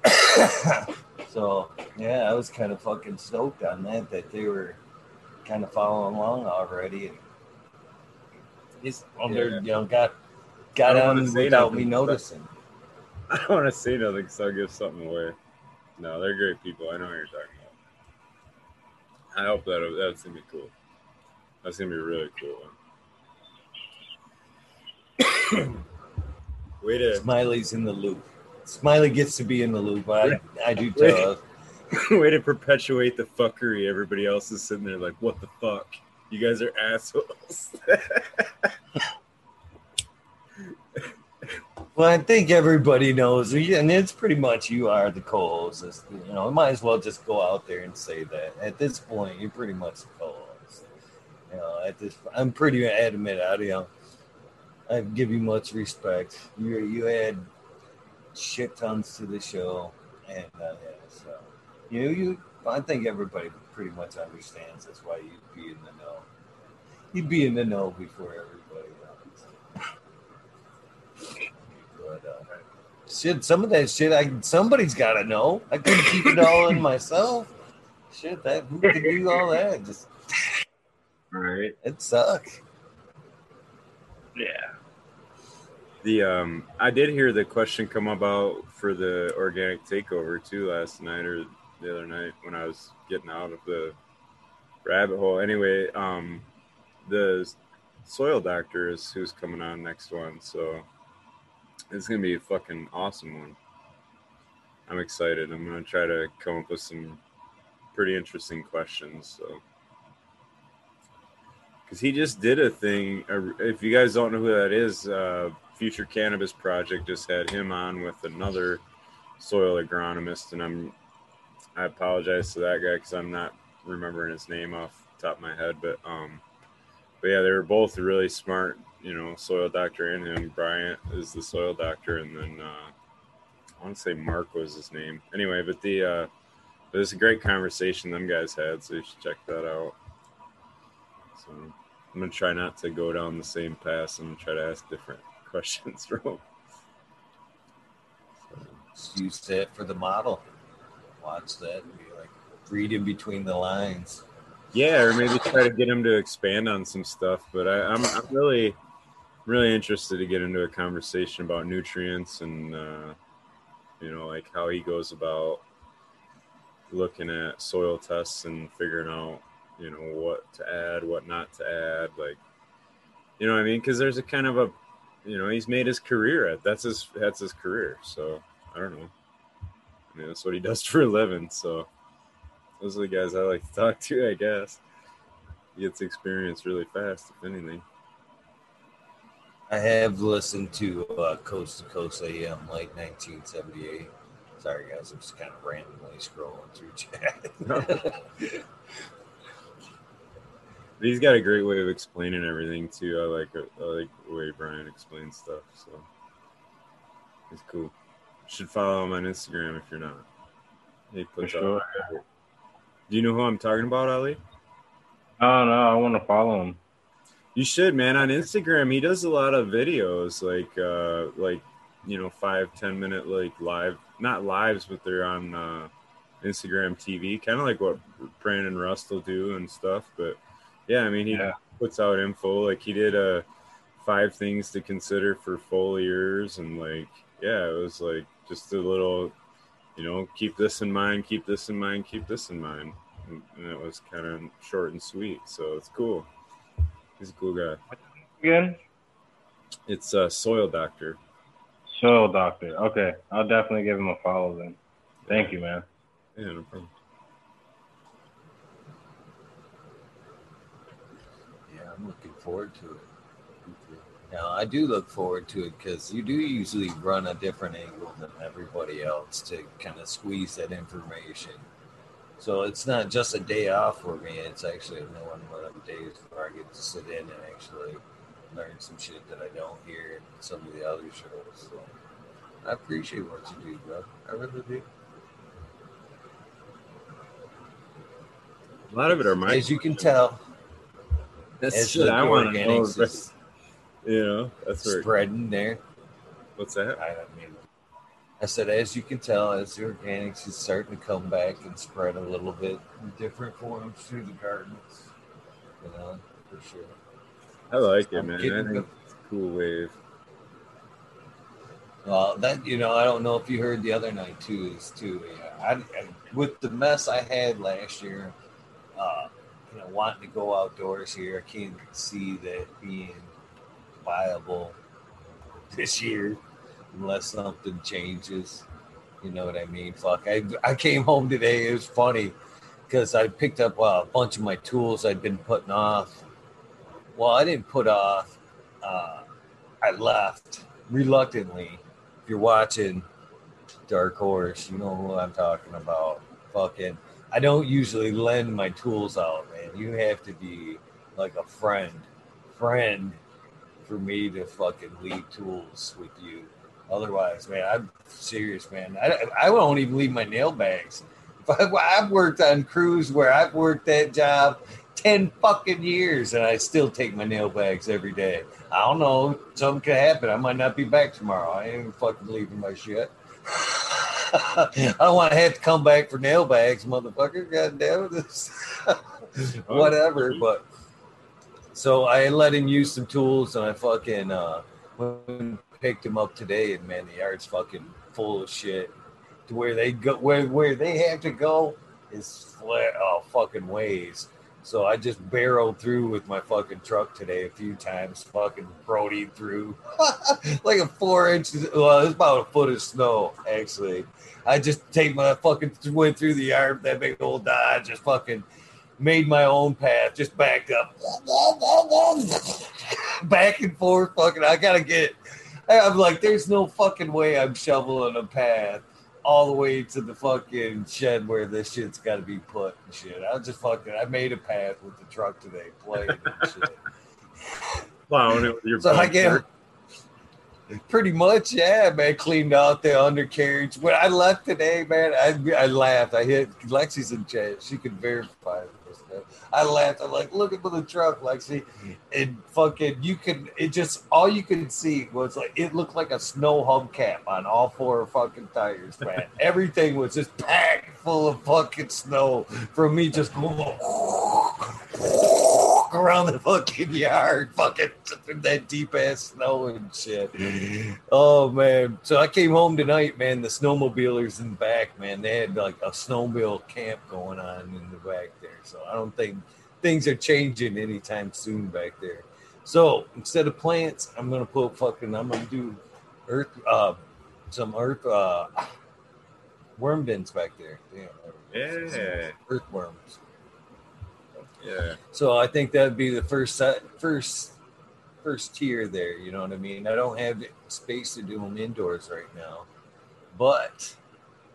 so yeah, I was kind of fucking stoked on that that they were kind of following along already and he's well, Yeah. you know got got on without me noticing. I don't want to say nothing because I'll give something away. No, they're great people. I know what you're talking about. I hope that that's gonna be cool. That's gonna be really cool. Way to Smiley's in the loop. Smiley gets to be in the loop. I, I do tell. way to perpetuate the fuckery. Everybody else is sitting there like, what the fuck? You guys are assholes. Well, I think everybody knows, and it's pretty much you are the co-host. You know, I might as well just go out there and say that. At this point, you're pretty much the co-host. You know, at this, I'm pretty adamant. I, you know, I give you much respect. You you add shit tons to the show, and uh, yeah, so you know, you. I think everybody pretty much understands. That's why you'd be in the know. You'd be in the know before everybody else. But uh, shit, some of that shit, I somebody's got to know. I couldn't keep it all in myself. Shit, that who could do all that? Just All right. it sucks. Yeah. The um, I did hear the question come about for the organic takeover too last night or the other night when I was getting out of the rabbit hole. Anyway, um, the soil doctor is who's coming on next one, so it's gonna be a fucking awesome one. I'm excited. I'm gonna try to come up with some pretty interesting questions. So because he just did a thing. If you guys don't know who that is, uh, Future Cannabis Project just had him on with another soil agronomist, and I'm I apologize to that guy because I'm not remembering his name off the top of my head, but um, but yeah, they were both really smart. You know, soil doctor and him. Bryant is the soil doctor, and then uh, I want to say Mark was his name. Anyway, but the uh, But a great conversation them guys had, so you should check that out. So I'm gonna try not to go down the same path and try to ask different questions from. So, Just use that for the model. Watch that and be like reading between the lines. yeah, or maybe try to get him to expand on some stuff. But I, I'm I'm really really interested to get into a conversation about nutrients and uh, you know like how he goes about looking at soil tests and figuring out you know what to add, what not to add, like you know what I mean? Because there's a kind of a you know he's made his career at that's his that's his career. So I don't know. I mean that's what he does for a living. So those are the guys I like to talk to, I guess. He gets experience really fast, if anything. I have listened to uh, Coast to Coast AM like 1978. Sorry, guys, I'm just kind of randomly scrolling through chat. He's got a great way of explaining everything too. I like. I like the way Brian explains stuff. So it's cool. Should follow him on Instagram if you're not. He For puts sure. out. Do you know who I'm talking about, Ali? Oh no, I want to follow him. You should, man. On Instagram, he does a lot of videos, like uh, like you know, five ten minute like live, not lives, but they're on uh, Instagram TV, kind of like what Brandon Rust will do and stuff. But yeah, I mean, he Yeah. puts out info. Like he did uh, five things to consider for foliars, and like yeah, it was like just a little, you know, keep this in mind, keep this in mind, keep this in mind, and, and it was kind of short and sweet. So it's cool. He's a cool guy. Again, It's uh, Soil Doctor. Soil Doctor. Okay, I'll definitely give him a follow then. Thank you, man. Yeah, no problem. Yeah, I'm looking forward to it. Now, I do look forward to it because you do usually run a different angle than everybody else to kind of squeeze that information. So it's not just a day off for me. It's actually one of the days where I get to sit in and actually learn some shit that I don't hear in some of the other shows. So I appreciate what you do, bro. I really do. A lot of it are my. As you can tell, That's as shit I want to know. organics is You know, that's spreading there. What's that? I mean, I said, as you can tell, as the organics is starting to come back and spread a little bit in different forms through the gardens, you know, for sure. I like it, I'm man. I think it's a cool wave. Well, that you know, I don't know if you heard the other night too. Is too, yeah. I, I with the mess I had last year, uh, you know, wanting to go outdoors here, I can't see that being viable this year unless something changes. You know what I mean? Fuck, I I came home today. It was funny because I picked up uh, a bunch of my tools I'd been putting off. Well, I didn't put off. Uh, I left reluctantly. If you're watching Dark Horse, you know who I'm talking about. Fucking, I don't usually lend my tools out, man. You have to be like a friend, friend, for me to fucking leave tools with you. Otherwise, man, I'm serious, man. I, I won't even leave my nail bags. I, I've worked on crews where I've worked that job 10 fucking years and I still take my nail bags every day. I don't know. Something could happen. I might not be back tomorrow. I ain't fucking leaving my shit. I don't want to have to come back for nail bags, motherfucker. God damn it. Whatever. But so I let him use some tools and I fucking uh, went picked him up today. And man, the yard's fucking full of shit. To where they go, where where they have to go is flat, oh, fucking ways. So I just barreled through with my fucking truck today a few times, fucking Brody through like a four inches. Well, it's about a foot of snow actually. I just take my fucking went through the yard, that big old Dodge, just fucking made my own path, just backed up, back and forth. Fucking, I gotta get. it. I'm like, there's no fucking way I'm shoveling a path all the way to the fucking shed where this shit's got to be put and shit. I was just fucking. I made a path with the truck today, playing and shit. Plowing it with your So I get. Pretty much, yeah, man. Cleaned out the undercarriage. When I left today, man, I, I laughed. I hit Lexi's in chat. She could verify this. Man. I laughed. I'm like, look at the truck, Lexi. And fucking, you could, it just, all you could see was like, it looked like a snow hubcap on all four fucking tires, man. Everything was just packed full of fucking snow from me just going around the fucking yard, fucking that deep ass snow and shit. Oh man! So I came home tonight, man. The snowmobilers in the back, man, they had like a snowmobile camp going on in the back. So I don't think things are changing anytime soon back there. So instead of plants, I'm gonna put fucking. I'm gonna do earth, uh, some earth, uh, worm bins back there. Damn, Yeah. earthworms. Yeah. So I think that'd be the first first, first tier there. You know what I mean? I don't have space to do them indoors right now, but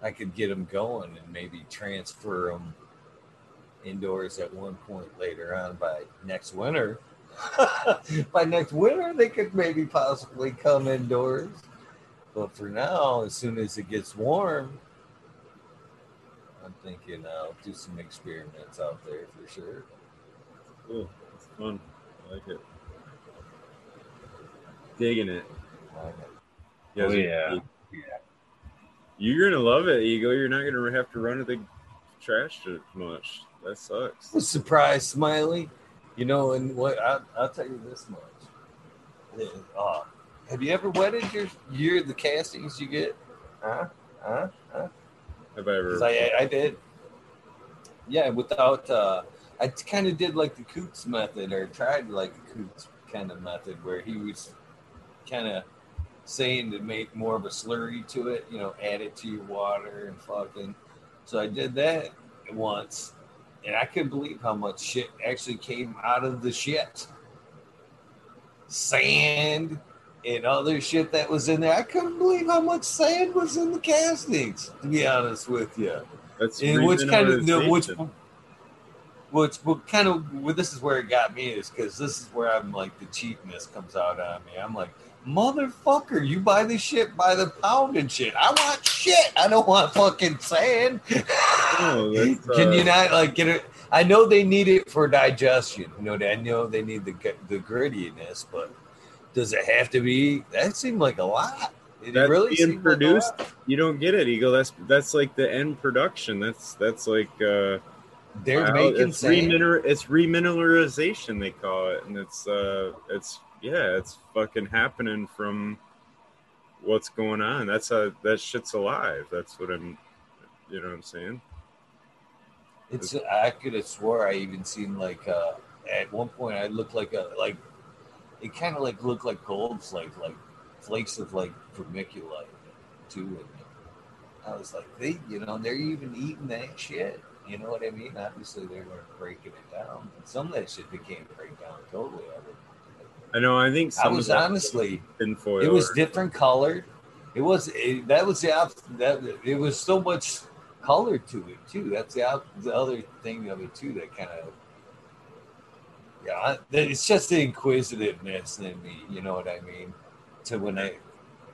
I could get them going and maybe transfer them indoors at one point later on by next winter. by next winter, they could maybe possibly come indoors. But for now, as soon as it gets warm, I'm thinking I'll do some experiments out there for sure. Cool. It's fun. I like it. Digging it. Oh, you Oh, guys are- yeah. You're gonna love it, Eagle. You're not gonna have to run to the trash too much. That sucks. Surprise, Smiley. You know, and what I, I'll tell you this much. Uh, have you ever wetted your your the castings you get? Huh? Huh? Huh? Have I ever? I, I did. Yeah, without uh, I kind of did like the Coots method, or tried like the Coots kind of method, where he was kind of saying to make more of a slurry to it, you know, add it to your water and fucking. So I did that once, and I couldn't believe how much shit actually came out of the shit. Sand and other shit that was in there. I couldn't believe how much sand was in the castings, to be honest with you. That's And which kind of no, which which what kind of well, this is where it got me is because this is where I'm like the cheapness comes out on me. I'm like, motherfucker, you buy this shit by the pound and shit. I want shit. I don't want fucking sand. No, that's, Can uh, you not like get it? I know they need it for digestion. You know, I know they need the the grittiness, but does it have to be? That seemed like a lot. It That's really being seemed like produced. You don't get it, Eagle. That's that's like the end production. That's that's like uh, They're wow, making it's sand. remineral. It's remineralization they call it, and it's uh, it's yeah, it's fucking happening from what's going on. That's a that shit's alive. That's what I'm. You know what I'm saying? It's I could have swore I even seen like uh at one point I looked like a like it kind of like looked like gold flake like flakes of like vermiculite too it. I was like they you know they're even eating that shit. You know what I mean? Obviously they weren't breaking it down. Some of that shit became break down totally. I, would- I know. I think I was honestly tinfoil. it was different colored. It was it, that was the op- that it was so much color to it too. That's the the other thing of it too that kind of yeah. It's just the inquisitiveness in me. You know what I mean? To when I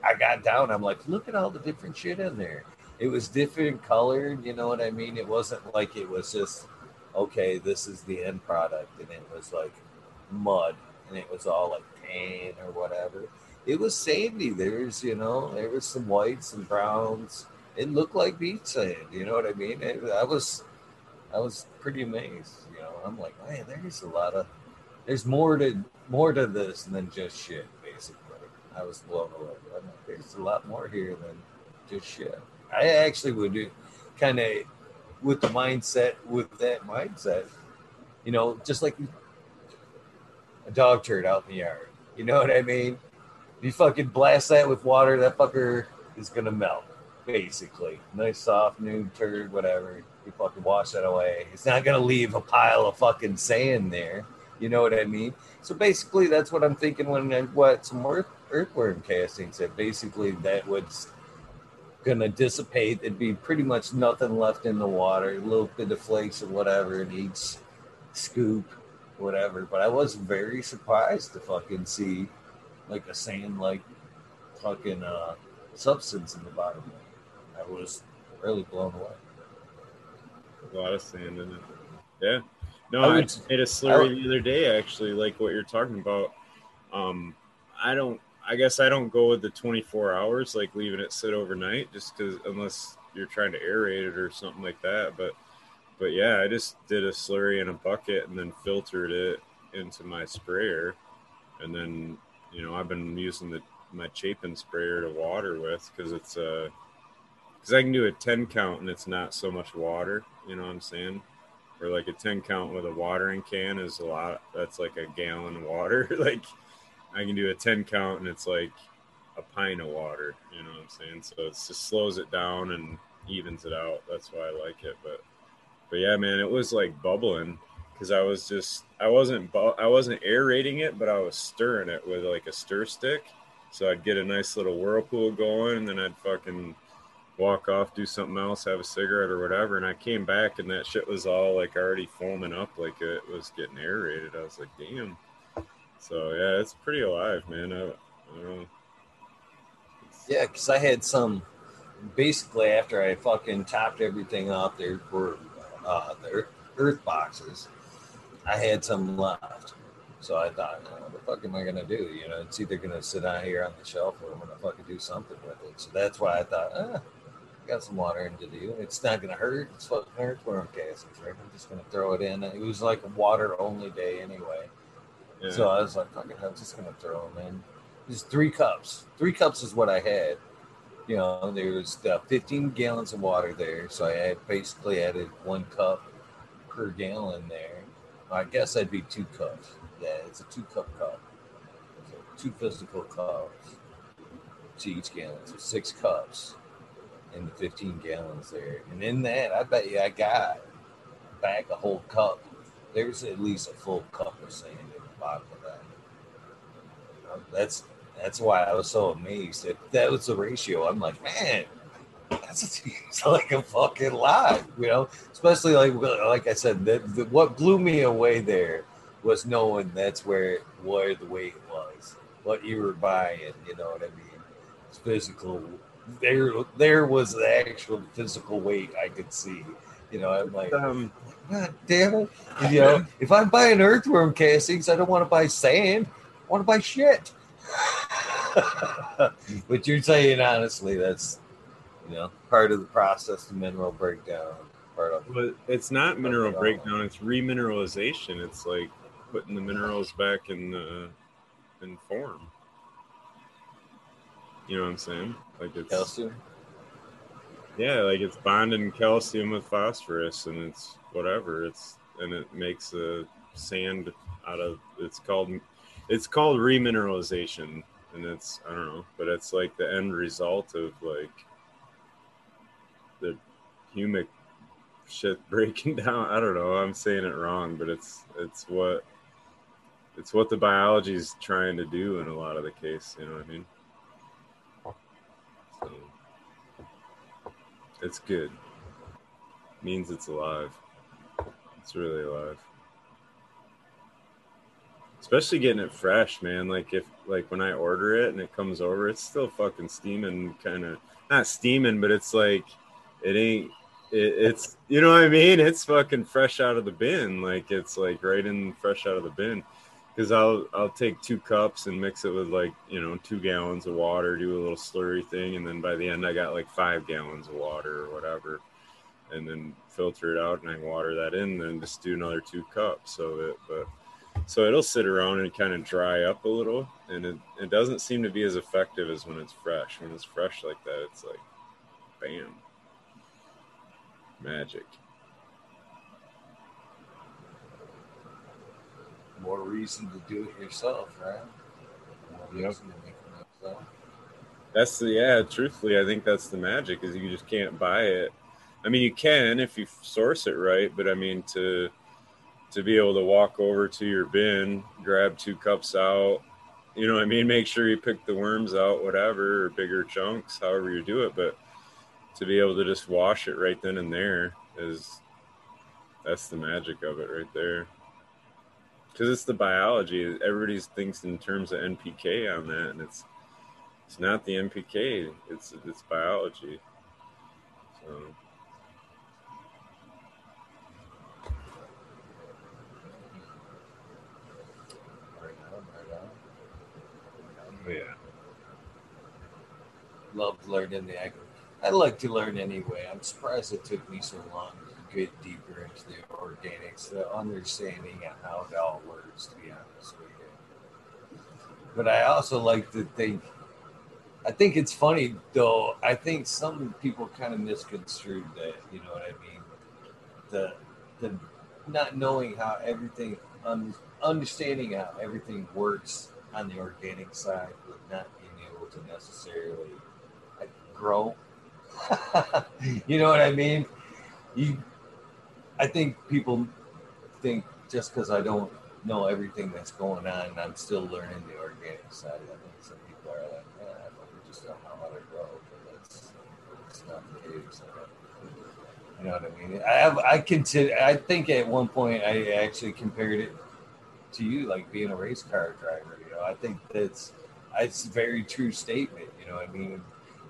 I got down, I'm like, look at all the different shit in there. It was different colored. You know what I mean? It wasn't like it was just okay. This is the end product, and it was like mud, and it was all like tan or whatever it was sandy. There's, you know, there was some whites and browns. It looked like beach sand. You know what I mean? It, I was, I was pretty amazed. You know, I'm like, man, there's a lot of, there's more to more to this than just shit. Basically, I was blown away. I'm like, there's a lot more here than just shit. I actually would do kind of with the mindset with that mindset. You know, just like a dog turd out in the yard. You know what I mean? you fucking blast that with water, that fucker is gonna melt. Basically, nice soft new turd, whatever. You fucking wash that away. It's not gonna leave a pile of fucking sand there. You know what I mean? So basically, that's what I'm thinking when I wet some earth, earthworm castings. That basically that was gonna dissipate. It'd be pretty much nothing left in the water. A little bit of flakes or whatever in each scoop, whatever. But I was very surprised to fucking see like a sand like fucking uh, substance in the bottom. I was really blown away. A lot of sand in it. Yeah. No, I I, made a slurry the other day actually, like what you're talking about. Um, I don't. I guess I don't go with the 24 hours, like leaving it sit overnight, just because unless you're trying to aerate it or something like that. But, but yeah, I just did a slurry in a bucket and then filtered it into my sprayer, and then you know I've been using the my Chapin sprayer to water with because it's uh because I can do a 10 count and it's not so much water. You know what I'm saying? Or like a 10 count with a watering can is a lot. That's like a gallon of water. like I can do a 10 count and it's like a pint of water. You know what I'm saying? So it just slows it down and evens it out. That's why I like it. But but yeah, man, it was like bubbling because I was just I wasn't bu- I wasn't aerating it, but I was stirring it with like a stir stick. So I'd get a nice little whirlpool going, and then I'd fucking walk off, do something else, have a cigarette or whatever. And I came back and that shit was all like already foaming up like it was getting aerated. I was like, damn. So yeah, it's pretty alive, man. I, I don't know. Yeah, because I had some. Basically, after I fucking topped everything off, there were uh, the earth boxes. I had some left, so I thought, "Uh, what the fuck am I gonna do? You know, it's either gonna sit out here on the shelf or I'm gonna fucking do something with it. So that's why I thought, ah, got some water in to do. It's not gonna hurt. It's fucking earthworm castings, right? I'm just gonna throw it in. It was like a water only day anyway. Yeah. So I was like, fucking, I'm just gonna throw them in. Just three cups. Three cups is what I had. You know, there was uh, 15 gallons of water there, so I had basically added one cup per gallon there. I guess that'd be two cups. Yeah, it's a two cup cup. So two physical cups to each gallon. So six cups in the 15 gallons there. And in that, I bet you I got back a whole cup. There's at least a full cup of sand in the bottom of that. Um, that's that's why I was so amazed that that was the ratio. I'm like, man, that's it's like a fucking lot, you know. Especially like like I said, the, the, what blew me away there was knowing that's where where the weight was, what you were buying. You know what I mean? It's physical. There there was the actual physical weight I could see. You know, I'm like, um, God damn it. You know, if I'm buying earthworm castings, I don't want to buy sand. I want to buy shit. but you're saying honestly, that's you know part of the process of mineral breakdown. Part of but it's not mineral breakdown. It's remineralization. It's like putting the minerals back in uh, in form. You know what I'm saying? Like it's calcium. Yeah, like it's bonding calcium with phosphorus, and it's whatever. It's and it makes a sand out of. It's called it's called remineralization, and it's I don't know, but it's like the end result of like the humic shit breaking down. I don't know. I'm saying it wrong, but it's it's what it's what the biology is trying to do in a lot of the case. You know what I mean? So. It's good. Means it's alive. It's really alive. Especially getting it fresh, man. Like if like when I order it and it comes over, it's still fucking steaming kind of not steaming, but it's like it ain't it, it's you know what I mean? It's fucking fresh out of the bin. Like it's like right in fresh out of the bin. Cause I'll I'll take two cups and mix it with like you know two gallons of water, do a little slurry thing, and then by the end I got like five gallons of water or whatever, and then filter it out and I water that in, then just do another two cups of it. But so it'll sit around and kind of dry up a little, and it, it doesn't seem to be as effective as when it's fresh. When it's fresh like that, it's like bam, magic. More reason to do it yourself, right? Yep. reason to make it. That's the yeah. Truthfully, I think that's the magic is you just can't buy it. I mean, you can if you source it right, but I mean to to be able to walk over to your bin, grab two cups out, you know what I mean. Make sure you pick the worms out, whatever, or bigger chunks, however you do it. But to be able to just wash it right then and there is that's the magic of it right there. Because it's the biology. Everybody thinks in terms of NPK on that, and it's It's not the NPK. It's it's biology. So. Oh, yeah. Love learning the ag. I like to learn anyway. I'm surprised it took me so long get deeper into the organics, the understanding of how it all works. To be honest with you, but I also like to think. I think it's funny though. I think some people kind of misconstrued that. You know what I mean? The the not knowing how everything, un, understanding how everything works on the organic side, but not being able to necessarily grow. you know what I mean? You, I think people think just because I don't know everything that's going on, I'm still learning the organic side. I think some people are like, yeah, we just don't know how to grow, but that's, that's not the case. You know what I mean? I have, I consider, I think at one point I actually compared it to you, like being a race car driver. You know, I think that's, it's a very true statement. You know, I mean,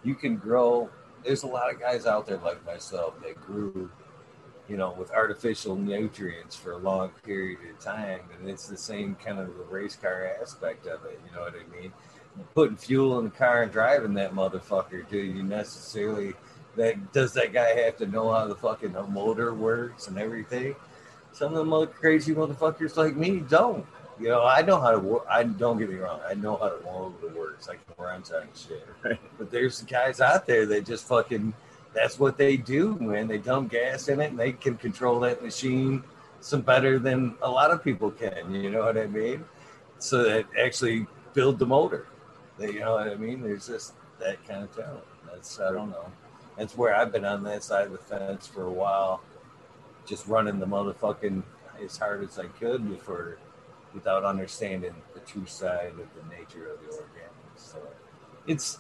you can grow. There's a lot of guys out there like myself that grew, you know, with artificial nutrients for a long period of time, and it's the same kind of the race car aspect of it. You know what I mean? Putting fuel in the car and driving that motherfucker. Do you necessarily? That does that guy have to know how the fucking motor works and everything? Some of them crazy motherfuckers like me don't. You know, I know how to work. I don't get me wrong. I know how to motor works. I can run on shit. Right. But there's guys out there that just fucking. That's what they do, man. They dump gas in it, and they can control that machine some better than a lot of people can. You know what I mean? So that actually build the motor. They, you know what I mean? There's just that kind of talent. That's I don't know. That's where I've been on that side of the fence for a while, just running the motherfucking as hard as I could before, without understanding the true side of the nature of the organics. So it's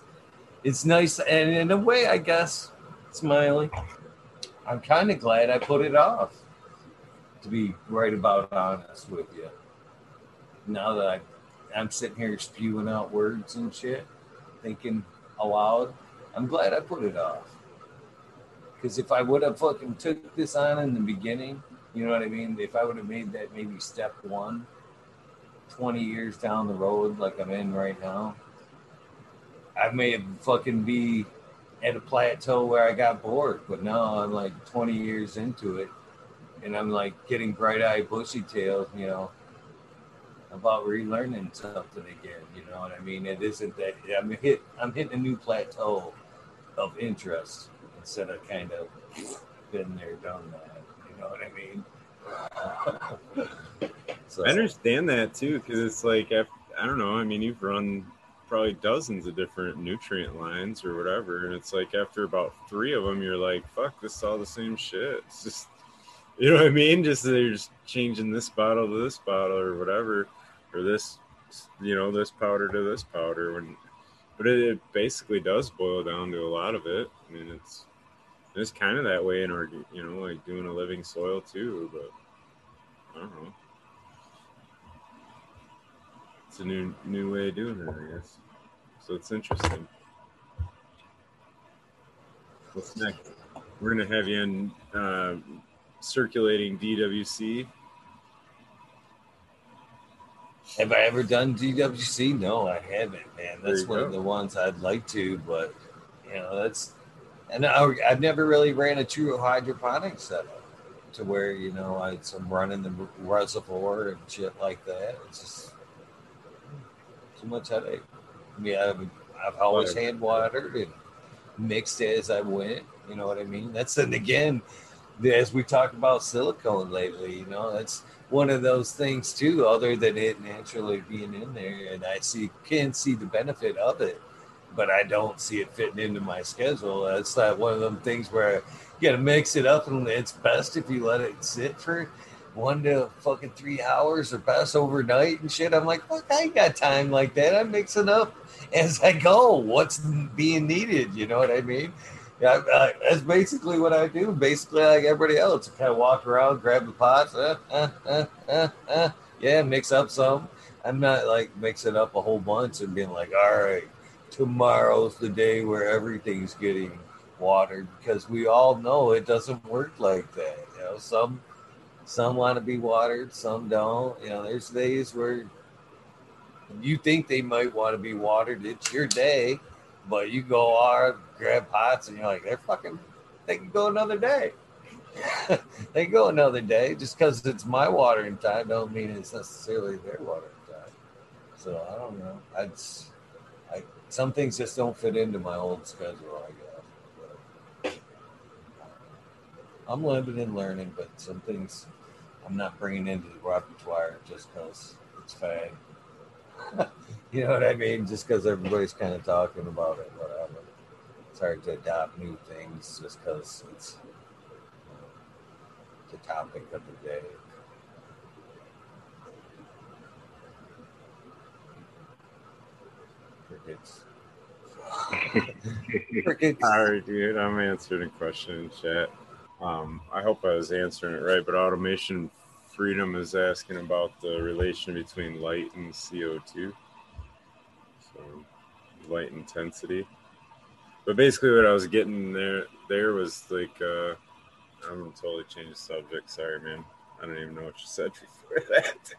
it's nice, and in a way, I guess, Smiley, I'm kind of glad I put it off. To be right about honest with you, now that I, I'm sitting here spewing out words and shit, thinking aloud, I'm glad I put it off. Because if I would have fucking took this on in the beginning, you know what I mean? If I would have made that maybe step one, 20 years down the road, like I'm in right now, I may have fucking be at a plateau where I got bored. But now I'm like 20 years into it and I'm like getting bright eyed, bushy tailed, you know, about relearning something again. You know what I mean? It isn't that I'm hit. I'm hitting a new plateau of interest instead of kind of been there, done that. You know what I mean? so, I understand that too, because it's like if, I don't know. I mean, you've run probably dozens of different nutrient lines or whatever, and it's like after about three of them, you're like, "Fuck, this is all the same shit." It's just, you know what I mean? Just they're just changing this bottle to this bottle or whatever, or this, you know, this powder to this powder. When, but it, it basically does boil down to a lot of it. I mean, it's it's kind of that way in our, you know, like doing a living soil too. But I don't know. A new new way of doing it, I guess. So it's interesting. What's next? We're gonna have you in uh, circulating DWC. Have I ever done DWC? No, I haven't, man. That's one go. of the ones I'd like to, but you know, that's and I, I've never really ran a true hydroponic setup to where you know I, I'm running the reservoir and shit like that. It's just too much headache. I mean, I've, I've always hand watered and mixed it as I went. You know what I mean? That's and again, as we talked about silicone lately, you know, that's one of those things too, other than it naturally being in there. And I see can see the benefit of it, but I don't see it fitting into my schedule. That's not one of them things where you got to mix it up, and it's best if you let it sit for one to fucking three hours or best overnight and shit. I'm like, fuck, I ain't got time like that. I'm mixing up as I go. What's being needed? You know what I mean? Yeah, uh, that's basically what I do. Basically, like everybody else, I kind of walk around, grab the pots, uh, uh, uh, uh, uh, yeah, mix up some. I'm not like mixing up a whole bunch and being like, all right, tomorrow's the day where everything's getting watered because we all know it doesn't work like that. You know, some some want to be watered, some don't. You know, there's days where you think they might want to be watered. It's your day, but you go out, grab pots, and you're like, they're fucking, they can go another day. they go another day. Just because it's my watering time, don't mean it's necessarily their watering time. So I don't know. I'd, I some things just don't fit into my old schedule. I guess. But I'm limited in learning, but some things I'm not bringing into the repertoire just because it's fad. you know what I mean? Just because everybody's kind of talking about it, whatever. It's hard to adopt new things just because it's you know, the topic of the day. Crickets. Crickets. All right, dude. I'm answering a question in chat. Um, I hope I was answering it right, but Automation Freedom is asking about the relation between light and CO2. So, light intensity. But basically, what I was getting there there was like, uh, I'm gonna totally changed the subject. Sorry, man. I don't even know what you said before that.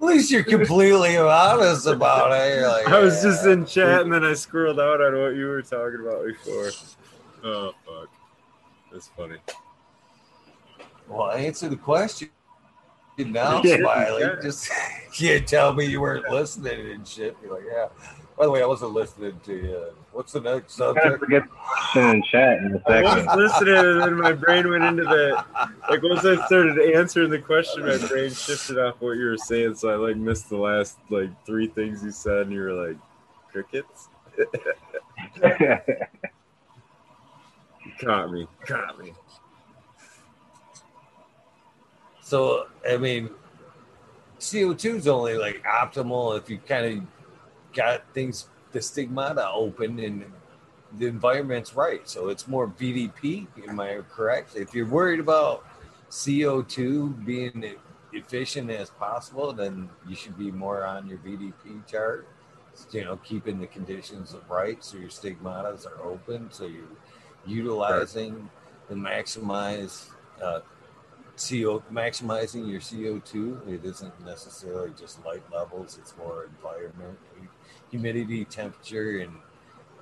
At least you're completely honest about it. Like, I was just in chat and then I scrolled out on what you were talking about before. Oh fuck. That's funny. Well, answer the question now, Yeah, Smiley. yeah. Just can't tell me you weren't listening and shit. Be like, yeah. By the way, I wasn't listening to you. What's the next subject? I'm gonna forget the question in chat in a I second. was listening and then my brain went into that. Like once I started answering the question, my brain shifted off what you were saying, so I like missed the last like three things you said, and you were like, crickets. Caught me. Caught me. So, I mean, CO2 is only like optimal if you kind of got things, the stigmata open and the environment's right. So it's more VDP, am I correct? If you're worried about CO2 being efficient as possible, then you should be more on your VDP chart. You know, keeping the conditions right so your stigmatas are open, so you're utilizing the maximize uh, CO maximizing your CO2. It isn't necessarily just light levels; it's more environment, humidity, temperature, and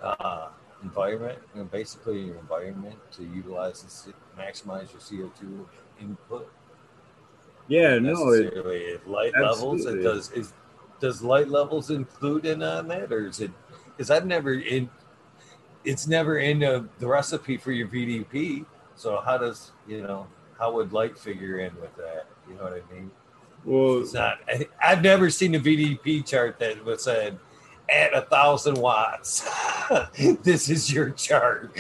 uh, environment. You know, basically, your environment to utilize this, maximize your CO2 input. Yeah, no, it, light levels. It does is does light levels include in on that, or is it? Because I've never in. It's never in the, the recipe for your VDP. So how does you know how would light figure in with that? You know what I mean? well, It's not. I, I've never seen a VDP chart that was said at a thousand watts. this is your chart.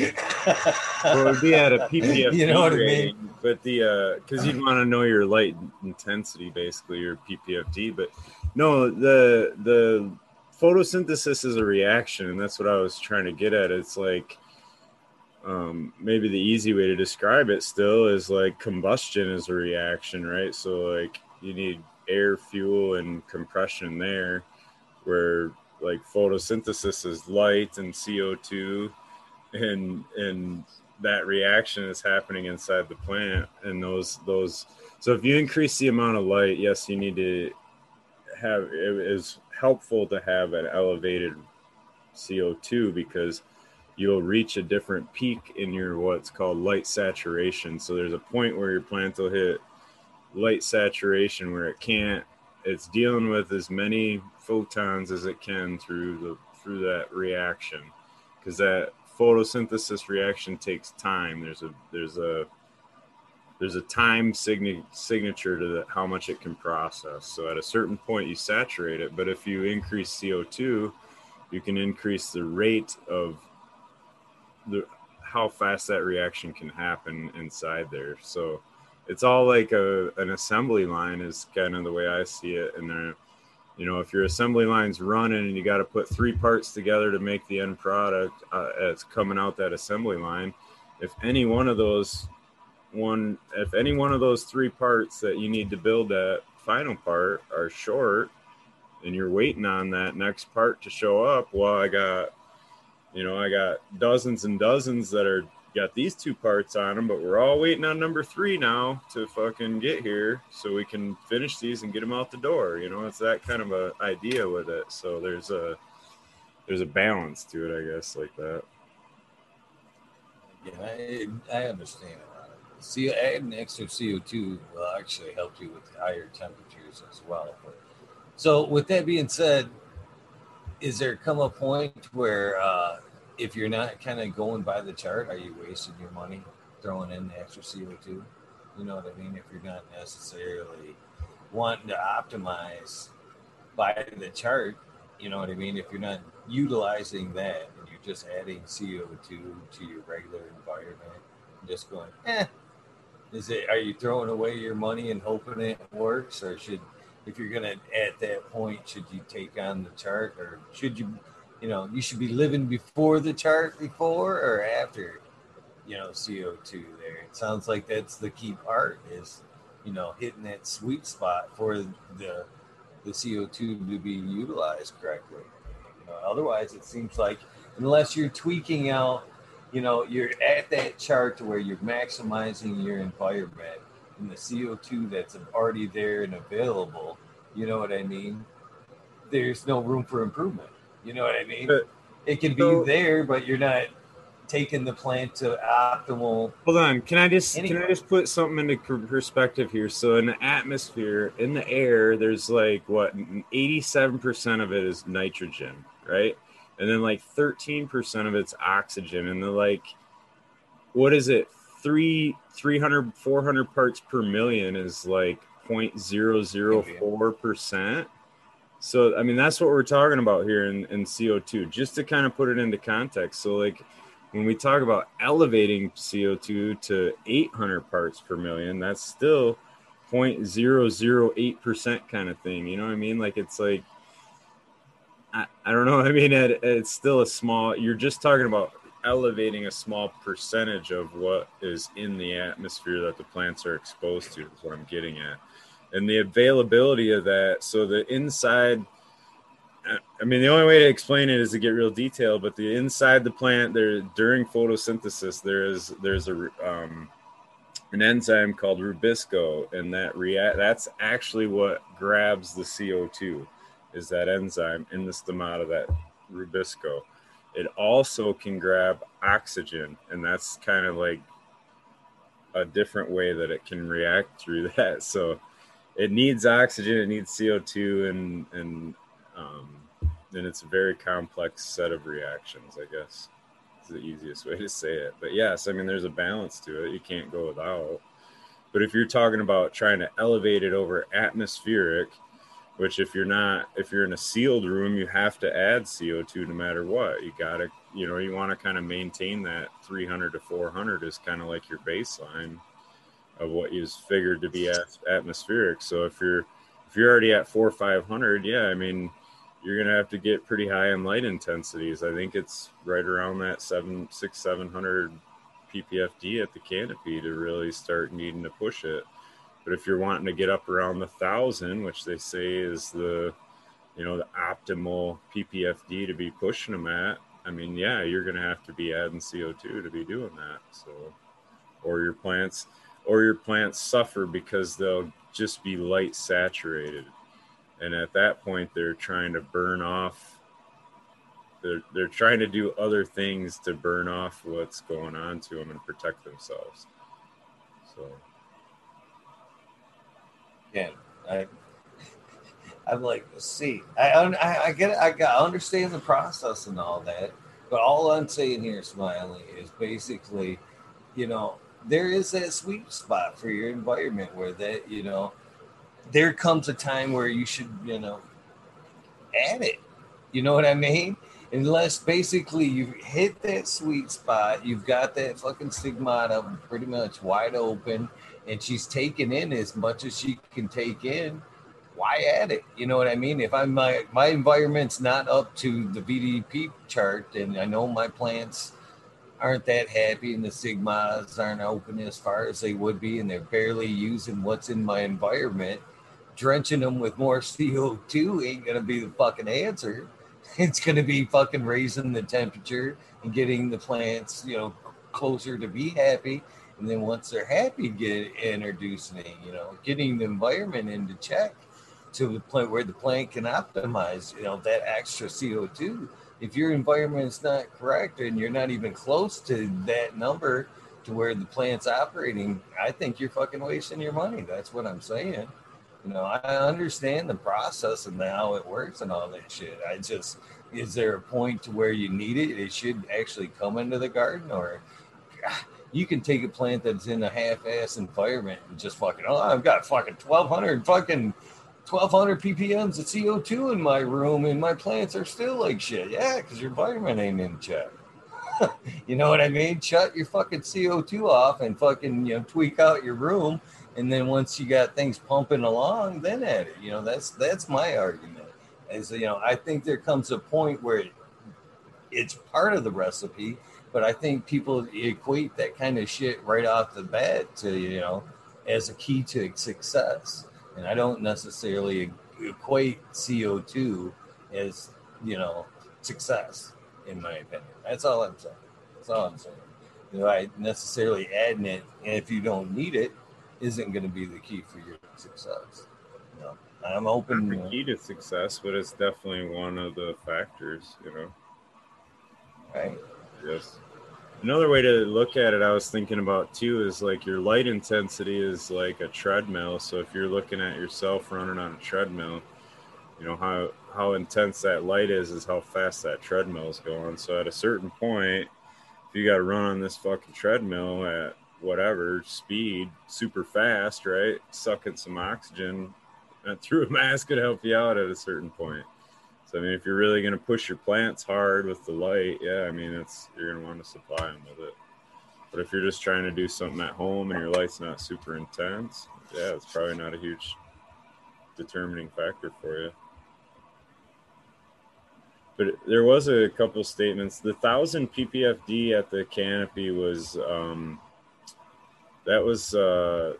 well, it'd be at a PPF. You know what I mean? But the uh, because you'd want to know your light intensity, basically your PPFD. But no, the the photosynthesis is a reaction, and that's what I was trying to get at. It's like um, maybe the easy way to describe it still is like combustion is a reaction, right? So like you need air, fuel, and compression there, where like photosynthesis is light and CO2 and and that reaction is happening inside the plant and those those so if you increase the amount of light yes you need to have it is helpful to have an elevated co2 because you'll reach a different peak in your what's called light saturation. So there's a point where your plant will hit light saturation where it can't. It's dealing with as many photons as it can through the through that reaction because that photosynthesis reaction takes time. There's a there's a there's a time signature to the, how much it can process so at a certain point you saturate it but if you increase co2 you can increase the rate of the how fast that reaction can happen inside there so it's all like a an assembly line is kind of the way I see it. And there, you know, if your assembly line's running and you got to put three parts together to make the end product, uh, it's coming out that assembly line. If any one of those one, if any one of those three parts that you need to build that final part are short and you're waiting on that next part to show up, well, I got, you know, I got dozens and dozens that are got these two parts on them, but we're all waiting on number three now to fucking get here so we can finish these and get them out the door. You know, it's that kind of a idea with it. So there's a there's a balance to it, I guess, like that. Yeah, I, I understand it. See, adding extra CO2 will actually help you with higher temperatures as well. So, with that being said, is there come a point where uh, if you're not kind of going by the chart, are you wasting your money throwing in the extra CO2? You know what I mean? If you're not necessarily wanting to optimize by the chart, you know what I mean? If you're not utilizing that and you're just adding CO2 to your regular environment, just going, eh, is it, are you throwing away your money and hoping it works? Or should, if you're to, at that point, should you take on the chart or should you you know, you should be living before the chart before or after, you know, CO2 there. It sounds like that's the key part is, you know, hitting that sweet spot for the the CO2 to be utilized correctly. You know, otherwise it seems like unless you're tweaking out, you know, you're at that chart where you're maximizing your environment and the CO2 that's already there and available, you know what I mean? There's no room for improvement. You know what I mean? But, it can be there, but you're not taking the plant to optimal. Hold on, can I just anyway. can I just put something into perspective here? So in the atmosphere, in the air, there's like what 87% of it is nitrogen, right? And then like 13% of it's oxygen, and then like what is it? Three 300 400 parts per million is like 0.004 percent so, I mean, that's what we're talking about here in, in CO2, just to kind of put it into context. So, like, when we talk about elevating CO2 to 800 parts per million, that's still 0.008% kind of thing. You know what I mean? Like, it's like, I, I don't know. I mean, it, it's still a small, you're just talking about elevating a small percentage of what is in the atmosphere that the plants are exposed to, is what I'm getting at and the availability of that. So the inside, I mean, the only way to explain it is to get real detailed. But the inside the plant, there during photosynthesis, there is there's a um, an enzyme called rubisco, and that react that's actually what grabs the CO two, is that enzyme in the stomata that rubisco. It also can grab oxygen, and that's kind of like a different way that it can react through that. So it needs oxygen, it needs CO2, and and um, and it's a very complex set of reactions. I guess is the easiest way to say it. But yes, I mean there's a balance to it. You can't go without. But if you're talking about trying to elevate it over atmospheric, which if you're not if you're in a sealed room, you have to add CO2 no matter what. You gotta you know you want to kind of maintain that 300 to 400 is kind of like your baseline of what is figured to be atmospheric. So if you're if you're already at four or five hundred, yeah, I mean you're gonna have to get pretty high in light intensities. I think it's right around that seven six seven hundred ppfd at the canopy to really start needing to push it. But if you're wanting to get up around the thousand, which they say is the you know the optimal ppfd to be pushing them at, I mean, yeah, you're gonna have to be adding CO2 to be doing that. So, or your plants or your plants suffer because they'll just be light saturated. And at that point, they're trying to burn off. They're, they're trying to do other things to burn off what's going on to them and protect themselves. So, yeah, I, I'm like, see, I, I, I get it. I, got, I understand the process and all that, but all I'm saying here, Smiley, is basically, you know, there is that sweet spot for your environment where that you know there comes a time where you should you know add it you know what i mean unless basically you hit that sweet spot you've got that fucking stigmata pretty much wide open and she's taking in as much as she can take in why add it you know what i mean if i'm my my environment's not up to the vdp chart and i know my plants aren't that happy and the sigmas aren't open as far as they would be and they're barely using what's in my environment drenching them with more CO2 ain't gonna be the fucking answer. It's gonna be fucking raising the temperature and getting the plants, you know, closer to be happy. And then once they're happy, get introducing, you know, getting the environment into check to the point where the plant can optimize, you know, that extra CO2. If your environment is not correct and you're not even close to that number to where the plant's operating, I think you're fucking wasting your money. That's what I'm saying. You know, I understand the process and how it works and all that shit. I just, is there a point to where you need it? It should actually come into the garden, or you can take a plant that's in a half-ass environment and just fucking, oh, I've got fucking 1,200 fucking 1200 ppms of CO2 in my room and my plants are still like shit. Yeah, because your environment ain't in check. you know what I mean? Shut your fucking CO2 off and fucking, you know, tweak out your room. And then once you got things pumping along, then at it. You know, that's that's my argument. Is you know, I think there comes a point where it's part of the recipe, but I think people equate that kind of shit right off the bat to, you know, as a key to success and I don't necessarily equate CO2 as you know success, in my opinion. That's all I'm saying. That's all I'm saying. You know, I necessarily adding it, and if you don't need it, isn't going to be the key for your success. You know, I'm open. Not the key to success, but it's definitely one of the factors. You know. Right. Yes. Another way to look at it, I was thinking about too, is like your light intensity is like a treadmill. So if you're looking at yourself running on a treadmill, you know how how intense that light is is how fast that treadmill is going. So at a certain point, if you got to run on this fucking treadmill at whatever speed, super fast, right, sucking some oxygen, through a mask could help you out at a certain point. I mean, if you're really going to push your plants hard with the light, yeah, I mean, it's you're going to want to supply them with it. But if you're just trying to do something at home and your light's not super intense, yeah, it's probably not a huge determining factor for you. But there was a couple statements. The thousand ppfd at the canopy was um, that was uh,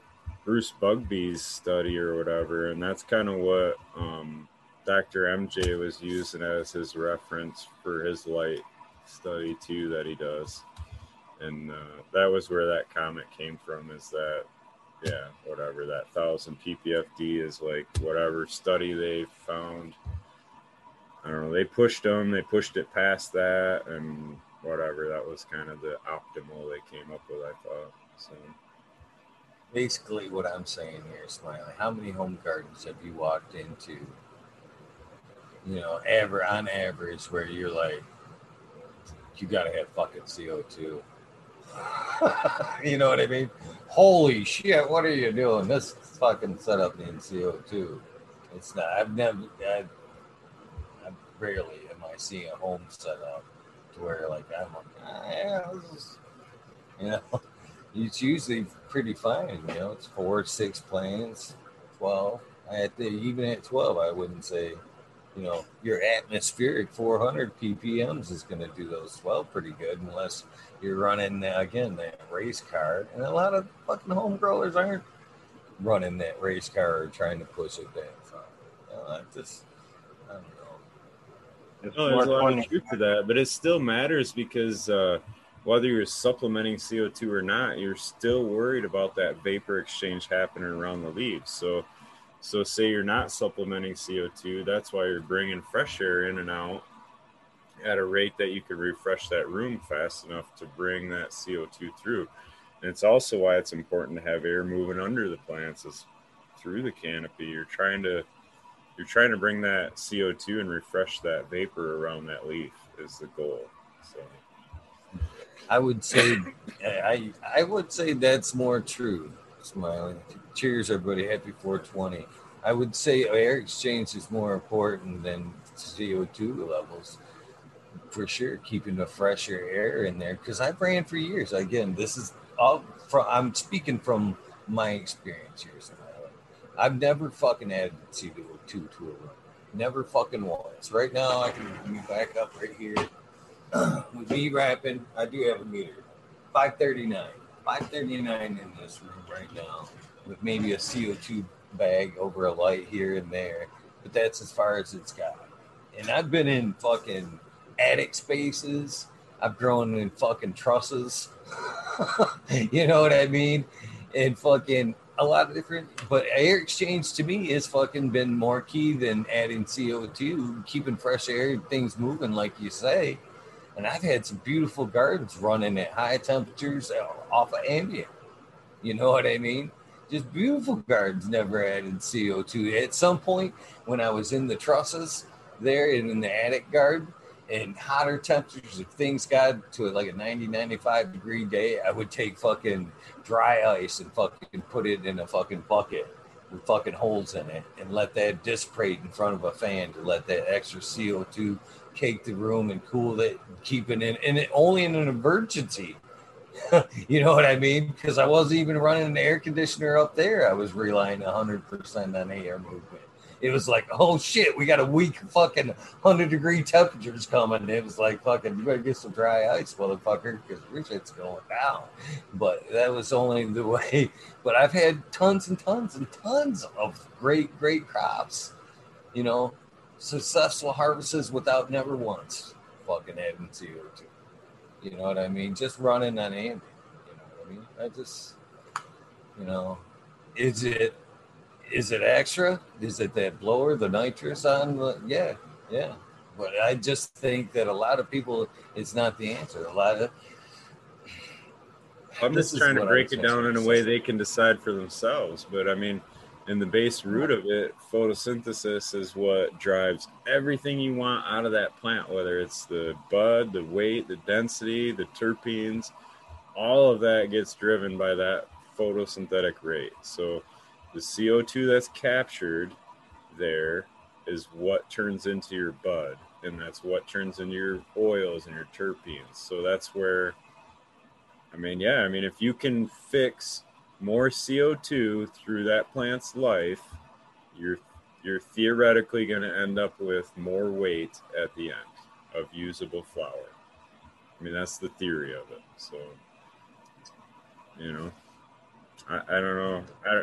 Bruce Bugbee's study or whatever, and that's kind of what um, Dr. MJ was using as his reference for his light study too that he does, and uh, that was where that comment came from. Is that yeah, whatever that thousand ppfd is like whatever study they found. I don't know. They pushed them. They pushed it past that, and whatever. That was kind of the optimal they came up with. I thought so. Basically, what I'm saying here, Smiley, how many home gardens have you walked into you know, ever on average, where you're like, you got to have fucking CO2. you know what I mean? Holy shit, what are you doing? This fucking setup needs CO2. It's not, I've never, I, I rarely am I seeing a home setup to where like, I'm like, ah, yeah, you know, it's usually pretty fine. You know, it's four, six planes, 12. I had to, even at 12, I wouldn't say, you know, your atmospheric 400 ppms is going to do those 12 pretty good unless you're running, uh, again, that race car. And a lot of fucking home growers aren't running that race car or trying to push it that far. You know, I just, I don't know. It's no, there's a lot of truth to that, but it still matters because uh, whether you're supplementing CO2 or not, you're still worried about that vapor exchange happening around the leaves. So, so, say you're not supplementing CO2, that's why you're bringing fresh air in and out at a rate that you can refresh that room fast enough to bring that CO2 through. And it's also why it's important to have air moving under the plants is through the canopy. You're trying to you're trying to bring that CO2 and refresh that vapor around that leaf is the goal. So I would say I I would say that's more true, Smiling. Cheers, everybody. Happy 420. I would say air exchange is more important than CO2 levels for sure. Keeping the fresher air in there because I've ran for years. Again, this is all from I'm speaking from my experience here. I've never fucking added CO2 to a room. Never fucking once. Right now, I can back up right here. With me wrapping, I do have a meter. 539. 539 in this room right now with maybe a CO2 bag over a light here and there, but that's as far as it's got. And I've been in fucking attic spaces. I've grown in fucking trusses. you know what I mean? And fucking a lot of different, but air exchange to me has fucking been more key than adding CO2, keeping fresh air, things moving, like you say. And I've had some beautiful gardens running at high temperatures off of ambient. You know what I mean? Just beautiful gardens never added CO2. At some point, when I was in the trusses there and in the attic garden, and hotter temperatures, if things got to like a 90, 95 degree day, I would take fucking dry ice and fucking put it in a fucking bucket with fucking holes in it and let that disparate in front of a fan to let that extra CO2 cake the room and cool it, keep it in, and it only in an emergency. you know what I mean? Because I wasn't even running an air conditioner up there. I was relying 100% on air movement it was like, oh shit, we got a weak fucking hundred degree temperatures coming. It was like fucking, you better get some dry ice, motherfucker, because your shit's going down. But that was only the way. But I've had tons and tons and tons of great, great crops. You know, successful harvests without never once fucking having CO2. You know what I mean? Just running on ambient. You know what I mean? I just, you know, is it is it extra? Is it that blower, the nitrous on the? Yeah, yeah. But I just think that a lot of people, it's not the answer. A lot of. I'm just trying to break it down in a way they can decide for themselves. But I mean, in the base root of it, photosynthesis is what drives everything you want out of that plant, whether it's the bud, the weight, the density, the terpenes, all of that gets driven by that photosynthetic rate. So the CO2 that's captured there is what turns into your bud, and that's what turns into your oils and your terpenes. So that's where, I mean, yeah, I mean, if you can fix more CO2 through that plant's life, you're you're theoretically going to end up with more weight at the end of usable flower. I mean, that's the theory of it. So, you know, I, I don't know. I,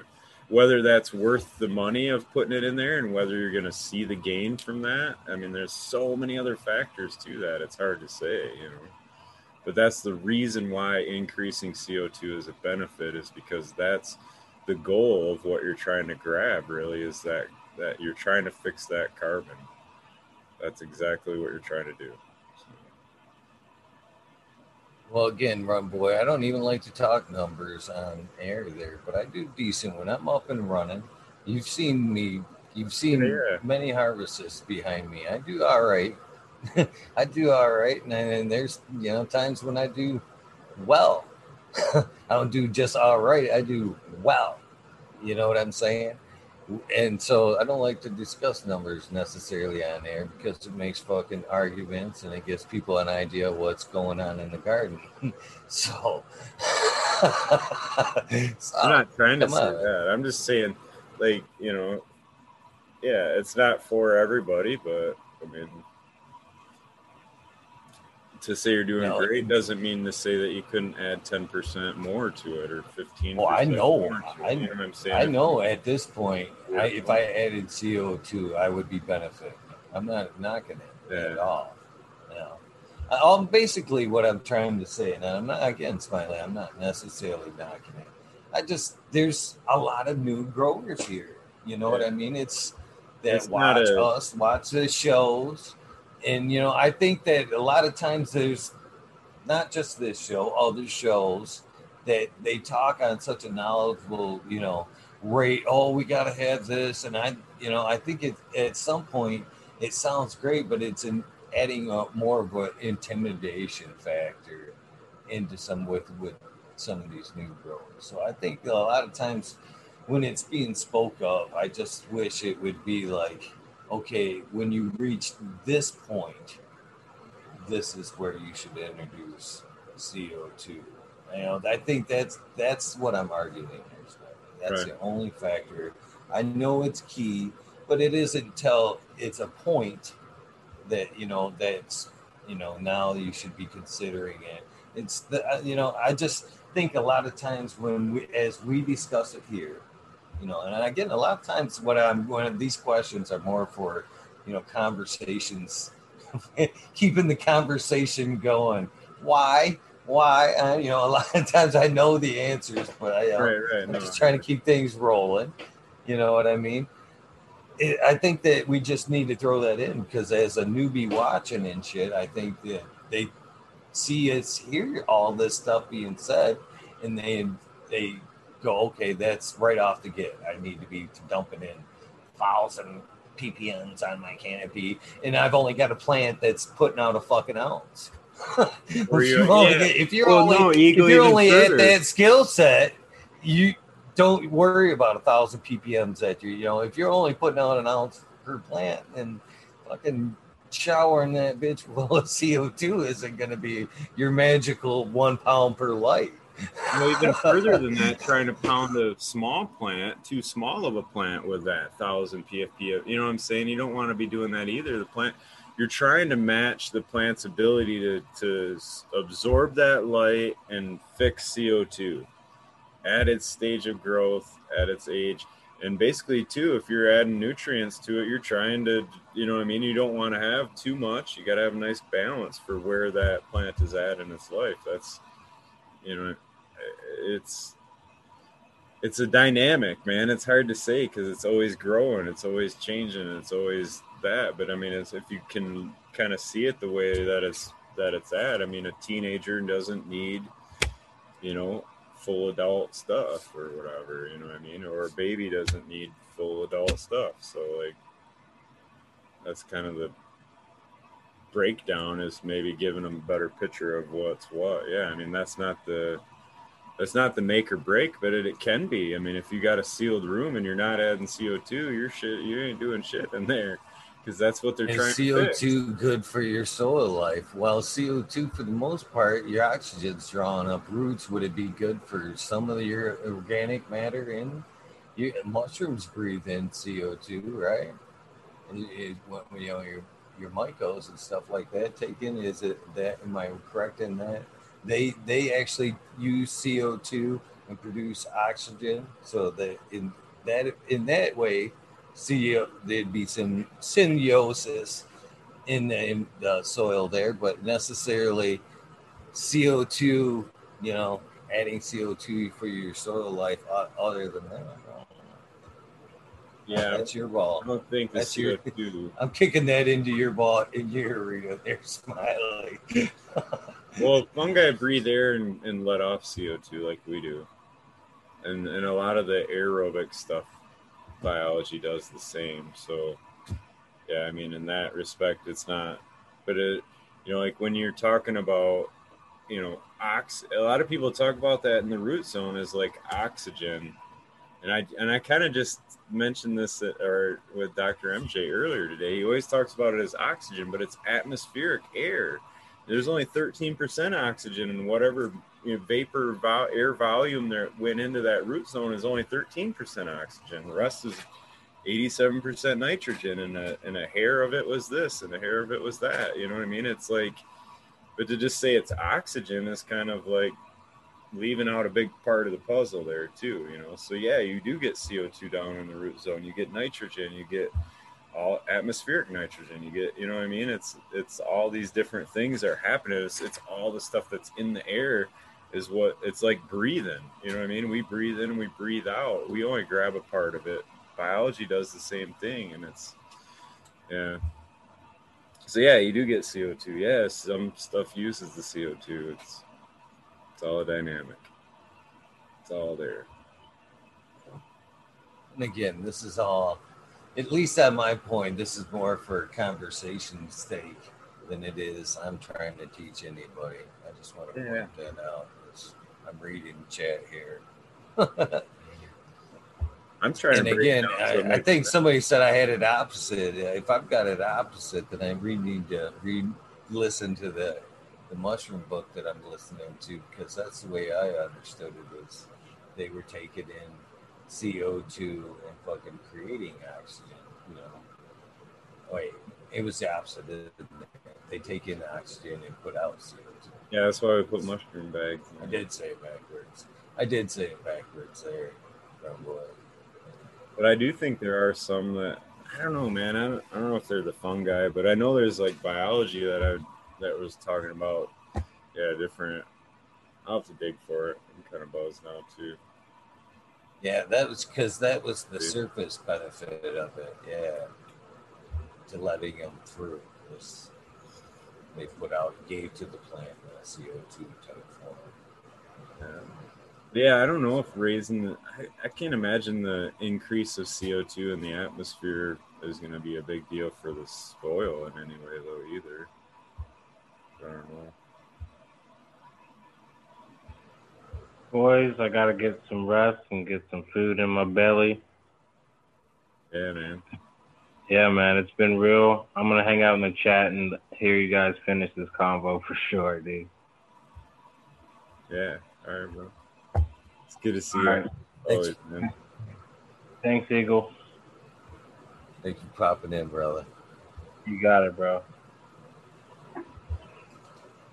whether that's worth the money of putting it in there and whether you're going to see the gain from that. I mean, there's so many other factors to that. It's hard to say, you know. But that's the reason why increasing CO2 is a benefit is because that's the goal of what you're trying to grab really is that that you're trying to fix that carbon. That's exactly what you're trying to do. Well, again, Run Boy, I don't even like to talk numbers on air there, but I do decent when I'm up and running. You've seen me, you've seen yeah. many harvests behind me. I do all right. I do all right. And, and there's, you know, times when I do well. I don't do just all right. I do well. You know what I'm saying? and so I don't like to discuss numbers necessarily on air because it makes fucking arguments and it gives people an idea of what's going on in the garden. so, so I'm not trying to say on. that. I'm just saying, like you know, yeah, it's not for everybody, but I mean, to say you're doing no, great doesn't mean to say that you couldn't add 10% more to it or 15 well i know. i, you know i know at this point I, if i added co2 i would be benefiting. I'm not knocking it yeah. at all you know. Um, basically what i'm trying to say and i'm not again smiley i'm not necessarily knocking it. I just there's a lot of new growers here you know yeah. what i mean? It's that it's watch a, us watch the shows and you know, I think that a lot of times there's not just this show, other shows that they talk on such a knowledgeable, you know, rate. Oh, we got to have this, and I, you know, I think it at some point it sounds great, but it's in adding a, more of an intimidation factor into some with with some of these new growers. So I think a lot of times when it's being spoke of, I just wish it would be like okay, when you reach this point, this is where you should introduce CO2. You know, I think that's that's what I'm arguing here. That's right. the only factor. I know it's key, but it isn't until it's a point that you know that's you know now you should be considering it. It's the uh, you know I just think a lot of times when we as we discuss it here, You know, and again, a lot of times what I'm when these questions are more for, you know, conversations, keeping the conversation going. Why? Why? Uh, you know, a lot of times I know the answers, but I, uh, Right, right. No. just trying to keep things rolling. You know what I mean? It, I think that we just need to throw that in because as a newbie watching and shit, I think that they see us hear all this stuff being said, and they they go, okay, that's right off the get. I need to be dumping in thousand ppms on my canopy, and I've only got a plant that's putting out a fucking ounce. if, you're- you only yeah. if you're Well, only no, if you're only further. at that skill set, you don't worry about a thousand ppms that you you know if you're only putting out an ounce per plant and fucking showering that bitch full of CO2 isn't going to be your magical one pound per light. No, even further than that, trying to pound a small plant, too small of a plant with that thousand PFP. You know what I'm saying? You don't want to be doing that either. The plant, you're trying to match the plant's ability to, to absorb that light and fix CO2 at its stage of growth, at its age. And basically, too, if you're adding nutrients to it, you're trying to, you know what I mean? You don't want to have too much. You got to have a nice balance for where that plant is at in its life. That's, you know, it's it's a dynamic man. It's hard to say because it's always growing it's always changing it's always that. But i mean if you can kind of see it the way that it's that it's at i mean a teenager doesn't need you know full adult stuff or whatever you know what i mean? Or a baby doesn't need full adult stuff. So like that's kind of the breakdown is maybe giving them a better picture of what's what. Yeah i mean that's not the that's not the make or break, but it, it can be. I mean, if you got a sealed room and you're not adding CO2, you're shit. You ain't doing shit in there because that's what they're Is trying to. CO2 good for your soil life? Well, CO2 for the most part, your oxygen's drawing up roots. Would it be good for some of your organic matter in? You, mushrooms breathe in CO2, right? And it, what you know your your mycos and stuff like that take in. Is it that? Am I correct in that? They they actually use CO2 and produce oxygen, so that in that in that way, CO there'd be some symbiosis in the, in the soil there, but necessarily CO2, you know, adding CO2 for your soil life. Other than that, Yeah, that's your ball. I don't think That's your- CO2. I'm kicking that into your ball in your arena. There, Smiley. well, fungi breathe air and, and let off CO2 like we do, and and a lot of the aerobic stuff, biology does the same. So, yeah, I mean, in that respect, it's not. But it, you know, like when you're talking about, you know, ox. A lot of people talk about that in the root zone is like oxygen, and I and I kind of just mentioned this at, or with Dr. MJ earlier today. He always talks about it as oxygen, but it's atmospheric air. There's only 13% oxygen, and whatever you know, vapor vol- air volume that went into that root zone is only 13% oxygen. The rest is 87% nitrogen, and a, and a hair of it was this, and a hair of it was that. You know what I mean? It's like, but to just say it's oxygen is kind of like leaving out a big part of the puzzle there too. You know, so yeah, you do get CO2 down in the root zone. You get nitrogen. You get all atmospheric nitrogen. You get, you know what I mean? It's it's all these different things that are happening. It's, it's all the stuff that's in the air is what it's like breathing. You know what I mean? We breathe in, we breathe out. We only grab a part of it. Biology does the same thing, and it's yeah. So yeah, you do get CO two. Yeah, some stuff uses the CO two. It's it's all a dynamic. It's all there. And again, this is all, at least at my point, this is more for conversation's sake than it is I'm trying to teach anybody. I just want to Yeah. point that out. I'm reading chat here. I'm trying and to again, down so it I, I think somebody said I had it opposite. If I've got it opposite, then I really need to re listen to the the mushroom book that I'm listening to because that's the way I understood it. Is they were taken in CO two and fucking creating oxygen. You know, wait, it was the opposite. They take in oxygen and put out CO two. Yeah, that's why we put mushroom bags. I did say it backwards. I did say it backwards there. But I do think there are some that I don't know, man. I don't, I don't know if they're the fungi, but I know there's like biology that I that was talking about. Yeah, different. I'll have to dig for it. I'm kind of buzzed now too. Yeah, that was because that was the surface benefit of it. Yeah, to letting them through was they put out gave to the plant the CO two type form. Um, yeah, I don't know if raising the. I, I can't imagine the increase of CO two in the atmosphere is going to be a big deal for the soil in any way, though. Either. I don't know. Boys, I gotta get some rest and get some food in my belly. Yeah, man. Yeah, man, it's been real. I'm gonna hang out in the chat and hear you guys finish this convo for sure, dude. Yeah. All right, bro. It's good to see All you. right. Always, man. Thanks, Eagle. Thank you for popping in, brother. You got it, bro.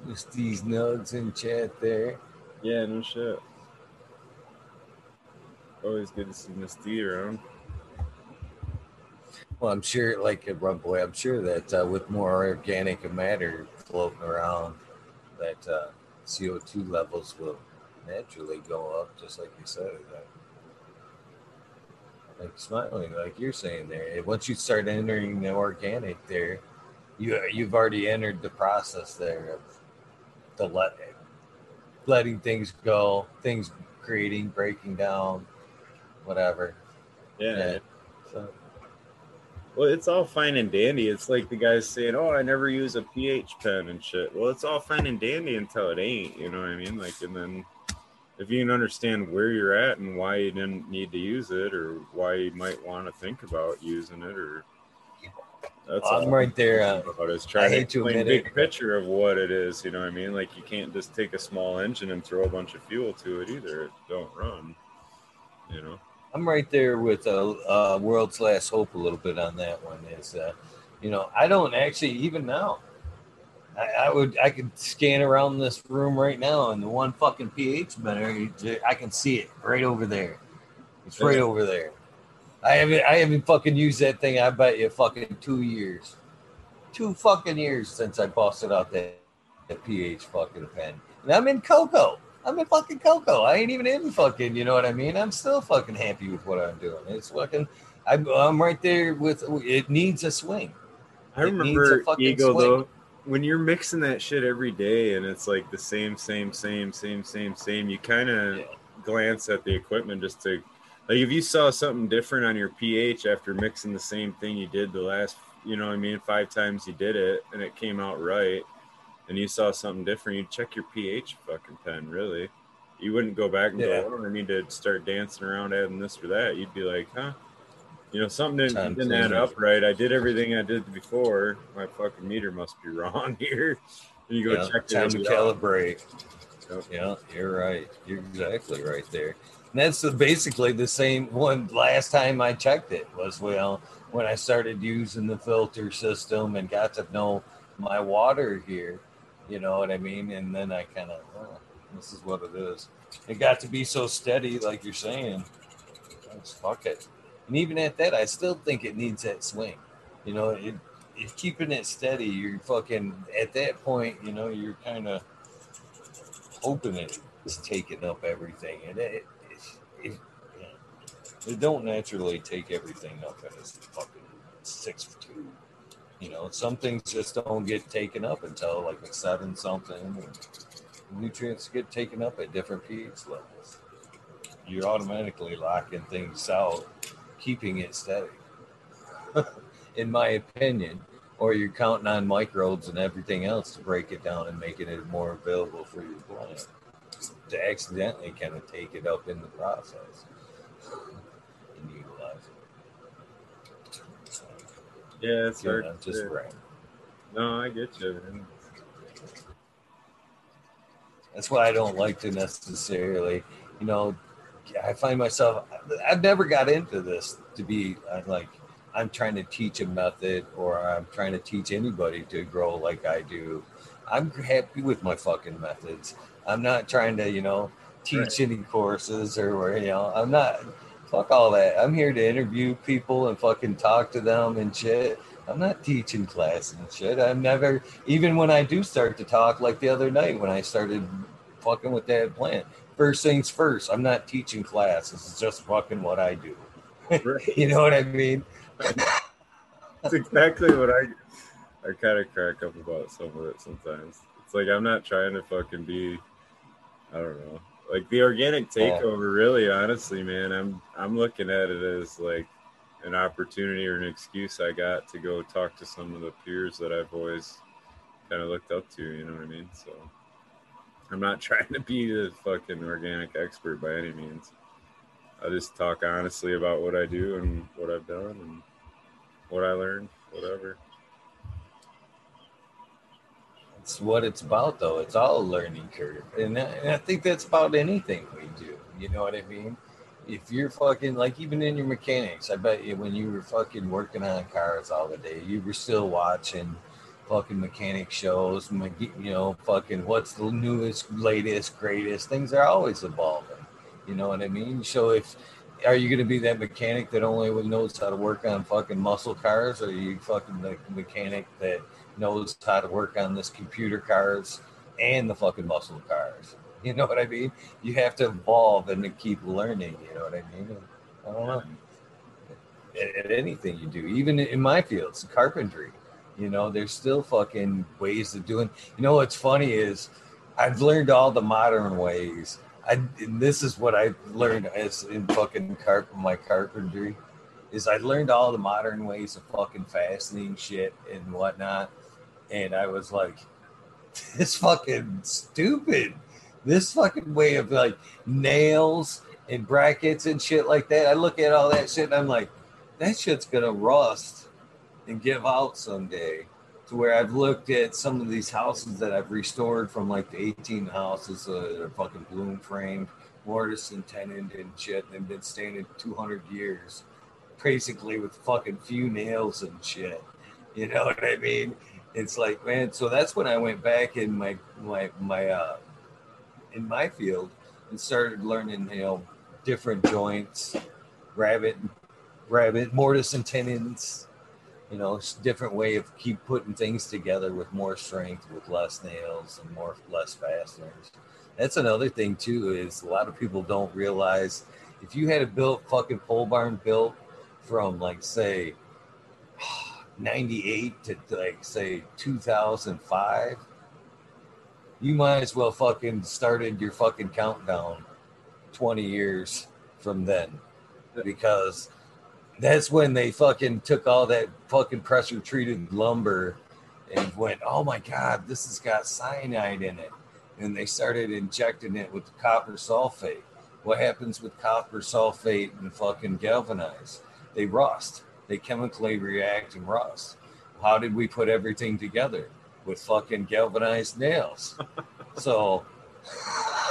Just these nugs in chat there. Yeah, no shit. Always good to see Miss D around. Well, I'm sure, like a run boy, I'm sure that uh, with more organic matter floating around, that uh, CO2 levels will naturally go up, just like you said. That, like smiling, like you're saying there. Once you start entering the organic, there, you you've already entered the process there of the let letting things go, things creating, breaking down, whatever. Yeah. Yeah. So Well, it's all fine and dandy. It's like the guys saying, "Oh, I never use a pH pen and shit." Well, it's all fine and dandy until it ain't. You know what I mean? Like, and then if you can understand where you're at and why you didn't need to use it, or why you might want to think about using it, or that's I'm all right there. Uh, about is trying I to hate to explain big it. picture of what it is. You know what I mean? Like, you can't just take a small engine and throw a bunch of fuel to it either. It don't run. You know? I'm right there with uh, uh, World's Last Hope a little bit on that one. Is uh, you know I don't actually even now. I, I would I could scan around this room right now and the one fucking pH meter I can see it right over there. It's right over there. I haven't I haven't fucking used that thing. I bet you fucking two years, two fucking years since I busted out that, that pH fucking pen. And I'm in Coco. I'm in fucking Coco. I ain't even in fucking. You know what I mean? I'm still fucking happy with what I'm doing. It's fucking. I'm, I'm right there with. It needs a swing. I It remember ego swing. though. When you're mixing that shit every day and it's like the same, same, same, same, same, same, you kind of Yeah. glance at the equipment just to, like, if you saw something different on your pH after mixing the same thing you did the last, you know what I mean, five times you did it and it came out right, and you saw something different, you'd check your pH fucking pen, really. You wouldn't go back and Yeah. go, oh, I need to start dancing around adding this or that. You'd be like, huh? You know, something didn't, Time didn't add up right. I did everything I did before. My fucking meter must be wrong here. And you go Yeah, check it time to calibrate. Yep. Yeah, you're right. You're exactly right there. And that's the, basically the same one. Last time I checked it was well when I started using the filter system and got to know my water here. You know what I mean? And then I kind of, oh, this is what it is. It got to be so steady, like you're saying. Let's fuck it. And even at that, I still think it needs that swing. You know, it, it keeping it steady. You're fucking at that point. You know, you're kind of hoping it's taking up everything, and it it, it, it don't naturally take everything up as fucking six for two. You know, some things just don't get taken up until like a seven something. Nutrients get taken up at different pH levels. You're automatically locking things out, keeping it steady. In my opinion, or you're counting on microbes and everything else to break it down and making it more available for your plant to accidentally kind of take it up in the process and utilize it. So, Yeah, it's you know, just say. right. No, I get you, man. That's why I don't like to necessarily, you know, I find myself, I've never got into this to be uh, like, I'm trying to teach a method or I'm trying to teach anybody to grow like I do. I'm happy with my fucking methods. I'm not trying to, you know, teach any courses or, or, you know, I'm not Fuck all that. I'm here to interview people and fucking talk to them and shit. I'm not teaching class and shit. I'm never, even when I do start to talk, like the other night when I started fucking with that plant. First things first, I'm not teaching class. This is just fucking what I do. you know what I mean? That's exactly what I I kind of crack up about some of it sometimes. It's like I'm not trying to fucking be I don't know. Like the organic takeover really honestly, man, I'm I'm looking at it as like an opportunity or an excuse I got to go talk to some of the peers that I've always kind of looked up to, you know what I mean? So I'm not trying to be the fucking organic expert by any means. I just talk honestly about what I do and what I've done and what I learned, whatever. It's what it's about, though. It's all a learning curve, and I, and I think that's about anything we do. You know what I mean? If you're fucking like even in your mechanics, I bet you when you were fucking working on cars all the day, you were still watching fucking mechanic shows. You know, fucking what's the newest, latest, greatest? Things are always evolving. You know what I mean? So if are you going to be that mechanic that only knows how to work on fucking muscle cars, or are you fucking the mechanic that knows how to work on this computer cars and the fucking muscle cars? You know what I mean? You have to evolve and to keep learning. You know what I mean? I don't know. At, at anything you do, even in my fields, carpentry, you know, there's still fucking ways of doing. You know what's funny is I've learned all the modern ways I this is what I learned as in fucking carp my carpentry is I learned all the modern ways of fucking fastening shit and whatnot, and I was like, this fucking stupid. This fucking way of like nails and brackets and shit like that. I look at all that shit and I'm like, that shit's gonna rust and give out someday to where I've looked at some of these houses that I've restored from like the 18 houses uh, that are fucking bloom framed, mortise and tenoned and shit, and been standing 200 years, basically with fucking few nails and shit. You know what I mean? It's like, man. So that's when I went back in my my my uh in my field and started learning, you know, different joints, rabbet rabbet mortise and tenons you know, different way of keep putting things together with more strength, with less nails and more less fasteners. That's another thing too. Is a lot of people don't realize if you had a built fucking pole barn built from like say 98 to like say 2005 you might as well fucking started your fucking countdown 20 years from then because that's when they fucking took all that fucking pressure treated lumber and went, oh my God, this has got cyanide in it. And they started injecting it with copper sulfate. What happens with copper sulfate and fucking galvanized? They rust. They chemically react and rust. How did we put everything together? With fucking galvanized nails. so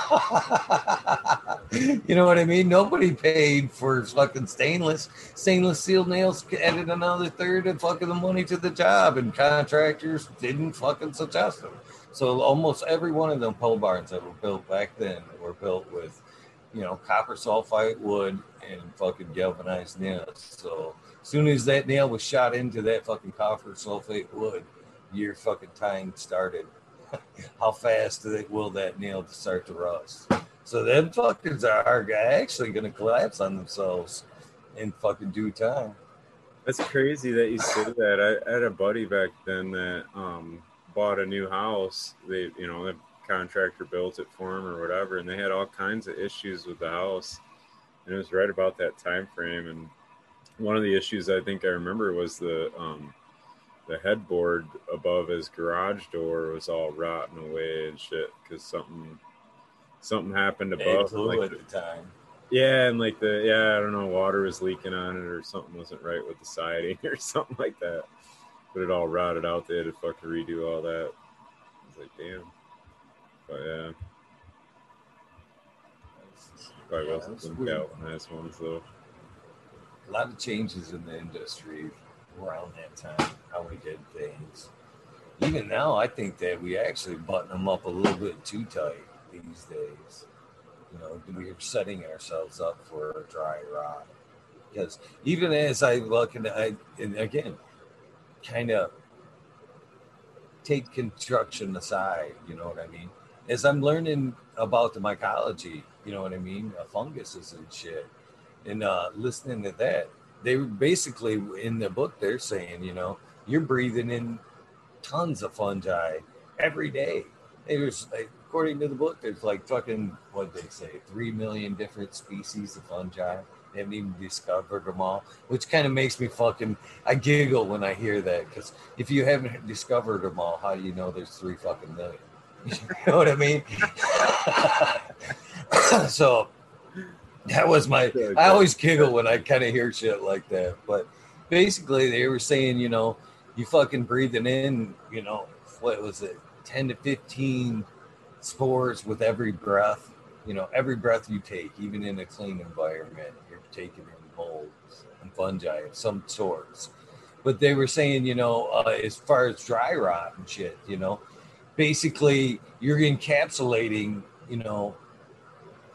you know what I mean? Nobody paid for fucking stainless. Stainless steel nails added another third of fucking the money to the job, and contractors didn't fucking suggest them. So almost every one of them pole barns that were built back then were built with, you know, copper sulfite wood and fucking galvanized nails. So soon as that nail was shot into that fucking copper sulfate wood, your fucking time started. how fast will that nail start to rust? So them fuckers are actually going to collapse on themselves in fucking due time. That's crazy that you say that. I, I had a buddy back then that um, bought a new house. They, you know, the contractor built it for him or whatever, and they had all kinds of issues with the house. And it was right about that time frame. And one of the issues I think I remember was the um, the headboard above his garage door was all rotten away and shit because something something happened above like, at the time. Yeah, and like the yeah, I don't know, water was leaking on it or something wasn't right with the siding or something like that. But it all rotted out. They had to fucking redo all that. I was like, damn. But yeah. Probably yeah, wasn't some galvanized ones though. A lot of changes in the industry around that time, how we did things. Even now, I think that we actually button them up a little bit too tight these days. You know, we are setting ourselves up for a dry rot. Because even as I look and I, and again, kind of take construction aside, you know what I mean? As I'm learning about the mycology, you know what I mean, funguses and shit, and uh, listening to that, they basically in the book they're saying, you know, you're breathing in tons of fungi every day. There's like, according to the book, there's like fucking what they say, three million different species of fungi. They haven't even discovered them all, which kind of makes me fucking. I giggle when I hear that because if you haven't discovered them all, how do you know there's three fucking million? you know what I mean? so that was my. I always giggle when I kind of hear shit like that. But basically, they were saying, you know, you fucking breathing in, you know, what was it, ten to fifteen spores with every breath. You know, every breath you take, even in a clean environment, you're taking in molds and fungi of some sorts. But they were saying, you know, uh, as far as dry rot and shit, you know, basically you're encapsulating, you know,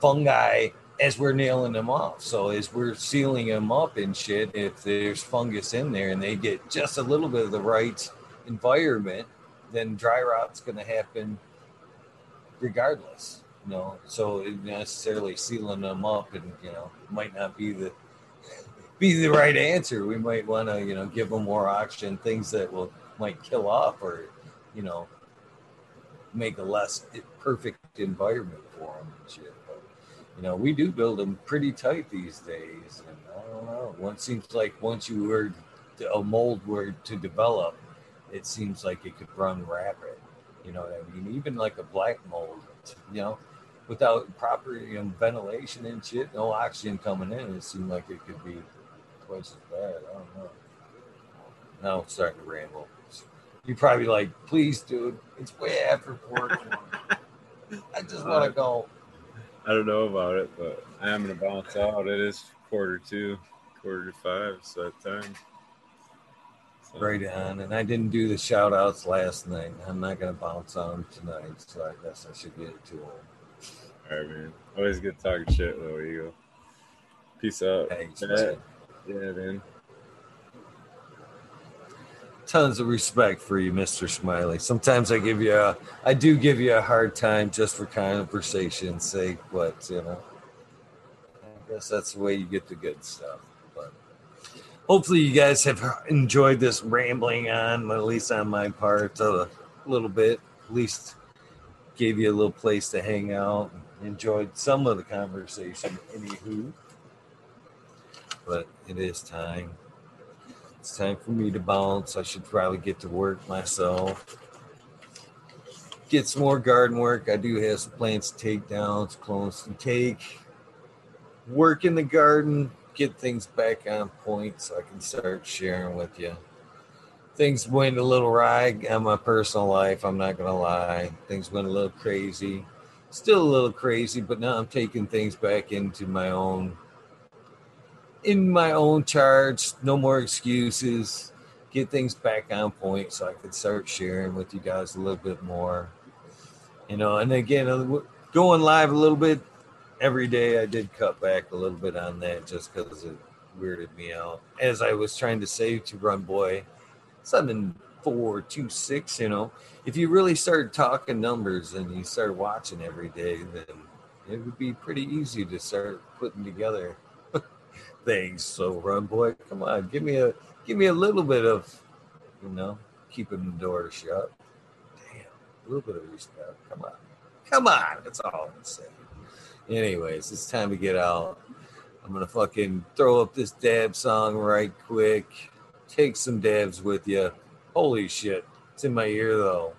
fungi as we're nailing them off. So as we're sealing them up and shit, if there's fungus in there and they get just a little bit of the right environment, then dry rot's going to happen regardless. You know, so necessarily sealing them up and you know might not be the be the right answer. We might want to you know give them more oxygen, things that will might kill off or you know make a less perfect environment for them and shit. You know, we do build them pretty tight these days, and I don't know. One seems like once you were to, a mold were to develop, it seems like it could run rapid. You know what I mean? Even like a black mold, you know, without proper you know, ventilation and shit, no oxygen coming in, it seemed like it could be twice as bad. I don't know. Now I'm starting to ramble. You're probably like, please, dude, it's way after four. I just want to uh, go. I don't know about it, but I am gonna bounce out. It is quarter two, quarter to five, so that time. So. Right on. Uh, and I didn't do the shout outs last night. I'm not gonna bounce on tonight, so I guess I should get it to him. All right, man. Always good talking shit, though. Eagle. Peace out. Thanks, yeah, yeah, man tons of respect for you, Mr. Smiley. Sometimes I give you a, I do give you a hard time just for conversation's sake, but you know, I guess that's the way you get the good stuff. But hopefully, you guys have enjoyed this rambling on, at least on my part, a little bit. At least gave you a little place to hang out. Enjoyed some of the conversation, anywho. But it is time it's time for me to bounce. I should probably get to work myself. Get some more garden work. I do have some plants to take down, some clones to take. Work in the garden, get things back on point so I can start sharing with you. Things went a little awry on my personal life. I'm not to lie. Things went a little crazy. Still a little crazy, but now I'm taking things back into my own in my own charge. No more excuses. Get things back on point so I could start sharing with you guys a little bit more. You know, and again, uh, going live a little bit every day, I did cut back a little bit on that just because it weirded me out. As I was trying to say to Run Boy, seven four two six. You know, if you really start talking numbers and you start watching every day, then it would be pretty easy to start putting together things. So run boy, come on, give me a give me a little bit of, you know, keeping the door shut. Damn, a little bit of respect. Come on, come on. That's all I'm saying. Anyways, it's time to get out. I'm gonna fucking throw up this dab song right quick. Take some dabs with you. Holy shit, it's in my ear though.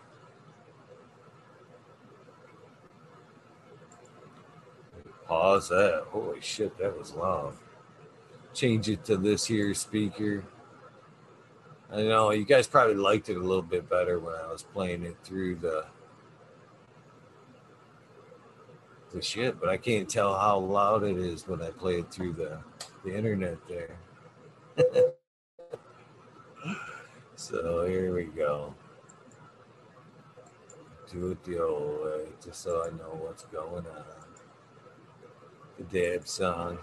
Pause that. Holy shit, that was loud change it to this here speaker. I know you guys probably liked it a little bit better when I was playing it through the the shit, but I can't tell how loud it is when I play it through the the internet there. so here we go. Do it the old way, just so I know what's going on. the dab song.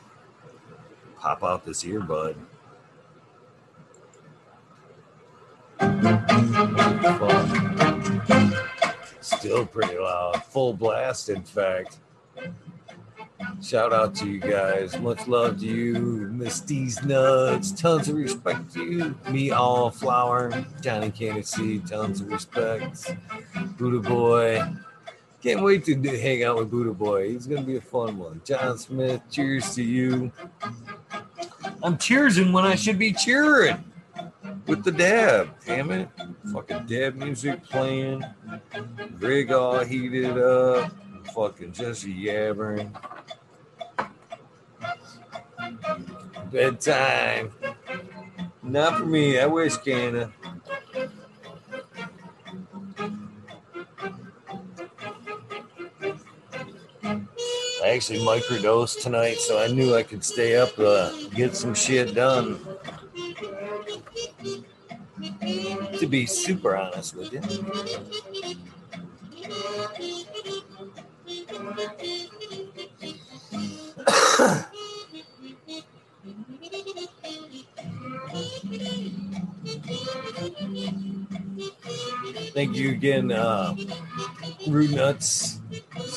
Pop out this earbud. Still pretty loud. Full blast, in fact. Shout out to you guys. Much love to you. Miss Nuts. Tons of respect to you. Me all flower. Johnny Candy Seed. Tons of respect. Buddha Boy. Can't wait to hang out with Buddha Boy. He's going to be a fun one. John Smith, cheers to you. I'm cheersing when I should be cheering with the dab. Damn it. Fucking dab music playing. Rig all heated up. Fucking just yabbering. Bedtime. Not for me. I wish, Canna. Actually microdosed tonight, so I knew I could stay up, uh, get some shit done. To be super honest with you. Thank you again, uh, Root Nuts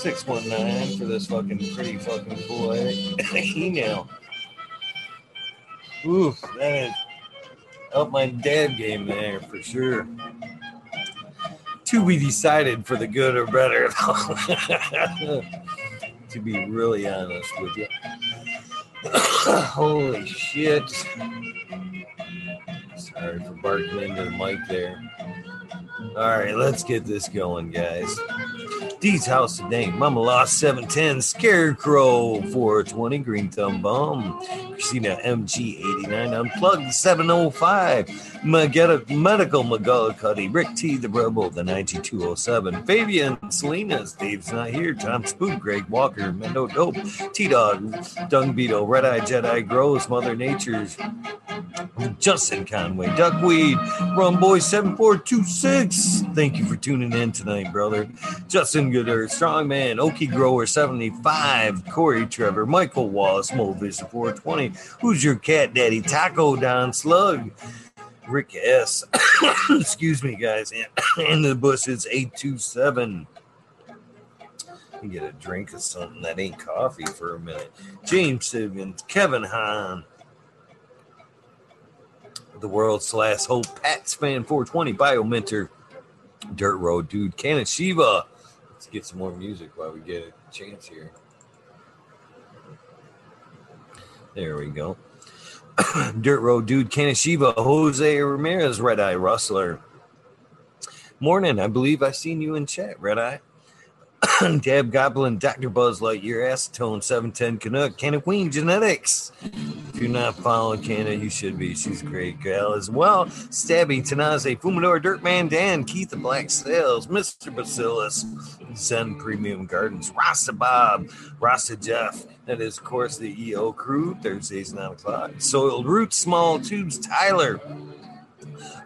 six one nine for this fucking pretty fucking cool email. Oof, that helped my dad game there for sure. To be decided for the good or better, to be really honest with you. Holy shit. Sorry for barking into the mic there. All right, let's get this going, guys. D's house today. Mama lost 710. Scarecrow 420. Green Thumb Bomb. Christina MG89. Unplugged 705. Magetta Medical McGullicuddy. Rick T. The Rebel. The 9207. Fabian Salinas. Dave's not here. Tom Spook. Greg Walker. Mendo Dope. T Dog. Dung Beetle. Red Eye Jedi Grows. Mother Nature's. Justin Conway. Duckweed. Rum Boy 7426. Thank you for tuning in tonight, brother. Justin Gooder, Strongman, Okie Grower 75, Corey Trevor, Michael Wallace, Mo Vision 420. Who's your cat daddy? Taco Don Slug. Rick S. Excuse me, guys. And the bushes 827. Get a drink of something that ain't coffee for a minute. James Simmons, Kevin Hahn, the world's last hope, Pat's fan 420, bio mentor, Dirt Road Dude, Canon Shiva. Let's get some more music while we get a chance here. There we go. Dirt Road Dude, Canon Shiva, Jose Ramirez, Red Eye Rustler. Morning, I believe I seen you in chat, Red Eye. Dab Goblin, Dr. Buzz Lightyear, Acetone, 710 Canuck, Canna Queen Genetics. If you're not following Canna, you should be. She's a great gal as well. Stabby, Tanaze, Fumador, Dirtman Dan, Keith the Black Sales, Mr. Bacillus, Zen Premium Gardens, Rasta Bob, Rasta Jeff. That is, of course, the EO crew, Thursdays, 9 o'clock. Soiled Roots, Small Tubes, Tyler.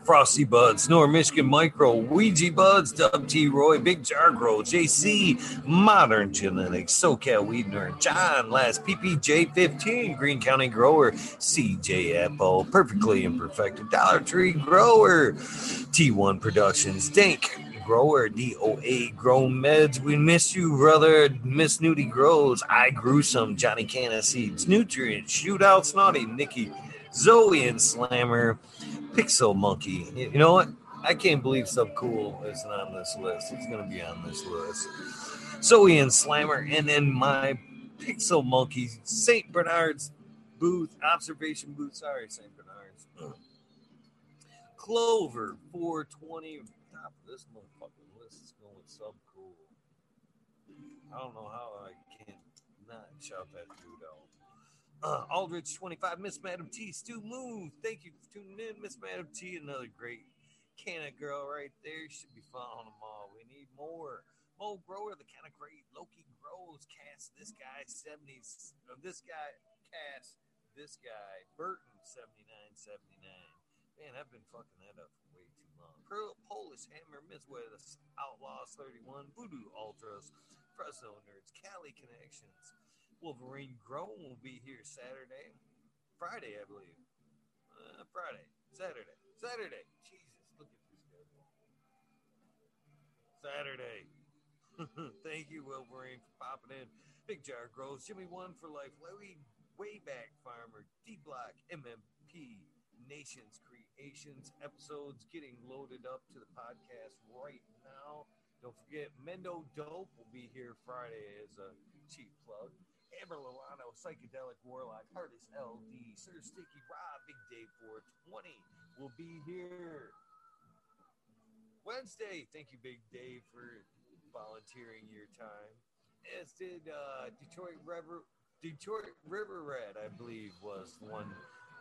Frosty Buds, Nor Michigan Micro, Ouija Buds, Dub T Roy, Big Jar Grow, JC, Modern Genetics, SoCal Weedner, John Last, PPJ15, Green County Grower, CJ Apple, Perfectly Imperfected, Dollar Tree Grower, T1 Productions, Dank, Grower, DOA Grow Meds. We miss you, brother. Miss Nudie Grows. I grew some Johnny Canna Seeds. Nutrients. Shootout Snotty. Nikki. Zoe and Slammer. Pixel Monkey. You know what? I can't believe Subcool isn't on this list. He's going to be on this list. Zoe and Slammer. And then my Pixel Monkey, St. Bernard's booth, observation booth. Sorry, St. Bernard's. Clover 420. Top of this motherfucking list is going Subcool. I don't know how I can't not shout that. Uh, Aldrich 25, Miss Madam T, Stu Moon. Thank you for tuning in, Miss Madam T. Another great Canna girl right there. Should be following them all. We need more. Mo Grower, the kind of great Loki grows. Cast this guy 70s. Uh, this guy cast this guy Burton 79 79. Man, I've been fucking that up for way too long. Pearl Polish Hammer, Midwest Outlaws 31, Voodoo Ultras, Fresno Nerds, Cali Connections. Wolverine Grown will be here Saturday, Friday, I believe. Uh, Friday, Saturday, Saturday. Jesus, look at this schedule. Saturday. Thank you, Wolverine, for popping in. Big Jar Grows, Jimmy One for Life, Larry Wayback Farmer, D Block, MMP, Nations Creations episodes getting loaded up to the podcast right now. Don't forget, Mendo Dope will be here Friday as a cheap plug. Amber Lilano, Psychedelic Warlock, Artist LD, Sir Sticky Rob, Big Dave 420 will be here Wednesday. Thank you, Big Dave, for volunteering your time. As did uh, Detroit River, Detroit River Red, I believe, was one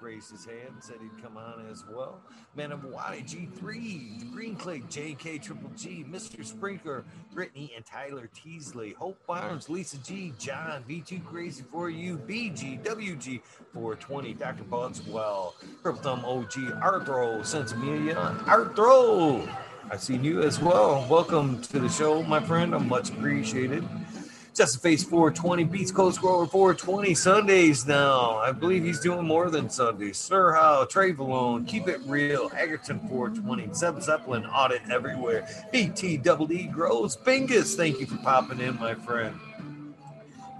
raised his hand and said he'd come on as well. Man of Hawaii, G3, Green Click, JK Triple G, Mr. Sprinkler, Brittany and Tyler Teasley, Hope Barnes, Lisa G, John, V2 Crazy for You, BG, WG 420, Dr. Bugswell, Purple Thumb OG, Arthro, Sensimilia, Arthro. I've seen you as well. Welcome to the show, my friend. I'm much appreciated. Justin Face 420, Beats Coast Grower 420 Sundays now. I believe he's doing more than Sundays. Sir How, Trey Valone, Keep It Real, Egerton 420, Zeb Zeppelin, Audit Everywhere, BT Double D Grows, Bingus. Thank you for popping in, my friend.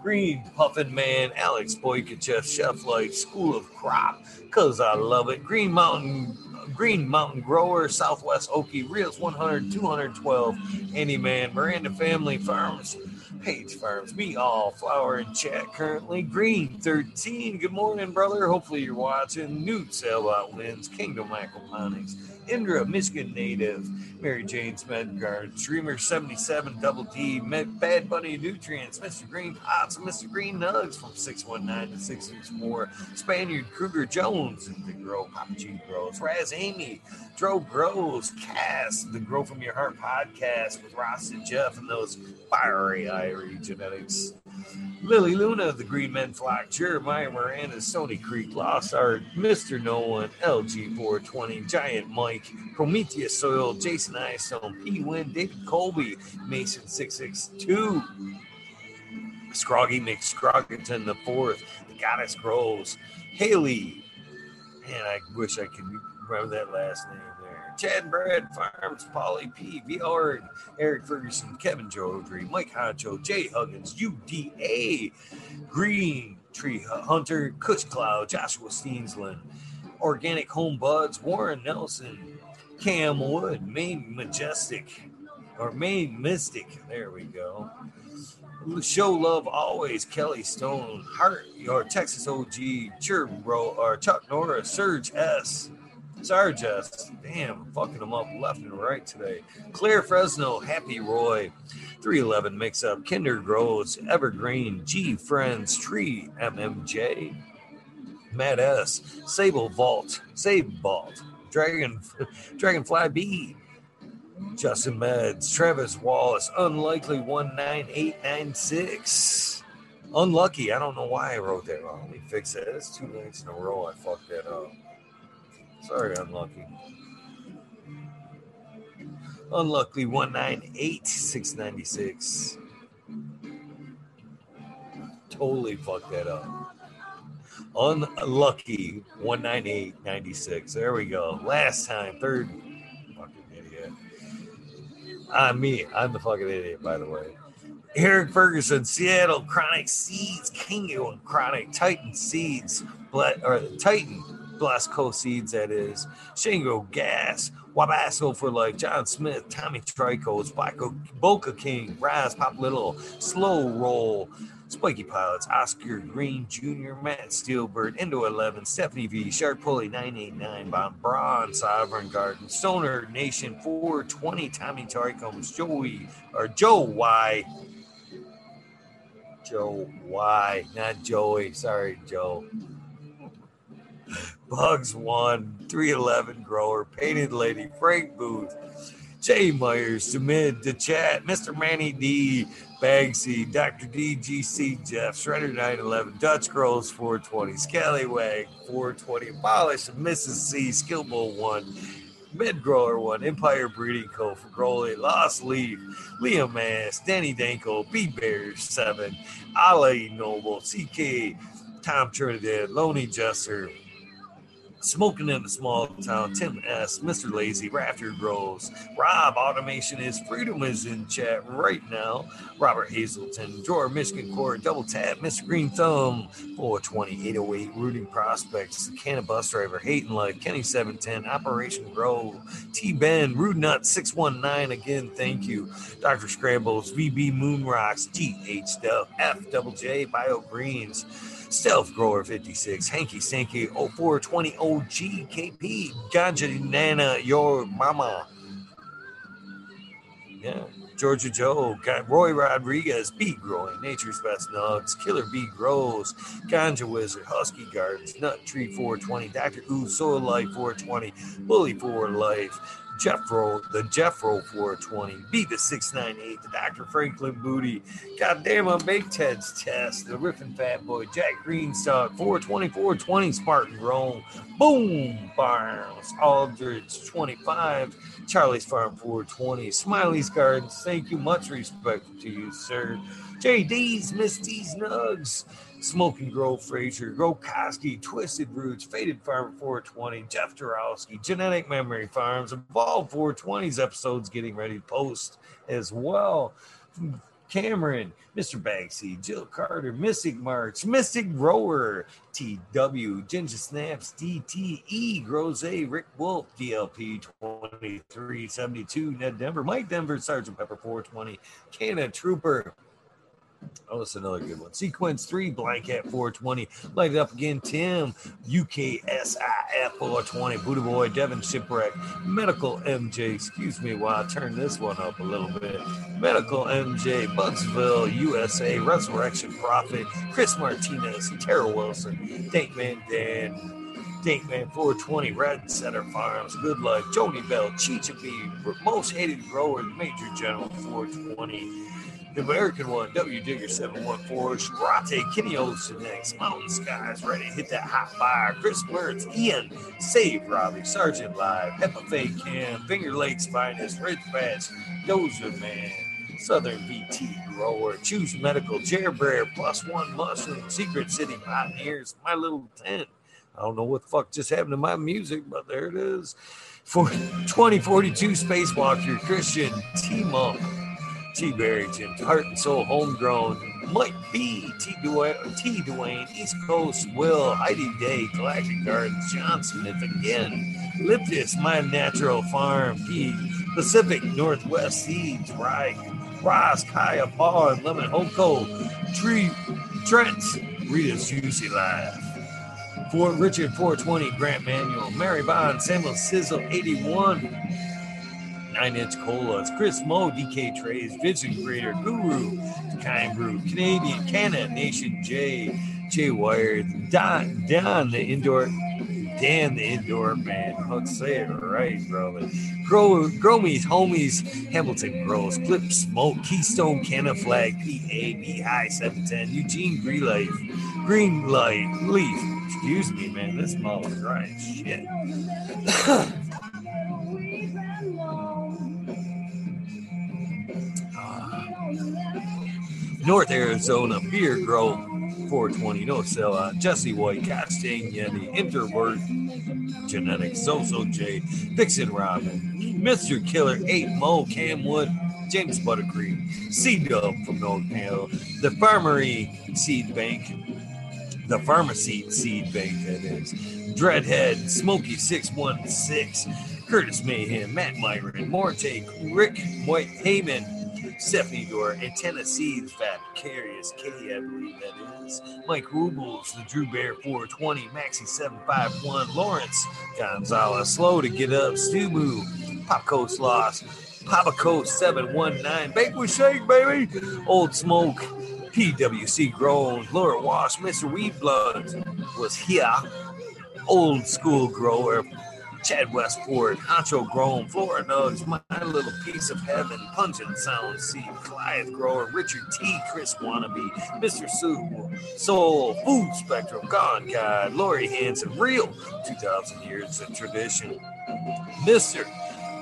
Green Puffin Man, Alex Boykachev, Chef Life, School of Crop, Cause I Love It, Green Mountain Green Mountain Grower, Southwest Okie, Reels 100, 212, Andy Man, Miranda Family Farms, Page Farms, Me All, Flower and Chat currently, Green 13. Good morning, brother. Hopefully you're watching. Newt Sailboat Wins, Kingdom Aquaponics, Indra, Michigan native, Mary Jane's Medgard, Dreamer 77, Double D, Med, Bad Bunny Nutrients, Mr. Green Pots, Mr. Green Nugs from 619 to 664, Spaniard Kruger Jones, and the Grow, Papa G Grows, Raz Amy, Dro Grows, Cass, the Grow From Your Heart podcast with Ross and Jeff and those fiery Irie genetics. Lily Luna, the Green Men Flock, Jeremiah Miranda, Stony Creek, Lost Art, Mr. No One, LG420, Giant Mike, Prometheus Soil, Jason Istone, P. Win, David Colby, Mason 662, Scroggy McScroggington the fourth, the Goddess Grows, Haley, man, I wish I could remember that last name. Chad Brad Farms, Polly P, V. Org, Eric Ferguson, Kevin Jodry, Mike Honcho, Jay Huggins, UDA, Green Tree Hunter, Kush Cloud, Joshua Steensland, Organic Home Buds, Warren Nelson, Cam Wood, Maine Majestic, or Maine Mystic. There we go. Show love always, Kelly Stone, Heart, your Texas OG, Churro, or Chuck Norris, Surge S, Sarge S. Damn, fucking them up left and right today. Claire Fresno, Happy Roy, 311 Mix Up, Kinder Grows, Evergreen, G Friends, Tree, MMJ, Matt S, Sable Vault, Save Vault, Dragon, Dragonfly B, Justin Meds, Travis Wallace, Unlikely 19896. Unlucky. I don't know why I wrote that wrong. Let me fix that. That's two nights in a row I fucked that up. Sorry, Unlucky. Unlucky 198696. Totally fucked that up. Unlucky 19896. There we go. Last time, third fucking idiot. I'm me. I'm the fucking idiot, by the way. Eric Ferguson, Seattle, Chronic Seeds, Kingo and Chronic, Titan Seeds, or Titan, Blasco Seeds, that is, Shingo Gas, Wabasso for Life, John Smith, Tommy Tricos, Boca King, Raz, Pop Little, Slow Roll, Spiky Pilots, Oscar Green Jr., Matt Steelbird, Indo 11, Stephanie V, Shark Pulley 989, Bob Braun, Sovereign Garden, Stoner Nation 420, Tommy Tricoms, Joey, or Joe Y. Joe Y, not Joey. Sorry, Joe. Bugs One, 311 Grower, Painted Lady, Frank Booth, Jay Myers, Demid, The Chat, Mr. Manny D, Bagsy, Dr. DGC, Jeff, Shredder 911, Dutch Grows 420, Scallywag 420, Abolish, Mrs. C, Skillbull 1, Med Grower One, Empire Breeding Co. for Growley, Lost Leaf, Liam Mass, Danny Danko, B Bears Seven, Ali Noble, CK, Tom Trinidad, Loney Jester, Smoking in the Small Town, Tim S., Mr. Lazy, Rafter Groves, Rob Automation is Freedom is in chat right now. Robert Hazelton, Drawer, Michigan Court, Double Tap, Mr. Green Thumb, 420, 808, Rooting Prospects, Canna Bus Driver, Hating Life, Kenny 710, Operation Grove, T Ben, Rude Nut 619, again, thank you. Dr. Scrambles, VB Moon Rocks, GH Dub, F Double J, Bio Greens, Stealth Grower 56, Hanky Stanky 0420 OGKP, Ganja Nana, your mama. Yeah. Georgia Joe, Roy Rodriguez, Bee Growing, Nature's Best Nugs, Killer Bee Grows, Ganja Wizard, Husky Gardens, Nut Tree 420, Dr. Ooh, Soil Life 420, Bully for Life, Jeffro, the Jeffro 420, beat the 698, the Dr. Franklin Booty, goddamn on Big Ted's Test, the Riffin Fat Boy, Jack Greenstock, 420, 420, Spartan Rome, Boom Barnes, Aldridge 25, Charlie's Farm 420, Smiley's Gardens, thank you, much respect to you, sir. JD's, Misty's Nugs, Smoking Grove Frazier, Grokoski, Twisted Roots, Faded Farm 420, Jeff Dorowski, Genetic Memory Farms, Evolve 420's episodes getting ready to post as well. Cameron, Mr. Bagsy, Jill Carter, Mystic March, Mystic Rower, TW, Ginger Snaps, DTE, Grose, Rick Wolf, DLP 2372, Ned Denver, Mike Denver, Sergeant Pepper 420, Canna Trooper, Oh, that's another good one. Sequence three, Blanket 420. Light it up again. Tim, UKSIF 420. Buddha Boy, Devin Shipwreck, Medical MJ. Excuse me while I turn this one up a little bit. Medical MJ, Budsville, USA, Resurrection Prophet, Chris Martinez, Tara Wilson, Dankman Dan. Dankman 420, Red Center Farms, Good Luck, Joni Bell, Chicha B, Most Hated Grower, Major General 420. The American one, W Digger 714, Shrate, Kenny Olsen next, Mountain Skies, ready hit that hot fire. Chris Mertz, Ian, Save Robbie, Sergeant Live, Peppa Fay Cam, Finger Lakes Finest, Ridge Patch, Dozer Man, Southern VT Grower, Choose Medical, Jer Bear, Plus One Mushroom, Secret City Pioneers, My Little Tent. I don't know what the fuck just happened to my music, but there it is. For 2042 Spacewalker, Christian, Team Up. T. Barrington, Heart and Soul Homegrown, Mike B, T. Dwayne, T. Dwayne, East Coast Will, Heidi Day, Galactic Gardens, John Smith again, Liptis, My Natural Farm, P. Pacific Northwest Seeds, Right, Ross, Kaya, Paul, and Lemon Hoko, Tree, Trent, Rita's Juicy Life. Fort Richard 420 Grant Manual, Mary Bond, Samuel Sizzle 81, Nine Inch Colas, Chris Mo, DK Trays, Vision Creator, Guru, Kind Brew, Canadian, Canada, Nation J, J Wired, Don, Don, the indoor, Dan, the indoor man. Let's say it right, brother. Grow, Grow Me's Homies, Hamilton Grows, Clip Smoke, Keystone Canna Flag, PAB High 710, Eugene Green Life, Green Light, Leaf. Excuse me, man. This is dry shit. North Arizona Beer Grove 420 No Sellout, Jesse White, Castain Yeti, Introvert Genetics, Zozo J, Vixen Robin, Mr. Killer, 8 Mo, Cam Wood, James Buttercream, C Dub from North Hill, the Farmery Seed Bank, the Pharmacy Seed Bank, that is, Dreadhead, Smoky 616, Curtis Mayhem, Matt Myron, Morte, Rick White Heyman, Stephanie Door, and Tennessee, the Fabulous K, I believe that is. Mike Rubles, the Drew Bear 420, Maxi 751, Lawrence Gonzalez, Slow to Get Up, Stubu, Pop Coast Lost, Papa Coast 719, Bake with Shake, baby, Old Smoke, PWC Grown, Laura Wash, Mr. Weed Blood was here, Old School Grower, Chad Westport, Honcho Grown, Flora Nugs, My Little Piece of Heaven, Pungent Sound Seed, Goliath Grower, Richard T, Chris Wannabe, Mr. Soul, Soul, Food Spectrum, Gone God, Lori Hanson, Real, 2,000 Years of Tradition, Mr.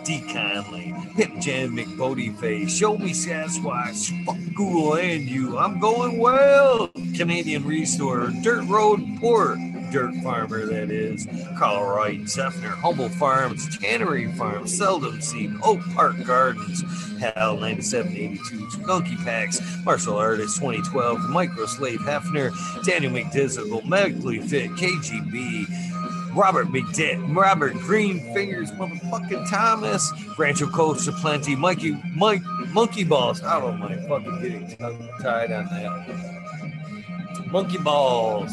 D. Conley, Hip Jam McBodie Face, Show Me Sasquatch, Fuck Google and You, I'm Going Well, Canadian Restore, Dirt Road Port, Dirt Farmer, that is, Wright, Zephyr, Humble Farms, Tannery Farms, Seldom Seen, Oak Park Gardens, Hal 9782, Gunky Packs, Martial Artist 2012, Micro Slave Hefner, Daniel McDizzle, Medically Fit, KGB, Robert McDitt, Robert Green Fingers, motherfucking Thomas, Rancho Coast Plenty, Mikey, Mike, Monkey Balls. I don't mind fucking getting tongue tied on that. Monkey Balls.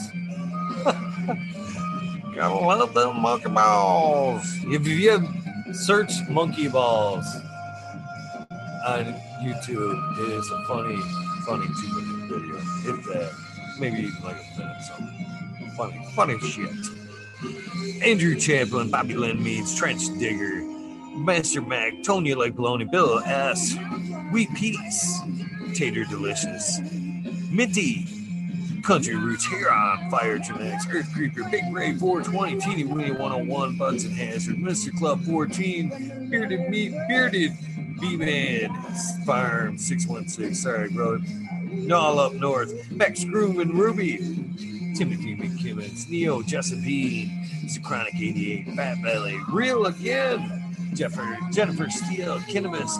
Gotta love them monkey balls. If you have search monkey balls on YouTube, it is a funny, funny two minute video. If that, maybe even like a minute something. Funny, funny shit. Andrew Champlin, Bobby Lynn Meads, Trench Digger, Master Mac, Tonya Like Baloney, Bill S, Wheat Peace, Tater Delicious, Minty, Country Roots, Huron, Fire Genetics, Earth Creeper, Big Ray 420, Teeny Weeny 101, Buds and Hazard, Mr. Club 14, Bearded Meat, Bearded B-Man, Farm 616, sorry, brother. All up north, Max Groove and Ruby, Timothy McKimmons, Neo, Josephine. Chronic 88, Fat Belly, Real Again, Jennifer, Jennifer Steele, Kinnemus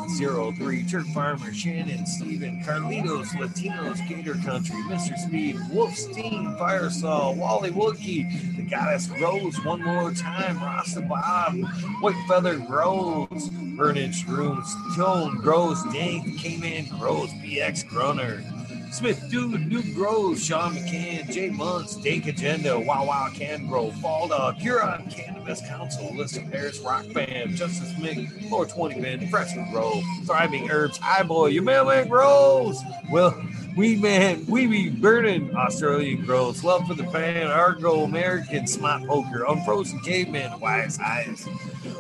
03, Turk Farmer, Shannon, Steven, Carlitos, Latinos, Gator Country, Mr. Speed, Wolfstein, Firesaw, Wally Wookie, The Goddess Rose, One More Time, Rasta Bob, White Feather Grows, Burnage Rooms, Tone Grows, Dank, K-Man Grows, BX Grunner, Smith Dude, New Grows, Sean McCann, Jay Munts, Dake Agenda, Wow Wow Can Grow, Fall Dog, Huron Cannabis Council, Listen Paris Rock Band, Justice Mick, 420 Band, Freshman Grow, Thriving Herbs, High Boy, Your Mailman Grows, Well, Weed Man, We Be Burning, Australian Grows, Love for the Fan, Argo American, Smart Poker, Unfrozen Caveman, Wise Eyes,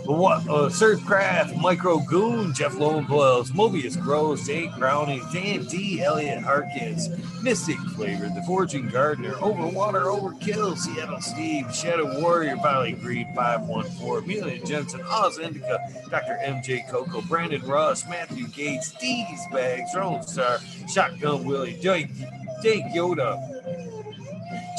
what uh, Surf Craft, Micro Goon, Jeff Lowenbells, Mobius Gross, Dave Browning, Dan D, Elliot Harkins, Mystic Flavor, The Forging Gardener, Overwater, Overkill, Seattle Steve, Shadow Warrior, Valley Green 514, Amelia Jensen, Oz Indica, Dr. MJ Coco, Brandon Russ, Matthew Gates, D's Bags, Drone Star, Shotgun Willie, Jake, Jake Yoda,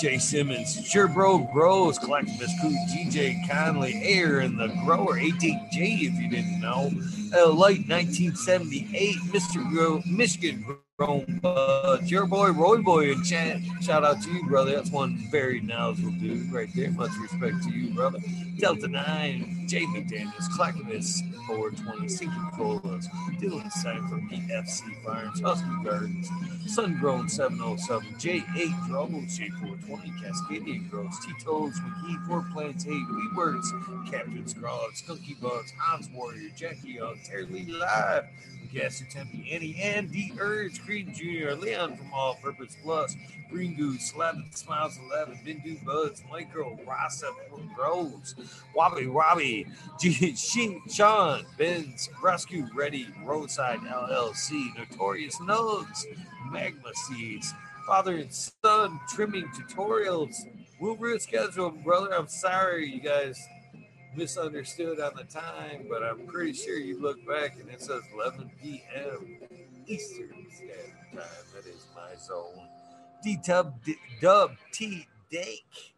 Jay Simmons, Sure Bro Grows, Collectivist Coot, DJ Conley, Air and the Grower, 18J if you didn't know, uh, Light 1978, Mr. Gro- Michigan Grown Buds, your boy Roy Boy. Shout out to you, brother. That's one very knowledgeable dude right there. Much respect to you, brother. Delta 9, Jay Daniels, Clackamas 420, Sinking Colas, Dylan Cypher, PFC Farms, Husky Gardens, Sun Grown 707, J8 Troubles, J420, Cascadian Grows, Tito's, McGee, Four Plants 8, Weedworks, Captain Scrog, Skunky Bugs, Hans Warrior, Jackie Young, Lee Live, Gasser Tempe, Annie, and D Urge, Creed Jr., Leon from All Purpose Plus, Green Goose, 11 Smiles 11, Bindu Buds, Micro, Rasa Grows, Wobby Wobby, G- She- Sean, Benz, Rescue Ready, Roadside LLC, Notorious Nugs, Magma Seeds, Father and Son Trimming Tutorials. We'll reschedule, brother. I'm sorry you guys misunderstood on the time, but I'm pretty sure you look back and it says 11 p.m. Eastern Standard Time. That is my zone. D Dub Dub T Dake.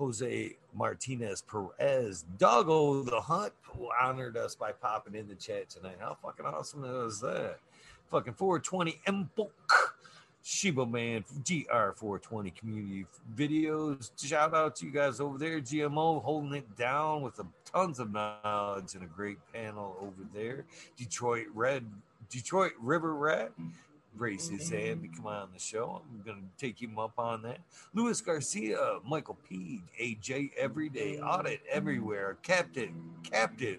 Jose Martinez Perez, Doggo the Hunt, who honored us by popping in the chat tonight. How fucking awesome is that? Fucking 420 M. Shiba Man GR420 community videos. Shout out to you guys over there. GMO holding it down with a, tons of knowledge and a great panel over there. Detroit Red, Detroit River Rat. Race his mm-hmm. hand to come on the show. I'm going to take him up on that. Luis Garcia, Michael P, AJ Everyday, Audit Everywhere, Captain, Captive,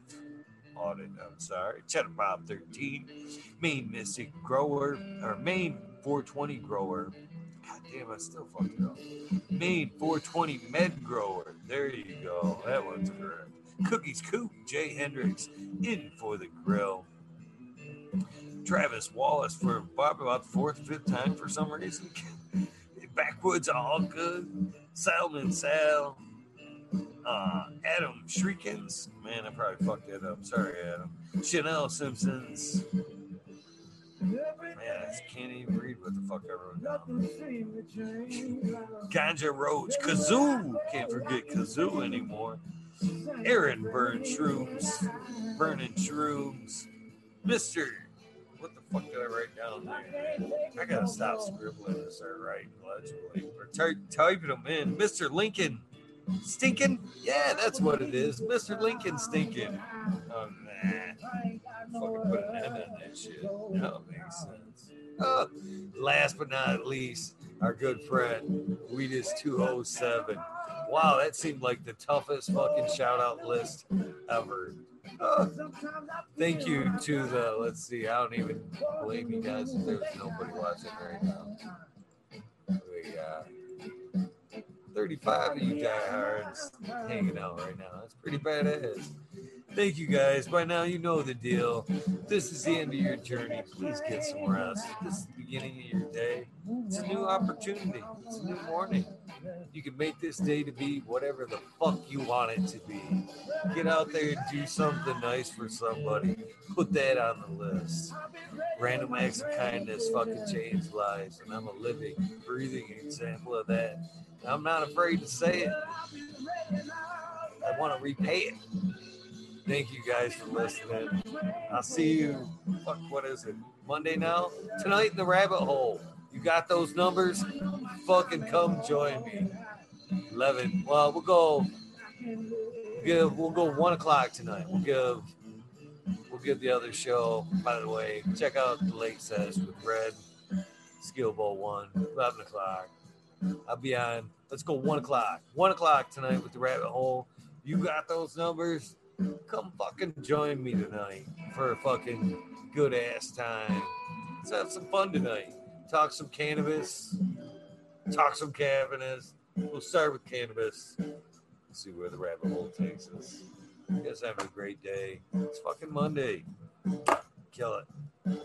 Audit, I'm sorry, Cheddar Bob 13, Main Mystic Grower, or Main 420 Grower. God damn, I still fucked it up. Main 420 Med Grower. There you go. That one's correct. Cookies Coop, Jay Hendricks in for the grill. Travis Wallace for Bob about the fourth, fifth time for some reason. Backwoods all good. Salman Sal. Uh, Adam Shriekins. Man, I probably fucked that up. Sorry, Adam. Chanel Simpsons. Man, I can't even read what the fuck I wrote down. Ganja Roach. Kazoo. Can't forget Kazoo anymore. Aaron Burn Shrooms. Burning Shrooms. Mr. What the fuck did I write down there? I gotta stop scribbling and start writing legibly. Or ty- typing them in. Mr. Lincoln. Stinking? Yeah, that's what it is. Mr. Lincoln stinking. Nah. Um, That. Uh, last but not least, our good friend, Weedus207. Wow, that seemed like the toughest fucking shout out list ever. Uh, thank you to the, let's see, I don't even blame you guys if there's nobody watching right now. We got 35 of you diehards hanging out right now. That's pretty badass. Thank you guys. By now, you know the deal. This is the end of your journey. Please get some rest. This is the beginning of your day. It's a new opportunity. It's a new morning. You can make this day to be whatever the fuck you want it to be. Get out there and do something nice for somebody. Put that on the list. Random acts of kindness fucking change lives, and I'm a living, breathing example of that. I'm not afraid to say it. I want to repay it. Thank you guys for listening. I'll see you. Fuck, what is it? Monday now? Tonight in the rabbit hole. You got those numbers? Fucking come join me. 11. Well, we'll go. Give. We'll go one o'clock tonight. We'll give. We'll give the other show. By the way, check out the late sets with Red Skill Bowl one. 11 o'clock. I'll be on. Let's go one o'clock. One o'clock tonight with the rabbit hole. You got those numbers? Come fucking join me tonight for a fucking good ass time. Let's have some fun tonight. Talk some cannabis. Talk some cannabis. We'll start with cannabis. see where the rabbit hole takes us. You guys have a great day. It's fucking Monday. Kill it.